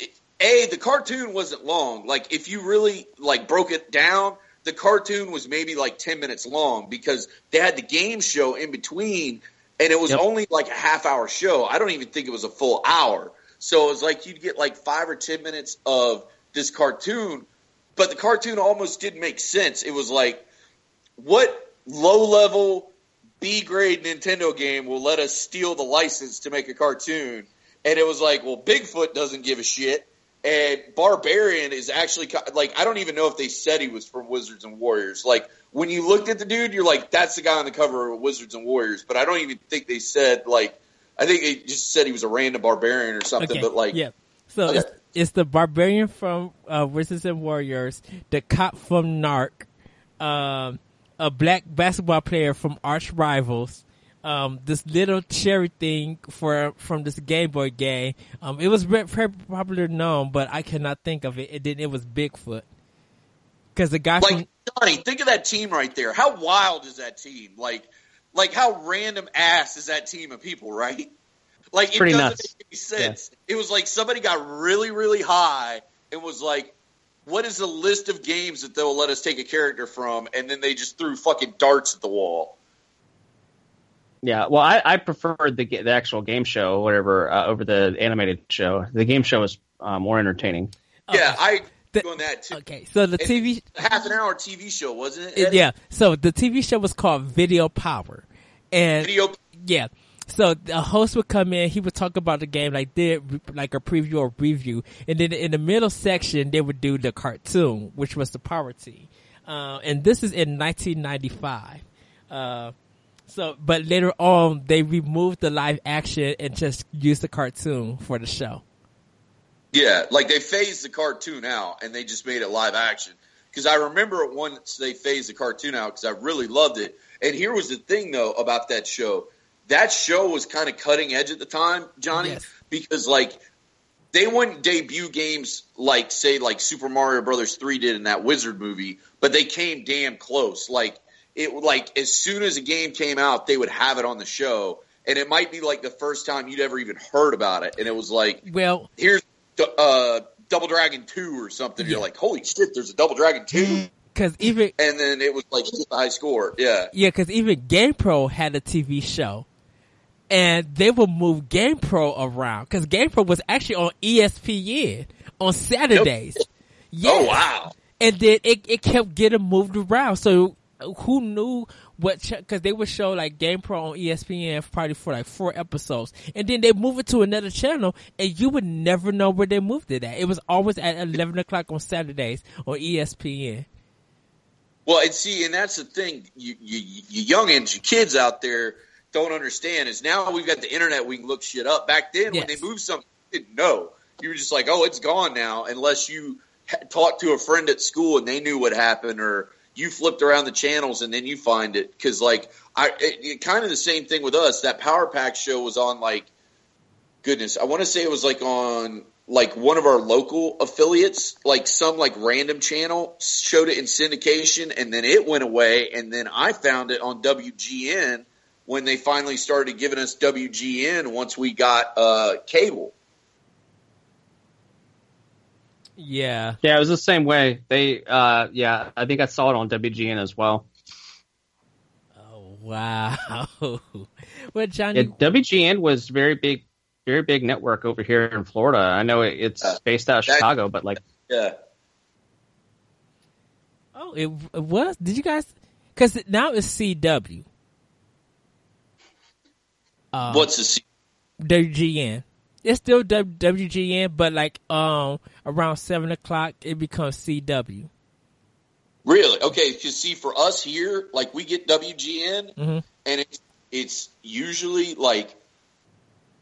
it- a the cartoon wasn't long. Like if you really like broke it down, the cartoon was maybe like ten minutes long because they had the game show in between, and it was Yep. only like a half hour show. I don't even think it was a full hour. So it was like you'd get like five or ten minutes of this cartoon, but the cartoon almost didn't make sense. It was like what low level B grade Nintendo game will let us steal the license to make a cartoon? And it was like, well, Bigfoot doesn't give a shit. And Barbarian is actually like, I don't even know if they said he was from Wizards and Warriors. Like, when you looked at the dude, you're like, that's the guy on the cover of Wizards and Warriors. But I don't even think they said, like, I think they just said he was a random barbarian or something. Okay. But, like, yeah. So Okay. it's, it's the barbarian from uh, Wizards and Warriors, the cop from Narc, um, a black basketball player from Arch Rivals, um, this little cherry thing for from this Game Boy game. Um, it was very, very popular known, but I cannot think of it. It did. It was Bigfoot. Because the guy from like Johnny, think of that team right there. How wild is that team? Like, like how random ass is that team of people, right? Like, it doesn't nuts. make any sense. It was like somebody got really, really high and was like, "What is the list of games that they'll let us take a character from?" And then they just threw fucking darts at the wall. Yeah, well, I, I preferred the the actual game show, whatever, uh, over the animated show. The game show was uh, more entertaining. Yeah, I The- doing that too. okay, so the It- TV A half an hour TV show, wasn't it? It- Eddie? yeah. So the TV show was called Video Power, and Video. yeah. So the host would come in, he would talk about the game like did like a preview or review, and then in the middle section they would do the cartoon, which was the Power Team, uh, and this is in 1995. So, but later on, they removed the live action and just used the cartoon for the show. Yeah, like they phased the cartoon out and they just made it live action. Because I remember once they phased the cartoon out because I really loved it. And here was the thing though about that show. That show was kind of cutting edge at the time, Johnny, Yes. because like they wouldn't debut games like say like Super Mario Brothers 3 did in that Wizard movie, but they came damn close. Like it like as soon as a game came out, they would have it on the show. And it might be like the first time you'd ever even heard about it. And it was like Well, here's uh, Double Dragon 2 or something. You're like, holy shit, there's a Double Dragon 2. because even And then it was like a high score. Yeah. yeah, because even GamePro had a TV show, and they would move GamePro around because GamePro was actually on ESPN on Saturdays. Yes. Oh, wow. and then it, it kept getting moved around. So who knew what? Because they would show like Game Pro on ESPN probably for like four episodes, and then they move it to another channel, and you would never know where they moved it at. It was always at eleven o'clock on Saturdays on ESPN. Well, and see, and that's the thing, you, you, you youngins, you kids out there don't understand is now we've got the internet, we can look shit up. Back then, when they moved something, you didn't know. You were just like, oh, it's gone now, unless you talked to a friend at school and they knew what happened, or you flipped around the channels and then you find it. Because, like, I it, it, kind of the same thing with us. That Power Pack show was on, like, goodness, I want to say it was like on like one of our local affiliates, like some like random channel showed it in syndication and then it went away and then I found it on WGN when they finally started giving us WGN once we got uh cable. Yeah, Yeah, it was the same way. They, uh, yeah, I think I saw it on WGN as well. Oh wow. well, Yeah, Johnny, WGN was very big, very big network over here in Florida. I know it, it's Uh, based out of that- Chicago, but like, Yeah. oh, it, it was. Did you guys? Because now it's CW. Uh, What's the C? WGN. It's still W- WGN, but like um around seven o'clock, it becomes CW. Really? Okay, because see, for us here, like we get WGN, Mhm. and it's it's usually like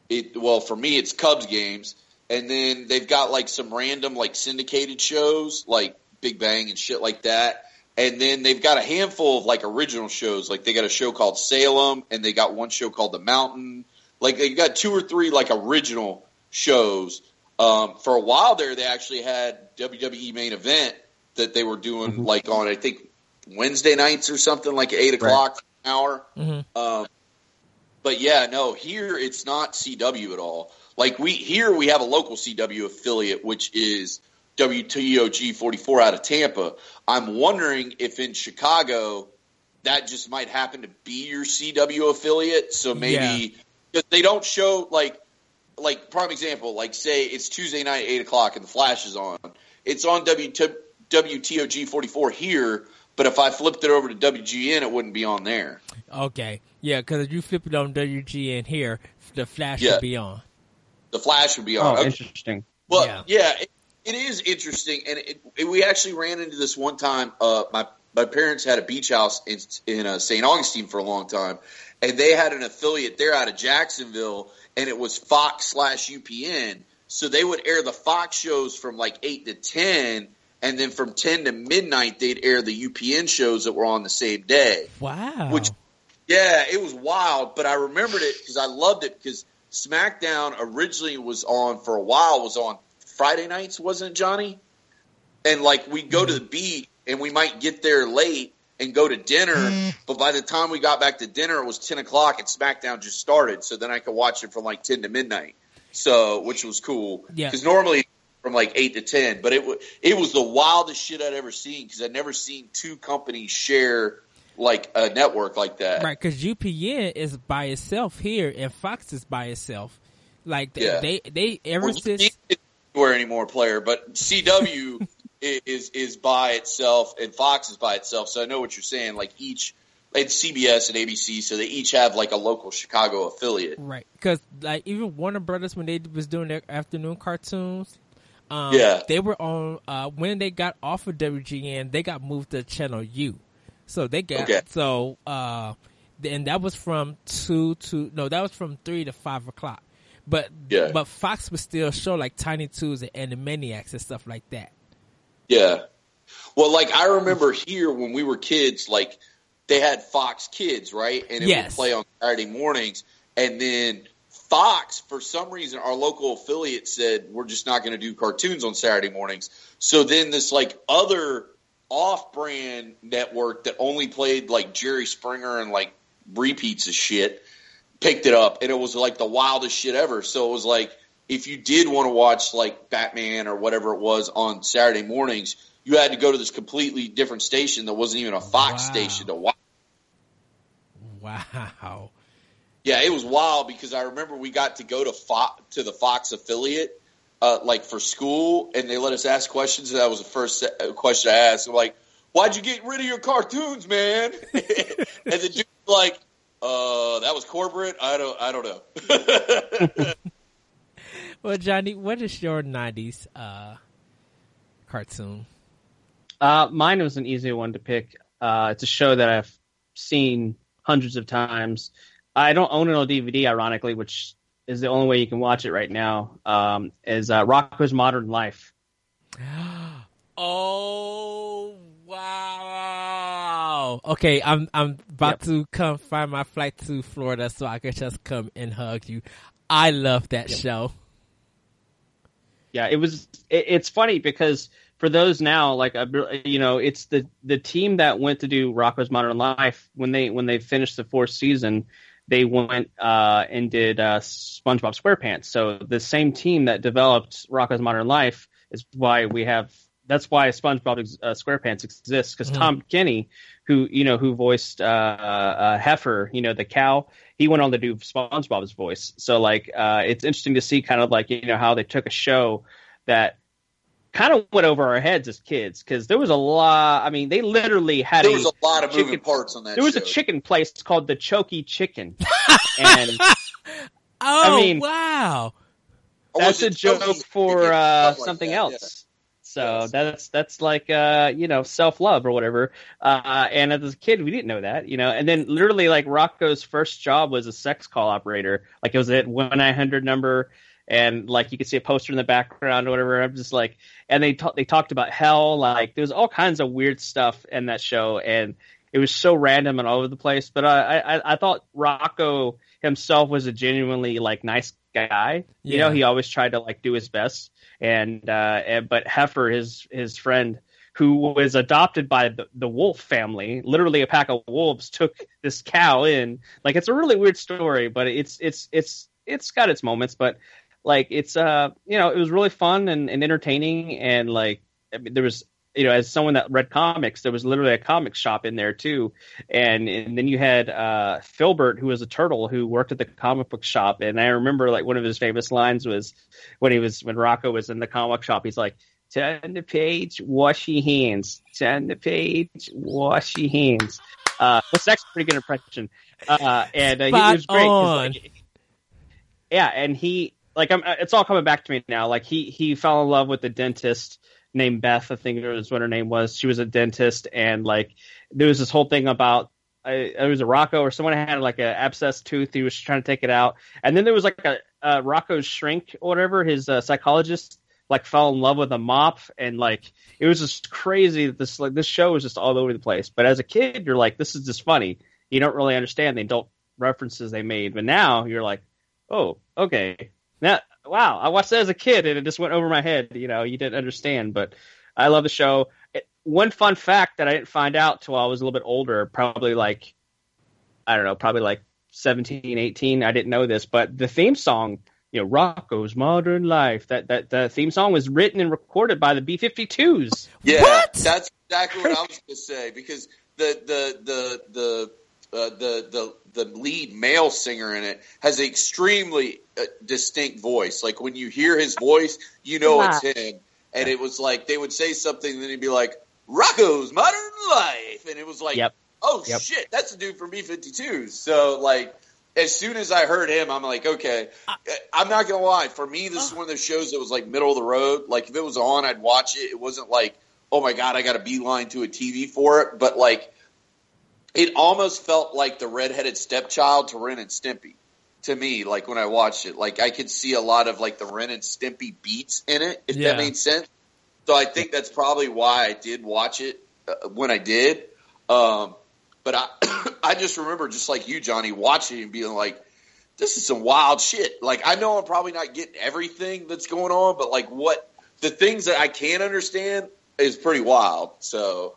it. Well, for me, it's Cubs games, and then they've got like some random like syndicated shows, like Big Bang and shit like that. And then they've got a handful of like original shows, like they got a show called Salem, and they got one show called The Mountain. Like they got two or three like original shows. Um, for a while there, they actually had WWE main event that they were doing Mhm. like on I think Wednesday nights or something like eight o'clock an hour. Mhm. Um, but yeah, no, here it's not CW at all. Like we here we have a local CW affiliate which is WTOG 44 out of Tampa. I'm wondering if in Chicago that just might happen to be your CW affiliate. So maybe because they don't show like like prime example, like say it's Tuesday night eight o'clock and the Flash is on. It's on W WTOG 44 here, but if I flipped it over to WGN, it wouldn't be on there. Okay, yeah, because if you flip it on WGN here, the Flash Yeah. will be on. The Flash would be oh, on. Okay. interesting. Well, Yeah. yeah, it, it is interesting, and it, it, we actually ran into this one time. Uh, my my parents had a beach house in in uh, St. Augustine for a long time, and they had an affiliate there out of Jacksonville, and it was Fox slash UPN. So they would air the Fox shows from like eight to ten, and then from ten to midnight they'd air the UPN shows that were on the same day. Wow. Which- Yeah, it was wild, but I remembered it because I loved it because SmackDown originally was on for a while was on Friday nights, wasn't it, Johnny? And like we'd go to the mm-hmm. beat and we might get there late and go to dinner, hmm. but by the time we got back to dinner, it was ten o'clock and SmackDown just started. So then I could watch it from like ten to midnight. So which was cool. Yeah. Because normally from like eight to ten, but it was it was the wildest shit I'd ever seen because I'd never seen two companies share like a network like that. Right, because UPN is by itself here, and Fox is by itself. Like they, Yeah. they, they ever Well, since anywhere anymore, player. But CW is is by itself, and Fox is by itself. So I know what you're saying. Like each, it's CBS and ABC, so they each have like a local Chicago affiliate. right, because like even Warner Brothers when they was doing their afternoon cartoons, um, Yeah. they were on uh, when they got off of WGN, they got moved to Channel U, so they got Okay. so uh, and that was from two to no, that was from three to five o'clock. But Yeah. but Fox would still show like Tiny Toons and Animaniacs and stuff like that. Yeah. Well, like I remember here when we were kids, like they had Fox Kids, right? And it Yes. would play on Saturday mornings. And then Fox, for some reason, our local affiliate said we're just not going to do cartoons on Saturday mornings. So then this like other off-brand network that only played like Jerry Springer and like repeats of shit picked it up, and it was like the wildest shit ever. So it was like if you did want to watch like Batman or whatever it was on Saturday mornings, you had to go to this completely different station that wasn't even a Fox Wow. station to watch. Wow. Yeah, it was wild because I remember we got to go to Fo- to the Fox affiliate, uh, like for school, and they let us ask questions. And that was the first uh, question I asked. I'm like, "Why'd you get rid of your cartoons, man?" and the dude was like, "Uh, that was corporate. I don't, I don't know." Well, Johnny, what is your '90s uh, cartoon? Uh, mine was an easy one to pick. Uh, it's a show that I've seen hundreds of times. I don't own it on DVD, ironically, which is the only way you can watch it right now. Um, is uh, Rocko's Modern Life. Oh wow! Okay, I'm I'm about Yep. to come find my flight to Florida so I can just come and hug you. I love that show. Yeah, it was. It, it's funny because for those now, like you know, it's the the team that went to do Rocko's Modern Life when they when they finished the fourth season. They went uh, and did uh, SpongeBob SquarePants. So the same team that developed Rocko's Modern Life is why we have. That's why SpongeBob uh, SquarePants exists because Mhm. Tom Kenny, who you know who voiced uh, uh, Heifer, you know the cow, he went on to do SpongeBob's voice. So like, uh, it's interesting to see kind of like you know how they took a show that kind of went over our heads as kids because there was a lot. I mean, they literally had there a, was a lot of moving chicken- parts on that. there was show. a chicken place called the Chokey Chicken, and Oh mean, wow! That's a joke for uh, Something like something that, else. So that's that's like uh, you know self love or whatever. Uh, and as a kid, we didn't know that, you know. And then literally, like Rocko's first job was a sex call operator. Like it was at one nine hundred number, and like you could see a poster in the background or whatever. I'm just like, and they ta- they talked about hell. Like there was all kinds of weird stuff in that show, and it was so random and all over the place. But I I, I thought Rocko himself was a genuinely like nice guy. You know, he always tried to like do his best. And uh, and but Heifer, his his friend, who was adopted by the, the wolf family, literally a pack of wolves, took this cow in. Like it's a really weird story, but it's it's it's it's got its moments. But like it's uh you know it was really fun and, and entertaining and like I mean, there was you know as someone that read comics there was literally a comic shop in there too. And and then you had uh Filbert who was a turtle who worked at the comic book shop. And I remember like one of his famous lines was when he was when Rocko was in the comic shop he's like turn the page wash your hands. Turn the page wash your hands. Uh it's actually a pretty good impression. Uh and uh, he, it was great like, yeah and he like I'm, it's all coming back to me now. Like he he fell in love with the dentist named Beth I think was what her name was. She was a dentist and like there was this whole thing about I, it was a Rocko or someone had like an abscess tooth. He was trying to take it out. And then there was like a, a Rocko's shrink or whatever his uh, psychologist like fell in love with a mop. And like it was just crazy that this like this show was just all over the place. But as a kid you're like this is just funny. You don't really understand the adult references they made. But now you're like oh okay. Now wow i watched that as a kid and it just went over my head you know you didn't understand but i love the show. It, one fun fact that i didn't find out till i was a little bit older probably like i don't know probably like 17 18 i didn't know this but the theme song you know rocko's modern life that that the theme song was written and recorded by the b-52s Yeah, What? that's exactly what I was going to say because the the the the uh, the the the lead male singer in it has an extremely uh, distinct voice. Like when you hear his voice, you know it's him. And it was like they would say something, and then he'd be like, "Rocko's Modern Life," and it was like, Yep. "Oh Yep. shit, that's the dude from B52s." So like. As soon as I heard him, I'm like, okay. I'm not gonna lie. For me, this is one of those shows that was like middle of the road. Like if it was on, I'd watch it. It wasn't like, oh my god, I got a beeline to a TV for it. But like, it almost felt like the redheaded stepchild to Ren and Stimpy to me. Like when I watched it, like I could see a lot of like the Ren and Stimpy beats in it, if Yeah. that made sense. So I think that's probably why I did watch it uh, when I did. Um, but I, I just remember just like you, Johnny, watching and being like, this is some wild shit. Like I know I'm probably not getting everything that's going on, but like what the things that I can understand is pretty wild. So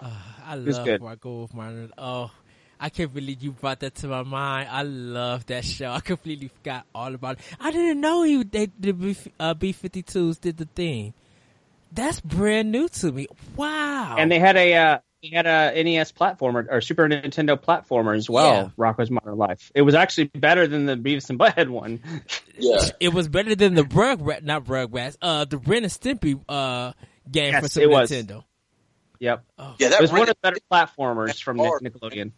Uh, I love good. where I go with my oh. I can't believe you brought that to my mind. I love that show. I completely forgot all about it. I didn't know he they the B uh, B52s did the thing. That's brand new to me. Wow. And they had a uh, they had a NES platformer or Super Nintendo platformer as well. Yeah. Rocko's Modern Life. It was actually better than the Beavis and Butthead one. yeah, it was better than the Rugrat, not Rugrats, uh, the Ren and Stimpy uh game for Super it was. Nintendo. Yep, yeah, it that was one of the better platformers from hard. Nickelodeon.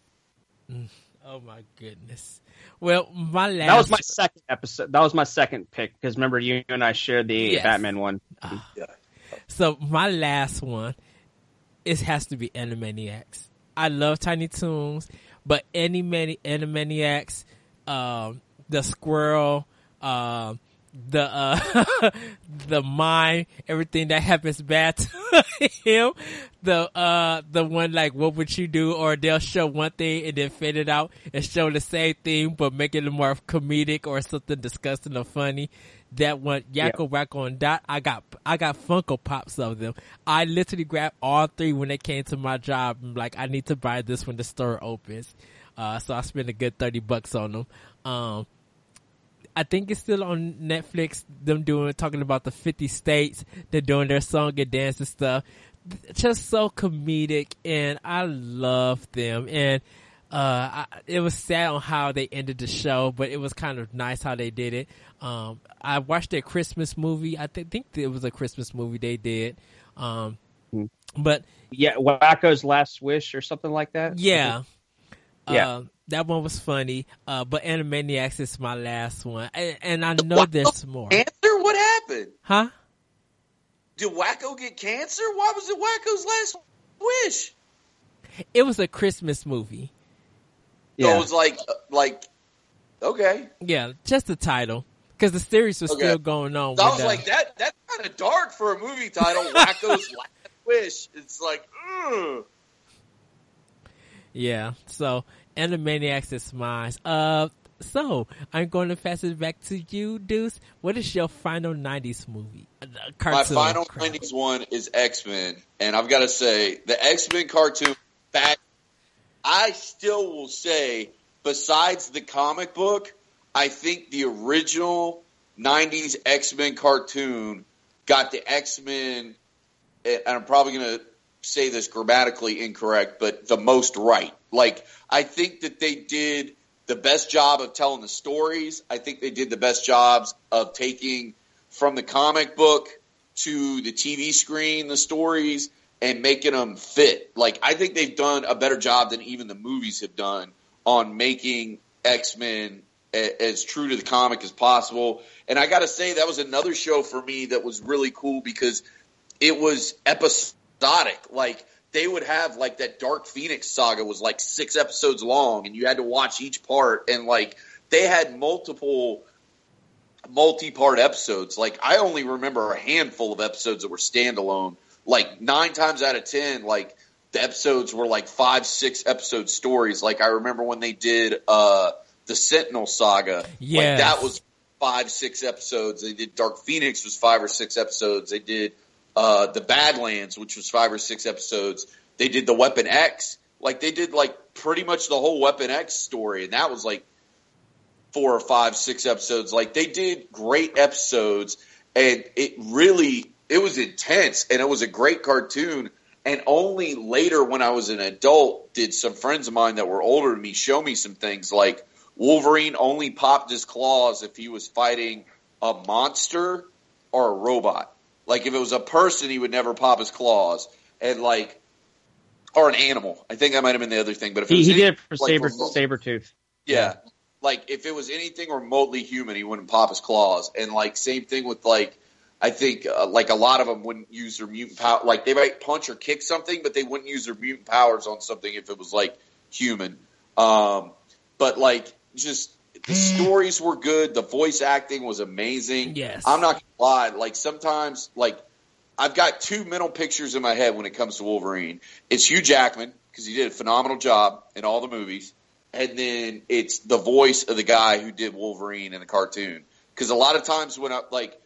Oh my goodness. Well, my last That was my second episode. That was my second pick because remember you and I shared the Yes. Batman one. So my last one, it has to be Animaniacs. I love Tiny Toons, but any many Animaniacs, um, the squirrel, um, the uh, the mime, everything that happens bad to him, the uh, the one like what would you do, or they'll show one thing and then fade it out and show the same thing but make it more comedic or something disgusting or funny. That one, Yakko Wakko and Dot, I got I got Funko Pops of them. I literally grabbed all three when they came to my job. I'm like, I need to buy this when the store opens. Uh, so I spent a good thirty bucks on them. Um, I think it's still on Netflix. Them doing talking about the fifty states. They're doing their song and dance and stuff. Just so comedic, and I love them. And uh, I, it was sad on how they ended the show, but it was kind of nice how they did it. Um, I watched their Christmas movie. I th- think it was a Christmas movie they did. Um, Hmm. but Yeah, Wakko's Last Wish or something like that. yeah. Yeah. Uh, that one was funny. Uh, but Animaniacs is my last one. And, and I know there's more. cancer. What happened? Huh? Did Wakko get cancer? Why was it Wakko's last wish? It was a Christmas movie. So Yeah. it was like, like, okay. Yeah, just the title. Because the series was Okay. still going on. So I was the- like, that that's kind of dark for a movie title. Wakko's last wish. It's like, ugh. Yeah. So Animaniacs is mine. Uh, so I'm going to pass it back to you, Deuce. What is your final '90s movie? Uh, My final Crap. '90s one is X Men, and I've got to say the X Men cartoon. Back, I still will say, besides the comic book, I think the original '90s X Men cartoon got the X Men, and I'm probably going to say this grammatically incorrect, but the most right. Like, I think that they did the best job of telling the stories. I think they did the best jobs of taking from the comic book to the TV screen the stories and making them fit. Like, I think they've done a better job than even the movies have done on making X Men as true to the comic as possible. And I got to say, that was another show for me that was really cool because it was episodic. Like they would have like that Dark Phoenix saga was like six episodes long, and you had to watch each part. And like they had multiple multi-part episodes. Like I only remember a handful of episodes that were standalone. Like nine times out of ten, like the episodes were like five, six episode stories. Like I remember when they did uh the Sentinel saga. Like that was five, six episodes. They did Dark Phoenix was five or six episodes. They did uh the Badlands, which was five or six episodes. They did the Weapon X. Like they did like pretty much the whole Weapon X story, and that was like four or five, six episodes. Like they did great episodes, and it really it was intense, and it was a great cartoon. And only later, when I was an adult, did some friends of mine that were older than me show me some things like Wolverine only popped his claws if he was fighting a monster or a robot. Like if it was a person, he would never pop his claws, and like or an animal. I think that might have been the other thing. But if it He, he any- did it for like, Saber remote- Sabretooth. yeah. Like if it was anything remotely human, he wouldn't pop his claws. And like same thing with like I think uh, like a lot of them wouldn't use their mutant power. Like they might punch or kick something, but they wouldn't use their mutant powers on something if it was like human. Um, but like just the stories were good. The voice acting was amazing. Yes. I'm not gonna lie. Like sometimes, like I've got two mental pictures in my head when it comes to Wolverine. It's Hugh Jackman because he did a phenomenal job in all the movies, and then it's the voice of the guy who did Wolverine in the cartoon. Because a lot of times when I like,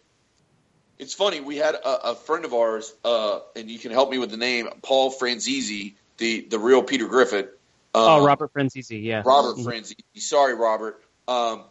it's funny. We had a, a friend of ours, uh, and you can help me with the name, Paul Franzese, the the real Peter Griffin. oh, Um, Robert Franzese, yeah. Robert Mhm. Franzese. Sorry, Robert. Um,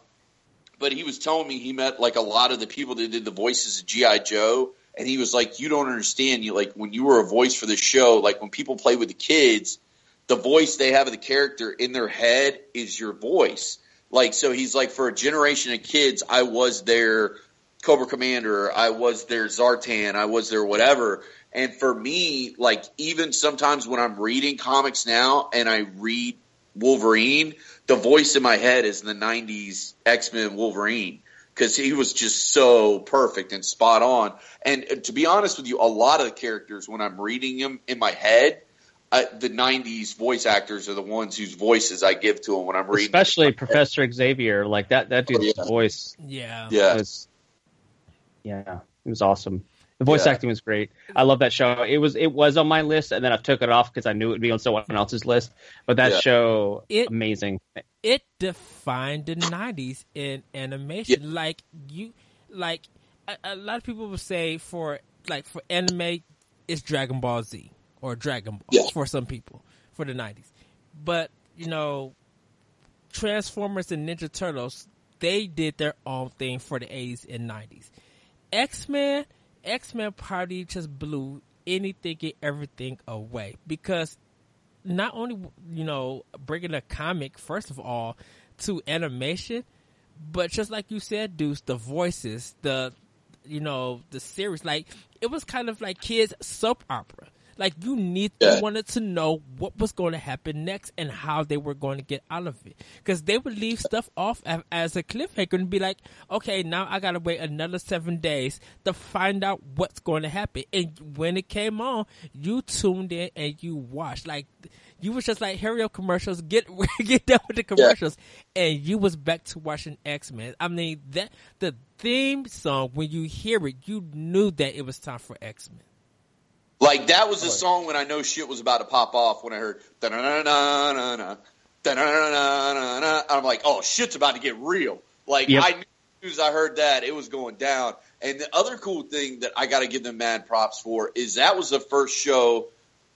but he was telling me he met like a lot of the people that did the voices of GI Joe, and he was like, "You don't understand. You like when you were a voice for the show. Like when people play with the kids, the voice they have of the character in their head is your voice. Like so, he's like for a generation of kids, I was their Cobra Commander, I was their Zartan, I was their whatever. And for me, like even sometimes when I'm reading comics now and I read Wolverine, the voice in my head is the '90s X Men Wolverine because he was just so perfect and spot on. And uh, to be honest with you, a lot of the characters when I'm reading them in my head, uh, the '90s voice actors are the ones whose voices I give to them when I'm reading. Especially Professor Xavier, like that that dude's Oh, yeah. voice Yeah. yeah, was yeah, it was awesome. The voice Yeah. acting was great. I love that show. It was it was on my list, and then I took it off because I knew it would be on someone else's list. But that Yeah. show, It- amazing. it defined the 90s in animation like you like a, a lot of people will say for like for anime it's dragon ball z or dragon ball Yeah. for some people for the 90s but you know transformers and ninja turtles they did their own thing for the 80s and 90s x-men x-men just blew anything and everything away because not only you know bringing a comic first of all to animation, but just like you said, Deuce, the voices, the you know the series, like it was kind of like kids soap opera. Like you need, Yeah. wanted to know what was going to happen next and how they were going to get out of it, because they would leave stuff off as a cliffhanger and be like, okay, now I gotta wait another seven days to find out what's going to happen. And when it came on, you tuned in and you watched. Like you was just like, hurry up commercials, get get done with the commercials, and you was back to watching X Men. I mean that the theme song when you hear it, you knew that it was time for X Men. Like that was the song when I know shit was about to pop off when I heard da-na-na-na-na-na, da-na-na-na-na-na. I'm like, oh shit's about to get real. Like Yep. I knew as soon as I heard that it was going down. And the other cool thing that I got to give them mad props for is that was the first show,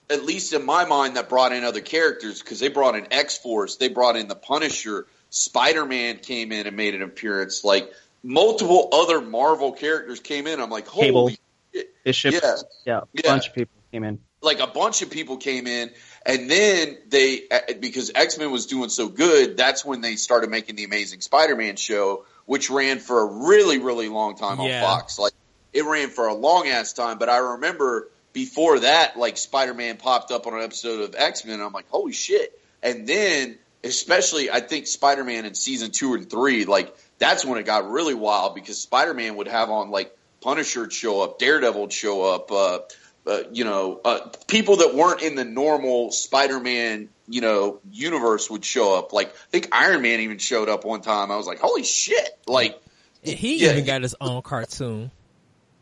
at least in my mind, that brought in other characters because they brought in X Force, they brought in the Punisher, Spider Man came in and made an appearance. Like multiple other Marvel characters came in. I'm like, holy Cable. Shit. Bishop, Yeah. yeah, a Yeah. bunch of people came in. like a bunch of people came in and then they uh, because x-men was doing so good that's when they started making the amazing spider-man show which ran for a really really long time Yeah. on fox like it ran for a long ass time but i remember before that like spider-man popped up on an episode of x-men and i'm like holy shit and then especially i think spider-man in season two and three like that's when it got really wild because spider-man would have on like punisher would show up daredevil would show up uh uh, you know, uh, people that weren't in the normal Spider-Man, you know, universe would show up. Like, I think Iron Man even showed up one time. I was like, holy shit! Like, he Yeah. even got his own cartoon.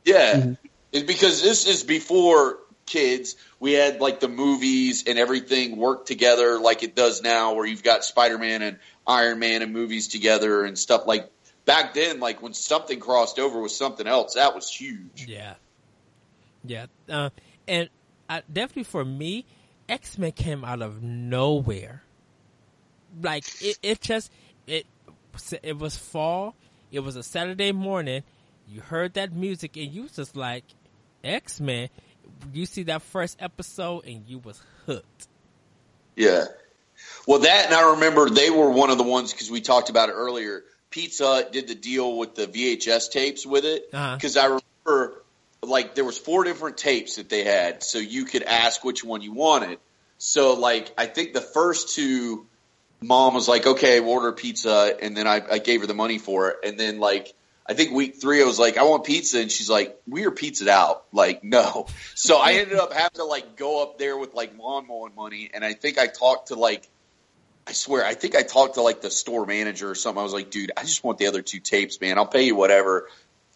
yeah, it's because this is before kids. We had like the movies and everything worked together like it does now, where you've got Spider-Man and Iron Man and movies together and stuff like. Back then, like when something crossed over with something else, that was huge. Yeah, yeah, uh, and I, definitely for me, X Men came out of nowhere. Like it, it just it it was fall. It was a Saturday morning. You heard that music and you was just like X Men. You see that first episode and you was hooked. Yeah. Well, that and I remember they were one of the ones because we talked about it earlier. Pizza did the deal with the VHS tapes with it Uh-huh. because I remember like there was four different tapes that they had, so you could ask which one you wanted. So like I think the first two, mom was like, "Okay, we'll order pizza," and then I, I gave her the money for it, and then like I think week three, I was like, I want pizza. And she's like, we are pizzaed out. Like, no. So I ended up having to like go up there with like lawn mowing money. And I think I talked to like, I swear, I think I talked to like the store manager or something. I was like, dude, I just want the other two tapes, man. I'll pay you whatever.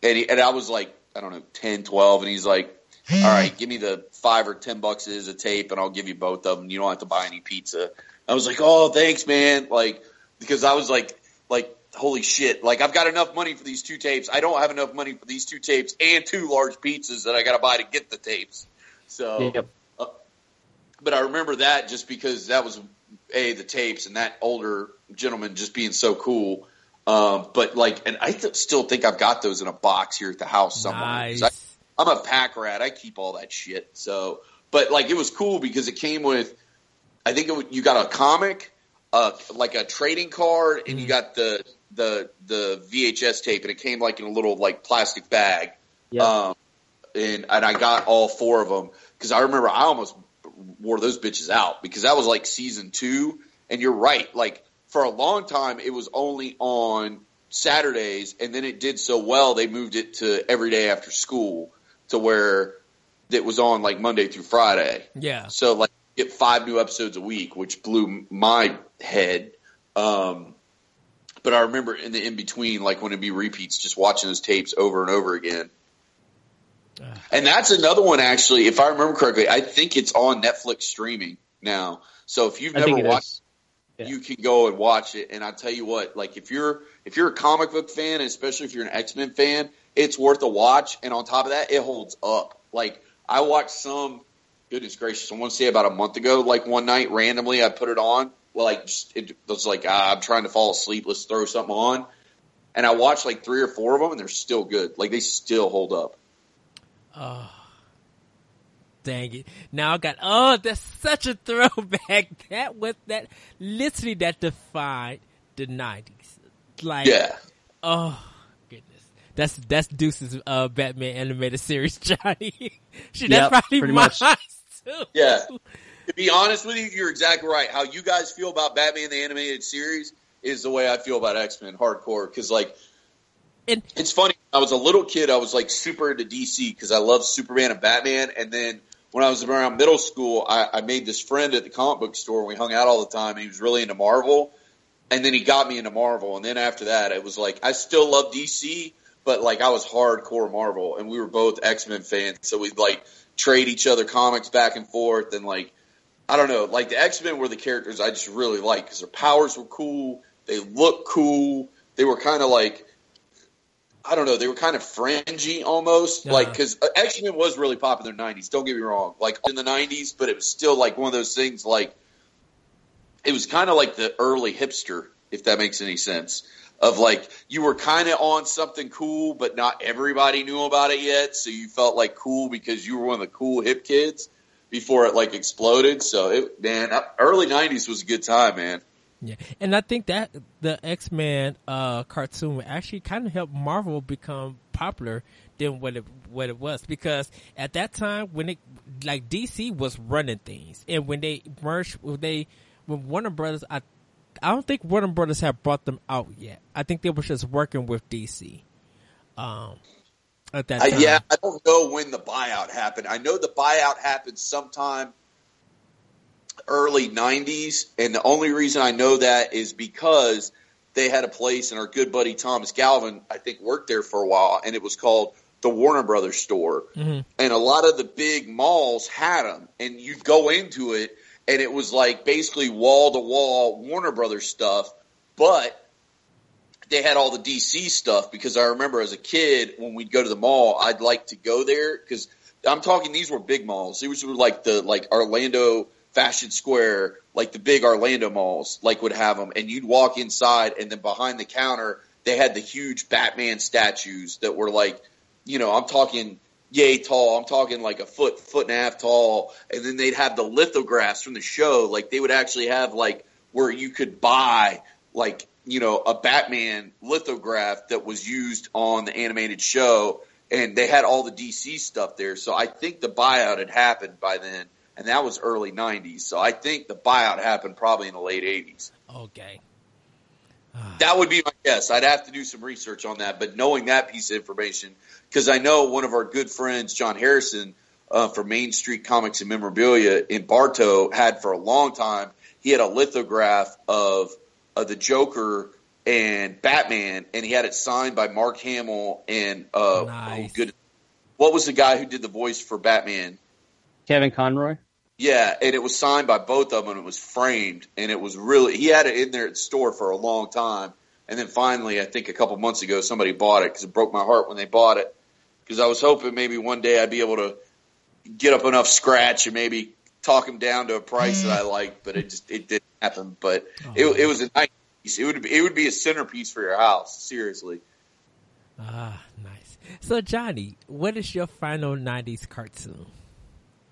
And, he, and I was like, I don't know, 10, 12. And he's like, all right, give me the five or 10 bucks is a tape and I'll give you both of them. You don't have to buy any pizza. I was like, oh, thanks, man. Like, because I was like, like, holy shit, like I've got enough money for these two tapes. I don't have enough money for these two tapes and two large pizzas that I got to buy to get the tapes. So, Yep. uh, but I remember that just because that was a the tapes and that older gentleman just being so cool. Um, but like, and I th- still think I've got those in a box here at the house somewhere. Nice. I, I'm a pack rat. I keep all that shit. So, but like, it was cool because it came with. I think it, you got a comic, uh, like a trading card, and you got the the the VHS tape, and it came like in a little like plastic bag. Yep. Um, and and I got all four of them because I remember I almost wore those bitches out because that was like season two. And you're right, like for a long time it was only on Saturdays, and then it did so well they moved it to every day after school to where it was on like Monday through Friday. Yeah. So like get five new episodes a week, which blew my head. Um, but I remember in the in between, like when it'd be repeats, just watching those tapes over and over again. And that's another one, actually. If I remember correctly, I think it's on Netflix streaming now. So if you've never watched. Yeah. you can go and watch it. And I tell you what, like if you're if you're a comic book fan, especially if you're an X Men fan, it's worth a watch. And on top of that, it holds up. Like I watched some. Goodness gracious! I want to say about a month ago, like one night randomly, I put it on. Well, like just, it was like ah, I'm trying to fall asleep. Let's throw something on, and I watched like three or four of them, and they're still good. Like they still hold up. Oh, dang it! Now I got. Oh, that's such a throwback. That was that literally that defined the nineties. Like, Yeah. oh goodness, that's that's Deuce's uh, Batman animated series, Johnny. Shit, Yep, that's probably pretty mine much. too. Yeah. To be honest with you, you're exactly right. How you guys feel about Batman the animated series is the way I feel about X Men hardcore. Because like, And- it's funny. I was a little kid. I was like super into DC because I loved Superman and Batman. And then when I was around middle school, I, I made this friend at the comic book store. We hung out all the time. And he was really into Marvel. And then he got me into Marvel. And then after that, it was like I still love DC, but like I was hardcore Marvel. And we were both X Men fans, so we'd like trade each other comics back and forth. And like I don't know, like the X Men were the characters I just really liked because their powers were cool. They looked cool. They were kind of like, I don't know, they were kind of fringy almost. Yeah. Like, because uh, X Men was really popular in the 90s, don't get me wrong. Like, in the 90s, but it was still like one of those things like, it was kind of like the early hipster, if that makes any sense. Of like, you were kind of on something cool, but not everybody knew about it yet. So you felt like cool because you were one of the cool hip kids before it like exploded. So it, man, early '90s was a good time, man. Yeah, and I think that the X Men uh, cartoon actually kind of helped Marvel become popular than what it what it was because at that time when it like DC was running things, and when they merged, when they when Warner Brothers, I I don't think Warner Brothers had brought them out yet. I think they were just working with DC. Um, at that Uh, yeah, I don't know when the buyout happened. I know the buyout happened sometime early '90s, and the only reason I know that is because they had a place, and our good buddy Thomas Galvin, I think, worked there for a while, and it was called the Warner Brothers store. Mhm. And a lot of the big malls had them, and you'd go into it, and it was like basically wall to wall Warner Brothers stuff, but they had all the DC stuff because I remember as a kid when we'd go to the mall, I'd like to go there because I'm talking these were big malls. These were like the like Orlando Fashion Square, like the big Orlando malls, like would have them, and you'd walk inside, and then behind the counter they had the huge Batman statues that were like, you know, I'm talking yay tall. I'm talking like a foot, foot and a half tall, and then they'd have the lithographs from the show. Like they would actually have like where you could buy like you know a Batman lithograph that was used on the animated show, and they had all the DC stuff there. So I think the buyout had happened by then, and that was early '90s. So I think the buyout happened probably in the late '80s. Okay. That would be my guess. I'd have to do some research on that, but knowing that piece of information, because I know one of our good friends, John Harrison, uh, from Main Street Comics and Memorabilia in Bartow, had for a long time. He had a lithograph of of the Joker and Batman, and he had it signed by Mark Hamill and uh, Nice. oh, good. What was the guy who did the voice for Batman? Kevin Conroy. Yeah, and it was signed by both of them, and it was framed, and it was really he had it in there at the store for a long time, and then finally, I think a couple months ago, somebody bought it because it broke my heart when they bought it, because I was hoping maybe one day I'd be able to get up enough scratch and maybe talk him down to a price that I liked, but it just it didn't happen. But it, it was a nice piece. It would be, it would be a centerpiece for your house, seriously. Ah, nice. So, Johnny, what is your final '90s cartoon?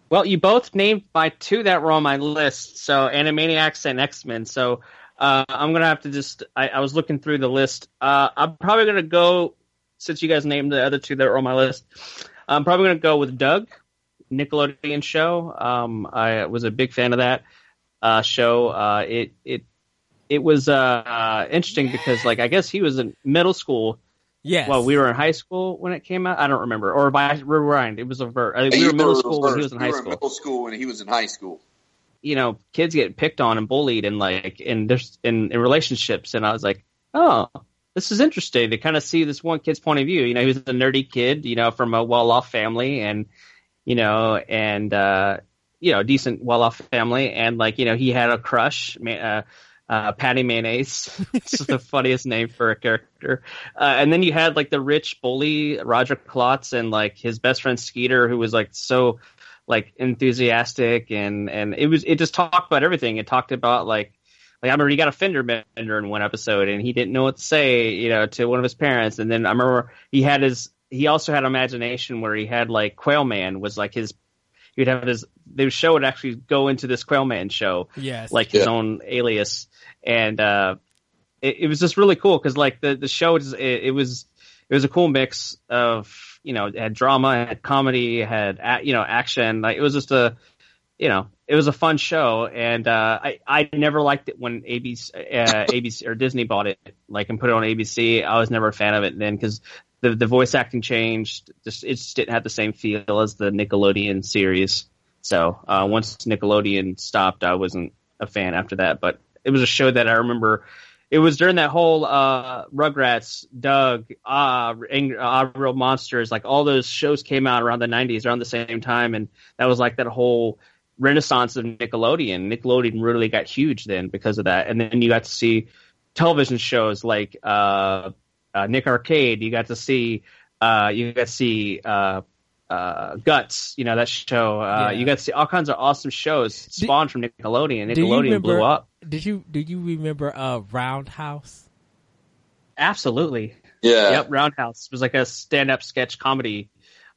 Well, you both named my two that were on my list. So Animaniacs and X Men. So uh, I'm gonna have to just. I, I was looking through the list. Uh, I'm probably gonna go since you guys named the other two that were on my list. I'm probably gonna go with Doug, Nickelodeon show. Um, I was a big fan of that uh, show. Uh, it it it was uh, uh, interesting because like I guess he was in middle school. Yes. Well, we were in high school when it came out. I don't remember. Or by rewind, it was a ver- I think we were middle school when he was in You high were school middle school when he was in high school. you know, kids get picked on and bullied and like in there's in, in relationships and I was like, Oh, this is interesting to kind of see this one kid's point of view. You know, he was a nerdy kid, you know, from a well off family and you know, and uh you know, decent well off family and like, you know, he had a crush, ma- uh uh, Patty Mayonnaise. it's the funniest name for a character. Uh, and then you had like the rich bully Roger Klotz and like his best friend Skeeter, who was like so like enthusiastic and and it was it just talked about everything. It talked about like like I remember he got a fender bender in one episode and he didn't know what to say, you know, to one of his parents. And then I remember he had his he also had imagination where he had like Quail Man was like his he would have his the show would actually go into this Quailman show yes. like his Yeah. own alias, and uh, it, it was just really cool because like the the show it, it was it was a cool mix of you know it had drama, it had comedy, it had you know action. Like it was just a you know it was a fun show, and uh, I I never liked it when ABC uh, ABC or Disney bought it like and put it on ABC. I was never a fan of it then because. The, the voice acting changed. Just it just didn't have the same feel as the Nickelodeon series. So uh, once Nickelodeon stopped, I wasn't a fan after that. But it was a show that I remember. It was during that whole uh, Rugrats, Doug, Ah, Ang- Ah, Real Monsters, like all those shows came out around the '90s, around the same time, and that was like that whole renaissance of Nickelodeon. Nickelodeon really got huge then because of that, and then you got to see television shows like uh, uh, Nick Arcade. You got to see, uh, you got to see. Uh, uh, Guts, you know that show. Uh, Yeah. You got to see all kinds of awesome shows spawned from Nickelodeon. Nickelodeon remember- blew up. Did you do you remember uh Roundhouse? Absolutely. Yeah. Yep. Roundhouse was like a stand-up sketch comedy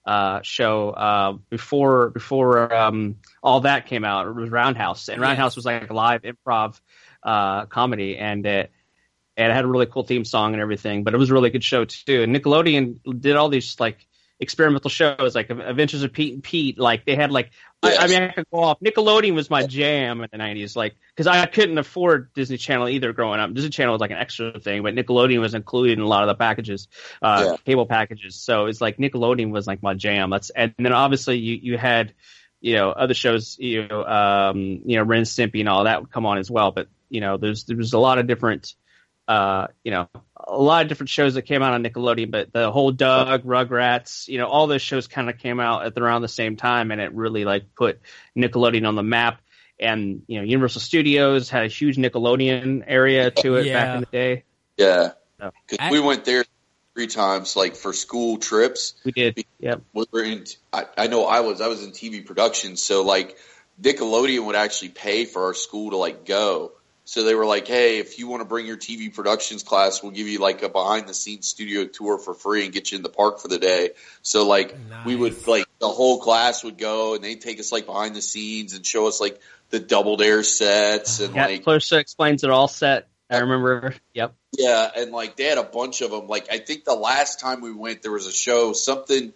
uh, show uh, before before um, all that came out. It was Roundhouse, and Yes. Roundhouse was like a live improv uh, comedy, and it and it had a really cool theme song and everything. But it was a really good show too. And Nickelodeon did all these like experimental shows, like Adventures of Pete and Pete. Like they had like I, I mean, I could go off. Nickelodeon was my jam in the '90s, like because I couldn't afford Disney Channel either growing up. Disney Channel was like an extra thing, but Nickelodeon was included in a lot of the packages, uh, Yeah. cable packages. So it's like Nickelodeon was like my jam. That's and then obviously you you had you know other shows, you know, um, you know, Ren Stimpy and all that would come on as well. But you know, there's there was a lot of different. Uh, you know, a lot of different shows that came out on Nickelodeon, but the whole Doug, Rugrats, you know, all those shows kind of came out at around the same time, and it really like put Nickelodeon on the map. And you know, Universal Studios had a huge Nickelodeon area to it Yeah. back in the day. Yeah. So- Because we went there three times, like for school trips. We did, yep. We were in. I, I know I was. I was in TV production, so like Nickelodeon would actually pay for our school to like go. So they were like, "Hey, if you want to bring your TV productions class, we'll give you like a behind the scenes studio tour for free and get you in the park for the day." So like we would like the whole class would go and they'd take us like behind the scenes and show us like the double dare sets and Yeah, like Clarissa explains it all set. I remember. Yep. yeah, and like they had a bunch of them. Like I think the last time we went, there was a show something,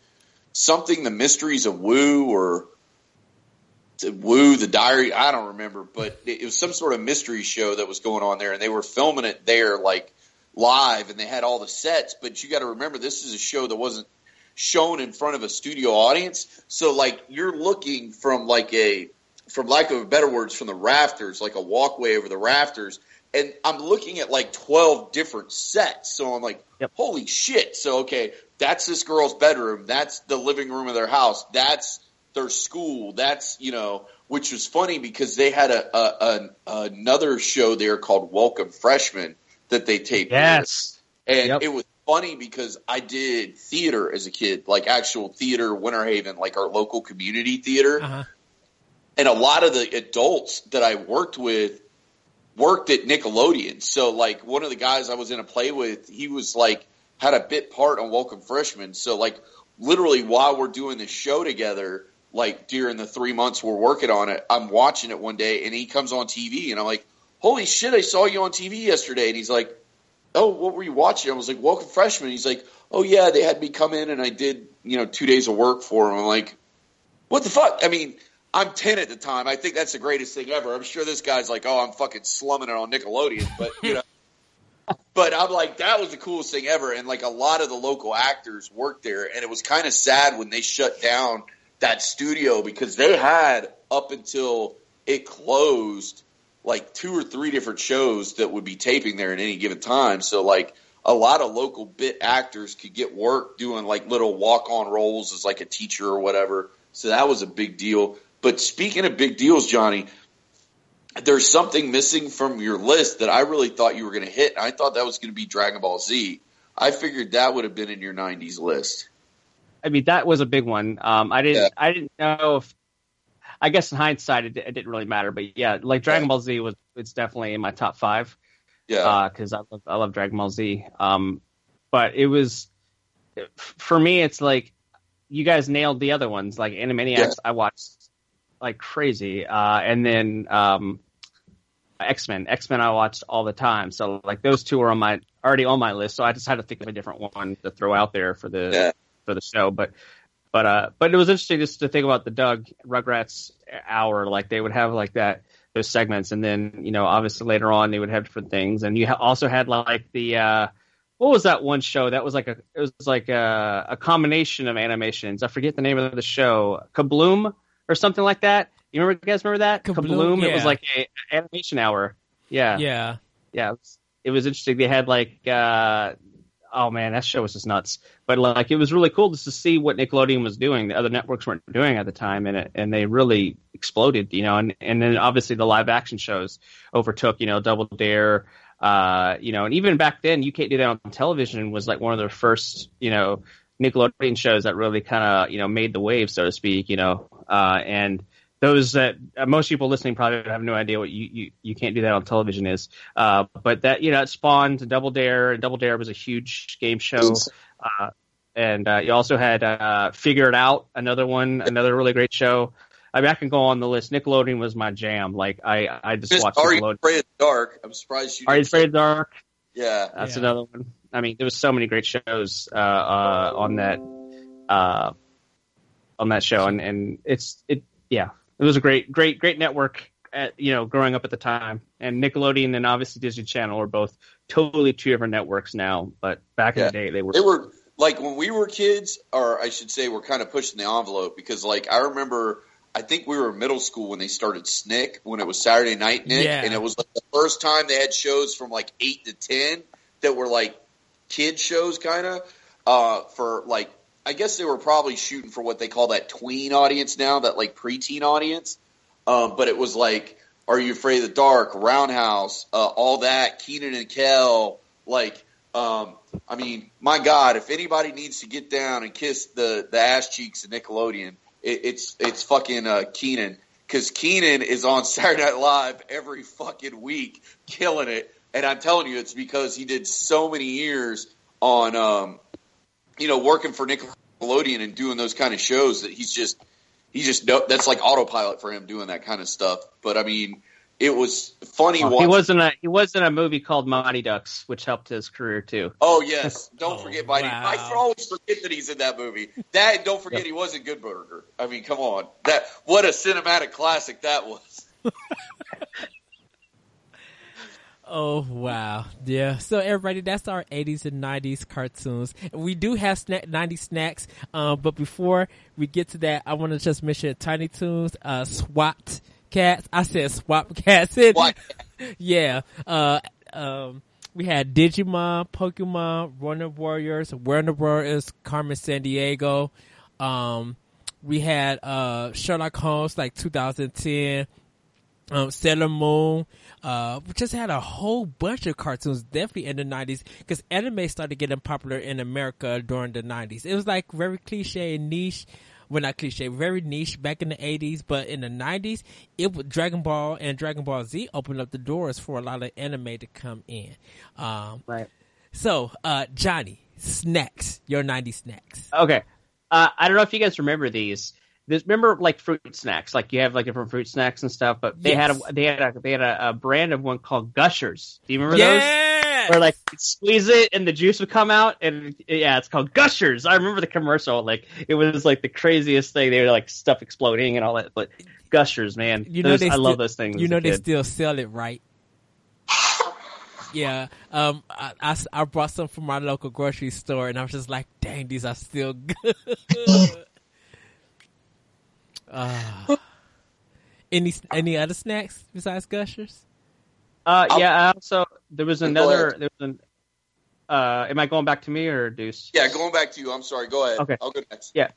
something the mysteries of Woo or the Woo the Diary. I don't remember, but it, was some sort of mystery show that was going on there, and they were filming it there. Like live and they had all the sets. But you got to remember, this is a show that wasn't shown in front of a studio audience. So like you're looking from like a, from lack of better words, from the rafters, like a walkway over the rafters. And I'm looking at like 12 different sets. So I'm like, Yep. holy shit. So, okay, that's this girl's bedroom. That's the living room of their house. That's their school. That's, you know, which was funny because they had a, a, a another show there called Welcome Freshmen that they taped. there. Yes. And Yep. it was funny because I did theater as a kid, like actual theater, Winter Haven, like our local community theater. Uh-huh. And a lot of the adults that I worked with worked at Nickelodeon. So like one of the guys I was in a play with, he was like had a bit part on Welcome Freshmen. So like literally while we're doing this show together, like during the three months we're working on it, I'm watching it one day and he comes on TV and I'm like, Holy shit, I saw you on TV yesterday and he's like, Oh, what were you watching? I was like, Welcome Freshmen. He's like, Oh yeah, they had me come in and I did, you know, two days of work for him. I'm like, What the fuck? I mean, I'm 10 at the time. I think that's the greatest thing ever. I'm sure this guy's like, oh, I'm fucking slumming it on Nickelodeon, but you know. but I'm like, that was the coolest thing ever. And like a lot of the local actors worked there, and it was kind of sad when they shut down that studio because they had up until it closed like two or three different shows that would be taping there at any given time. So like a lot of local bit actors could get work doing like little walk on roles as like a teacher or whatever. So that was a big deal. But speaking of big deals, Johnny, there's something missing from your list that I really thought you were going to hit. I thought that was going to be Dragon Ball Z. I figured that would have been in your '90s list. I mean, that was a big one. Um, I didn't, Yeah. I didn't know if, I guess in hindsight, it, it didn't really matter. But yeah, like Dragon. Ball Z was, it's definitely in my top five Yeah, because I love, I love Dragon Ball Z. Um, but it was, for me, it's like you guys nailed the other ones. Like Animaniacs, Yeah. I watched like crazy, uh, and then um, X Men. X Men, I watched all the time. So like those two were on my already on my list. So I just had to think of a different one to throw out there for the Yeah. For the show. But but uh, but it was interesting just to think about the Doug Rugrats hour. Like they would have like that those segments, and then you know obviously later on they would have different things, and you ha- also had like the. Uh, what was that one show that was like a it was like a, a combination of animations i forget the name of the show kabloom or something like that you remember you guys remember that Kabloom, it was like a animation hour yeah Yeah. yeah, it was, it was interesting. They had like, uh, oh man, that show was just nuts. But like, it was really cool just to see what Nickelodeon was doing. The other networks weren't doing at the time, and it, and they really exploded, you know. And and then obviously the live action shows overtook, you know, Double Dare, uh, you know, and even back then, you can't do that on television was like one of the first, you know, Nickelodeon shows that really kind of you know made the wave, so to speak, you know, uh, and those that uh, most people listening probably have no idea what you, you, you can't do that on television is. Uh, but that you know it spawned Double Dare, and Double Dare was a huge game show. Uh, and uh, you also had uh, Figure It Out, another one, another really great show. I mean, I can go on the list. Nickelodeon was my jam. Like I, I just Just watched Are You Afraid of the Dark? I'm surprised you. Are you afraid of the dark? Yeah, That's Yeah. another one. I mean, there was so many great shows uh, uh, on that uh, on that show, and, and it's it yeah, it was a great great great network. At, you know, growing up at the time, and Nickelodeon and obviously Disney Channel are both totally two different networks now. But back Yeah. in the day, they were. they were like when we were kids, or I should say, we're kind of pushing the envelope because, like, I remember. I think we were in middle school when they started Snick when it was Saturday Night Nick, Yeah. and it was like the first time they had shows from like eight to ten that were like kid shows, kind of uh, for like I guess they were probably shooting for what they call that tween audience now, that like preteen audience. Um, but it was like, Are You Afraid of the Dark, Roundhouse, uh, all that, Kenan and Kel, like. Um, I mean, my God, if anybody needs to get down and kiss the, the ass cheeks of Nickelodeon, it, it's it's fucking uh, Kenan because Kenan is on Saturday Night Live every fucking week, killing it. And I'm telling you, it's because he did so many years on, um, you know, working for Nickelodeon and doing those kind of shows that he's just he just no, that's like autopilot for him doing that kind of stuff. But I mean, it was funny. Well, he wasn't a he was in a movie called Mighty Ducks, which helped his career too. Oh yes, don't Oh, forget Mighty. Oh, wow. I always forget that he's in that movie. That and don't forget he was in Good Burger. I mean, come on, that what a cinematic classic that was. Oh wow, yeah. So everybody, that's our '80s and '90s cartoons. We do have snack, '90s snacks, uh, but before we get to that, I want to just mention Tiny Toons, uh, SWAT Kats. I said SWAT Kats. What? yeah. Uh, um, we had Digimon, Pokemon, Warner Warriors, Warner Warriors, Carmen Sandiego. Um, we had uh, Sherlock Holmes, like 2010. Um, Sailor Moon. Uh, just had a whole bunch of cartoons, definitely in the 90s, because anime started getting popular in America during the 90s. It was like very cliche and niche. Well, not cliche, very niche back in the 80s, but in the 90s, it was Dragon Ball and Dragon Ball Z opened up the doors for a lot of anime to come in. Um, Right. so, uh, Johnny, snacks, your 90s snacks. Okay. Uh, I don't know if you guys remember these. This, remember like fruit snacks, like you have like different fruit snacks and stuff, but they had a they had a they had a, a brand of one called Gushers. Do you remember those? Yeah! Where like you'd squeeze it and the juice would come out, and yeah, it's called Gushers. I remember the commercial, like it was like the craziest thing. They were like stuff exploding and all that, but Gushers, man, You know Those- I love those things. You know they kid. still sell it, right? Yeah, um, I I brought some from my local grocery store, and I was just like, "Dang, these are still good." uh, any any other snacks besides Gushers? Uh, yeah. I also there was another. There was an. Uh, am I going back to me or Deuce? Yeah, going back to you. I'm sorry. Go ahead. Okay. I'll go next. Yeah.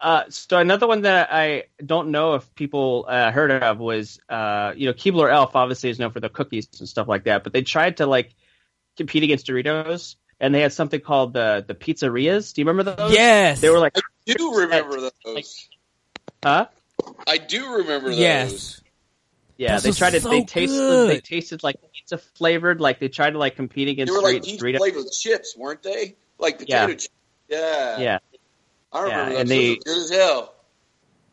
Uh, so another one that I don't know if people uh, heard of was, uh, you know, Keebler Elf obviously is known for the cookies and stuff like that, but they tried to like compete against Doritos, and they had something called the the pizzerias. Do you remember those? Yes, They were like, I do remember those. Huh? I do remember those. Yes. Yeah, Those they were tried to. so they tasted. good. They tasted like pizza flavored. Like they tried to like compete They against were like Doritos. each Doritos. flavored chips, weren't they? Like potato Yeah. chips. Yeah. Yeah, I remember Yeah, those. and Those they- were good as hell.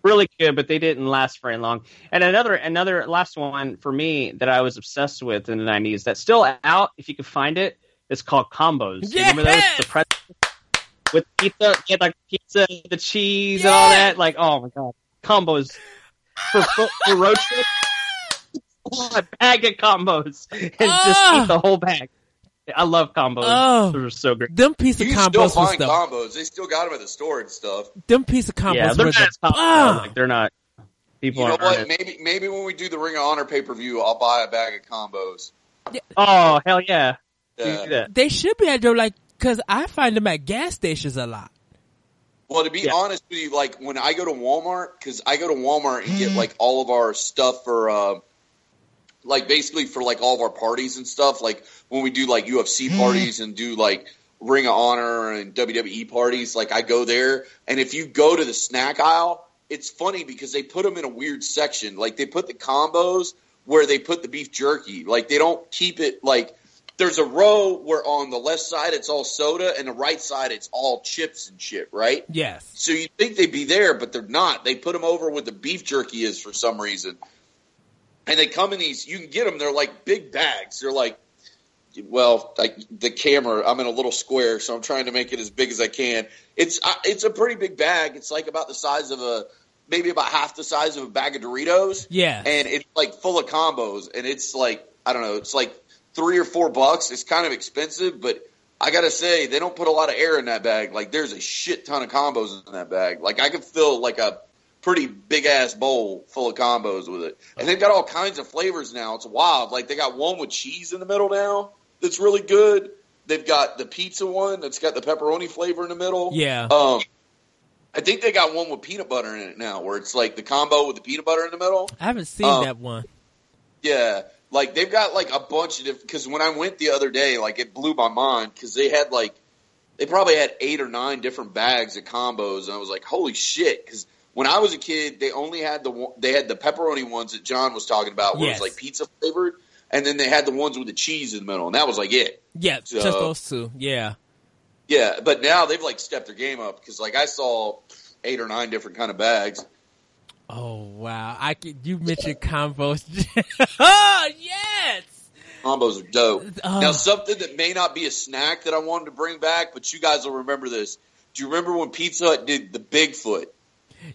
really good, but they didn't last very long. And another another last one for me that I was obsessed with in the nineties that's still out if you can find it. It's called combos. Do you remember those? Yes! The pretzel with pizza, yeah, like pizza, the cheese, and all that. Like, oh my god, combos for, for, for road trip. A bag of combos and just eat the whole bag. I love combos. Oh. Those are so great. them piece of You can still combos find the combos. They still got them at the store and stuff. them piece of combos yeah, they're not the popular. Like they're not. People You know aren't. what? Maybe maybe when we do the Ring of Honor pay per view, I'll buy a bag of combos. Oh hell yeah! Yeah. They should be at your like because I find them at gas stations a lot. Well, to be Yeah. honest with you, like when I go to Walmart, because I go to Walmart and get like all of our stuff for, uh, like basically for like all of our parties and stuff. Like when we do like UFC parties and do like Ring of Honor and WWE parties, like I go there. And if you go to the snack aisle, it's funny because they put them in a weird section. Like they put the combos where they put the beef jerky. Like they don't keep it like there's a row where on the left side it's all soda and the right side it's all chips and shit, right? Yes. So you think they'd be there, but they're not. They put them over where the beef jerky is for some reason. And they come in these, you can get them, they're like big bags. They're like, well, like the camera, I'm in a little square, so I'm trying to make it as big as I can. It's uh, it's a pretty big bag. It's like about the size of a, maybe about half the size of a bag of Doritos. Yeah. And it's like full of combos. And it's like, I don't know, it's like three or four bucks. It's kind of expensive, but I gotta say, they don't put a lot of air in that bag. Like there's a shit ton of combos in that bag. Like I could fill like a pretty big ass bowl full of combos with it. And they've got all kinds of flavors now. It's wild. Like they got one with cheese in the middle now that's really good. They've got the pizza one that's got the pepperoni flavor in the middle. Yeah. Um, I think they got one with peanut butter in it now, where it's like the combo with the peanut butter in the middle. I haven't seen Um, that one. Yeah, like they've got like a bunch of different. Because when I went the other day, like it blew my mind because they had like they probably had eight or nine different bags of combos, and I was like, holy shit! Because when I was a kid, they only had the one- they had the pepperoni ones that John was talking about, where Yes. it was like pizza flavored, and then they had the ones with the cheese in the middle, and that was like it. Yeah, so- just those two. Yeah. Yeah, but now they've like stepped their game up because like I saw eight or nine different kind of bags. Oh wow! I could, you mentioned combos. oh yes. Combos are dope. Oh. Now, something that may not be a snack that I wanted to bring back, but you guys will remember this. Do you remember when Pizza Hut did the Bigfoot?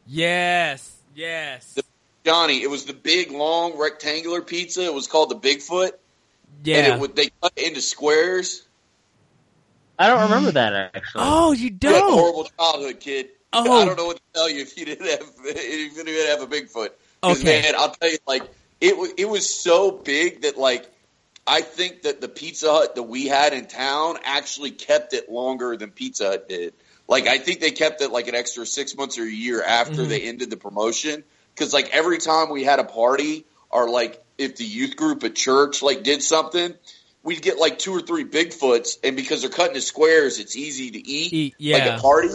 Yes. Yes. Johnny, it was the big, long, rectangular pizza. It was called the Bigfoot. Yeah. And it would they cut it into squares. I don't remember that actually. Oh, you You had a don't. horrible childhood, kid. Oh. I don't know what to tell you if you didn't have if you didn't have a Bigfoot. Okay. man, I'll tell you, like it was it was so big that like I think that the Pizza Hut that we had in town actually kept it longer than Pizza Hut did. Like I think they kept it like an extra six months or a year after Mhm. they ended the promotion. Because like every time we had a party or like if the youth group at church like did something, we'd get like two or three Bigfoots, and because they're cut into squares, it's easy to eat Eat, yeah. like a party.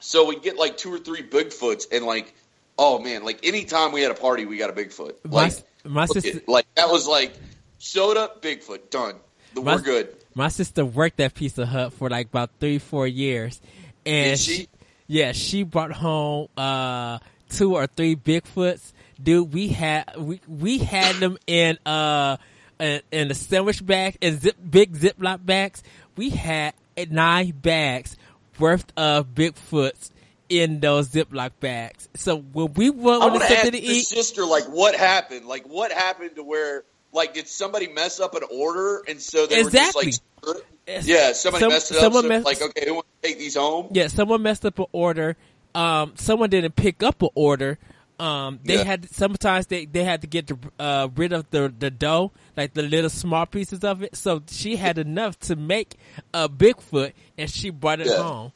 So we'd get like two or three Bigfoots, and like, oh man, like anytime we had a party, we got a Bigfoot. Like, my look sister, at- like that was like soda, Bigfoot, done. My- We're good. my sister worked at Pizza Hut for like about three, four years, and Did she? yeah, she brought home uh two or three Bigfoots. Dude, we had we we had them in uh in, in the sandwich bag and zip big Ziploc bags. We had nine bags worth of Bigfoots in those Ziploc bags. So when we went on want to something ask to eat, sister, like, what happened? Like, what happened to where, like, did somebody mess up an order, and so they Exactly. were just like, yeah, somebody Some- messed it up. So, messed- like, okay, who wants to take these home? Yeah, someone messed up an order. Um, someone didn't pick up an order. Um, they Yeah. had sometimes they, they had to get the, uh, rid of the the dough, like the little small pieces of it. So she had enough to make a Bigfoot, and she brought it Yeah. home.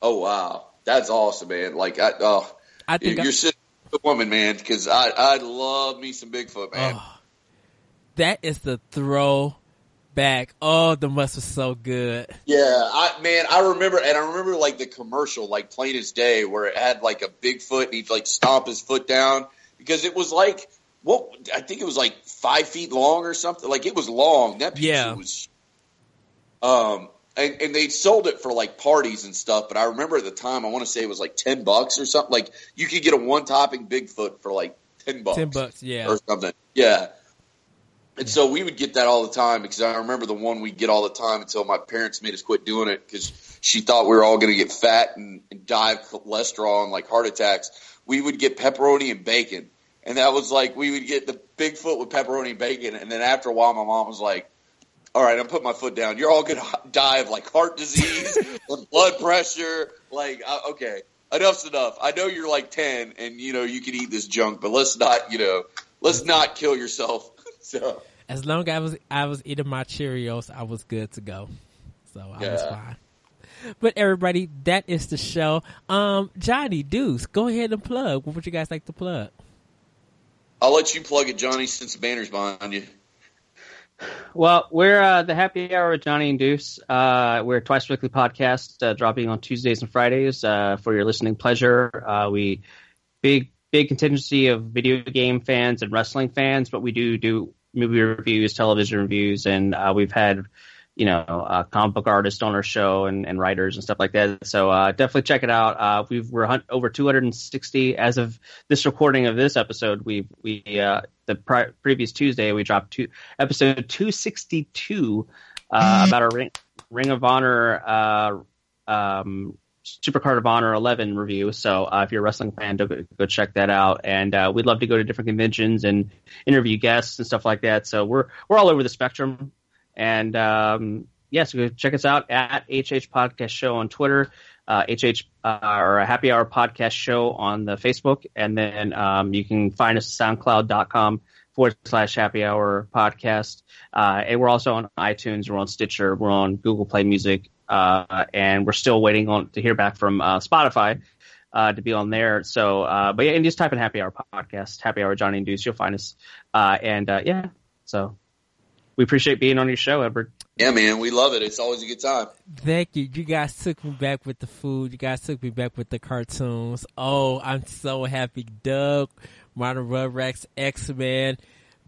Oh wow, that's awesome, man! Like, I, oh, I think you're a woman, man, because I I love me some Bigfoot, man. Oh, that is the throwback. Oh, the must was so good. Yeah, I man, I remember, and I remember like the commercial, like plain as day, where it had like a Bigfoot and he'd like stomp his foot down because it was like what I think it was like five feet long or something. Like it was long. That pizza Yeah. was. Um, and and they sold it for like parties and stuff, but I remember at the time, I want to say it was like ten bucks or something. Like you could get a one topping Bigfoot for like ten bucks Ten bucks, yeah. or something. Yeah. And so we would get that all the time because I remember the one we'd get all the time until my parents made us quit doing it because she thought we were all going to get fat and, and die of cholesterol and like heart attacks. We would get pepperoni and bacon. And that was like, we would get the Bigfoot with pepperoni and bacon. And then after a while, my mom was like, all right, I'm putting my foot down. You're all going to die of like heart disease, blood pressure. Like, uh, okay, enough's enough. I know you're like 10 and, you know, you can eat this junk, but let's not, you know, let's not kill yourself. So, As long as I was I was eating my Cheerios, I was good to go. So I was fine. But everybody, that is the show. Um, Johnny Deuce, go ahead and plug. What would you guys like to plug? I'll let you plug it, Johnny, since the banner's behind you. Well, we're uh, the Happy Hour with Johnny and Deuce. Uh, we're a twice weekly podcast uh, dropping on Tuesdays and Fridays uh, for your listening pleasure. Uh, we big big contingency of video game fans and wrestling fans, but we do do movie reviews, television reviews, and uh, we've had you know uh, comic book artists on our show and, and writers and stuff like that. So uh, definitely check it out. Uh, we've we're hun- over 260 as of this recording of this episode. We we uh, the pri- previous Tuesday we dropped two episode 262 uh, about our ring, ring of honor uh, um, Supercard of Honor 11 review. So uh, if you're a wrestling fan, go, go check that out. And uh, we'd love to go to different conventions and interview guests and stuff like that. So we're we're all over the spectrum. And um, yeah, so go check us out at HH Podcast Show on Twitter, uh, HH uh, or a Happy Hour Podcast Show on the Facebook, and then um, you can find us at SoundCloud.com forward slash Happy Hour Podcast. Uh, and we're also on iTunes, we're on Stitcher, we're on Google Play Music, uh, and we're still waiting on to hear back from uh, Spotify. Uh, to be on there, so uh, but yeah, and just type in Happy Hour podcast, Happy Hour Johnny and Deuce, you'll find us. Uh, and uh, yeah, so we appreciate being on your show, Edward. Yeah, man, we love it. It's always a good time. Thank you. You guys took me back with the food. You guys took me back with the cartoons. Oh, I'm so happy. Doug, Modern Rugrats, X Men,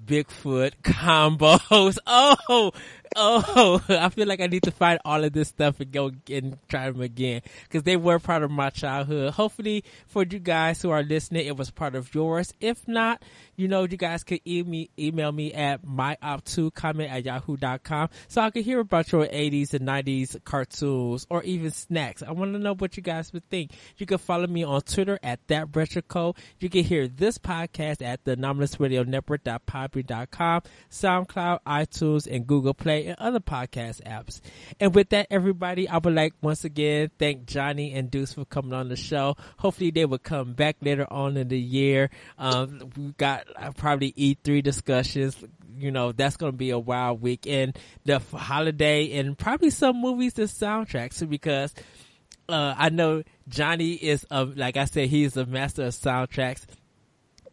Bigfoot combos. Oh, oh, I feel like I need to find all of this stuff and go and try them again because they were part of my childhood. Hopefully, for you guys who are listening, it was part of yours. If not, you know, you guys could email me, email me at myop2 comment at yahoo.com so I can hear about your 80s and 90s cartoons or even snacks. I want to know what you guys would think. You can follow me on Twitter at that retro You can hear this podcast at the Anomalous Radio Network.podbean.com, SoundCloud, iTunes, and Google Play and other podcast apps. And with that, everybody, I would like once again thank Johnny and Deuce for coming on the show. Hopefully they will come back later on in the year. Um, we got uh, probably E3 discussions. You know, that's going to be a wild week and the holiday and probably some movies and soundtracks because uh, I know Johnny is a, like I said, he's a master of soundtracks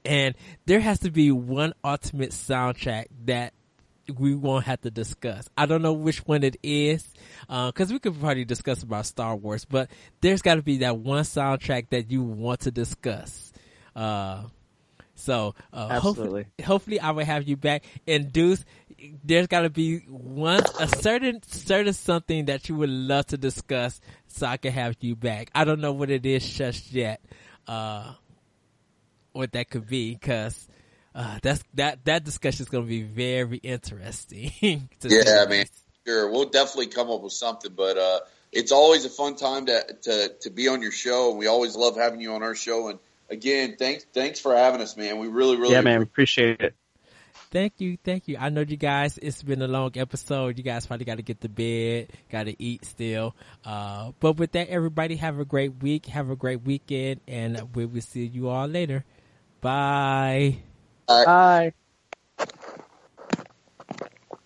and there has to be one ultimate soundtrack that we won't have to discuss. I don't know which one it is, because uh, we could probably discuss about Star Wars, but there's got to be that one soundtrack that you want to discuss. Uh, so uh, hopefully, hopefully, I will have you back. And Deuce, there's got to be one a certain certain something that you would love to discuss, so I can have you back. I don't know what it is just yet, uh, what that could be, because uh, that's that that discussion is going to be very interesting. yeah, man. Sure, we'll definitely come up with something, but uh, it's always a fun time to, to to be on your show, and we always love having you on our show. And again, thanks thanks for having us, man. We really really yeah, man, appreciate it. Thank you, thank you. I know you guys. It's been a long episode. You guys probably got to get to bed, got to eat still. Uh, but with that, everybody have a great week, have a great weekend, and we will see you all later. Bye. Bye. Bye.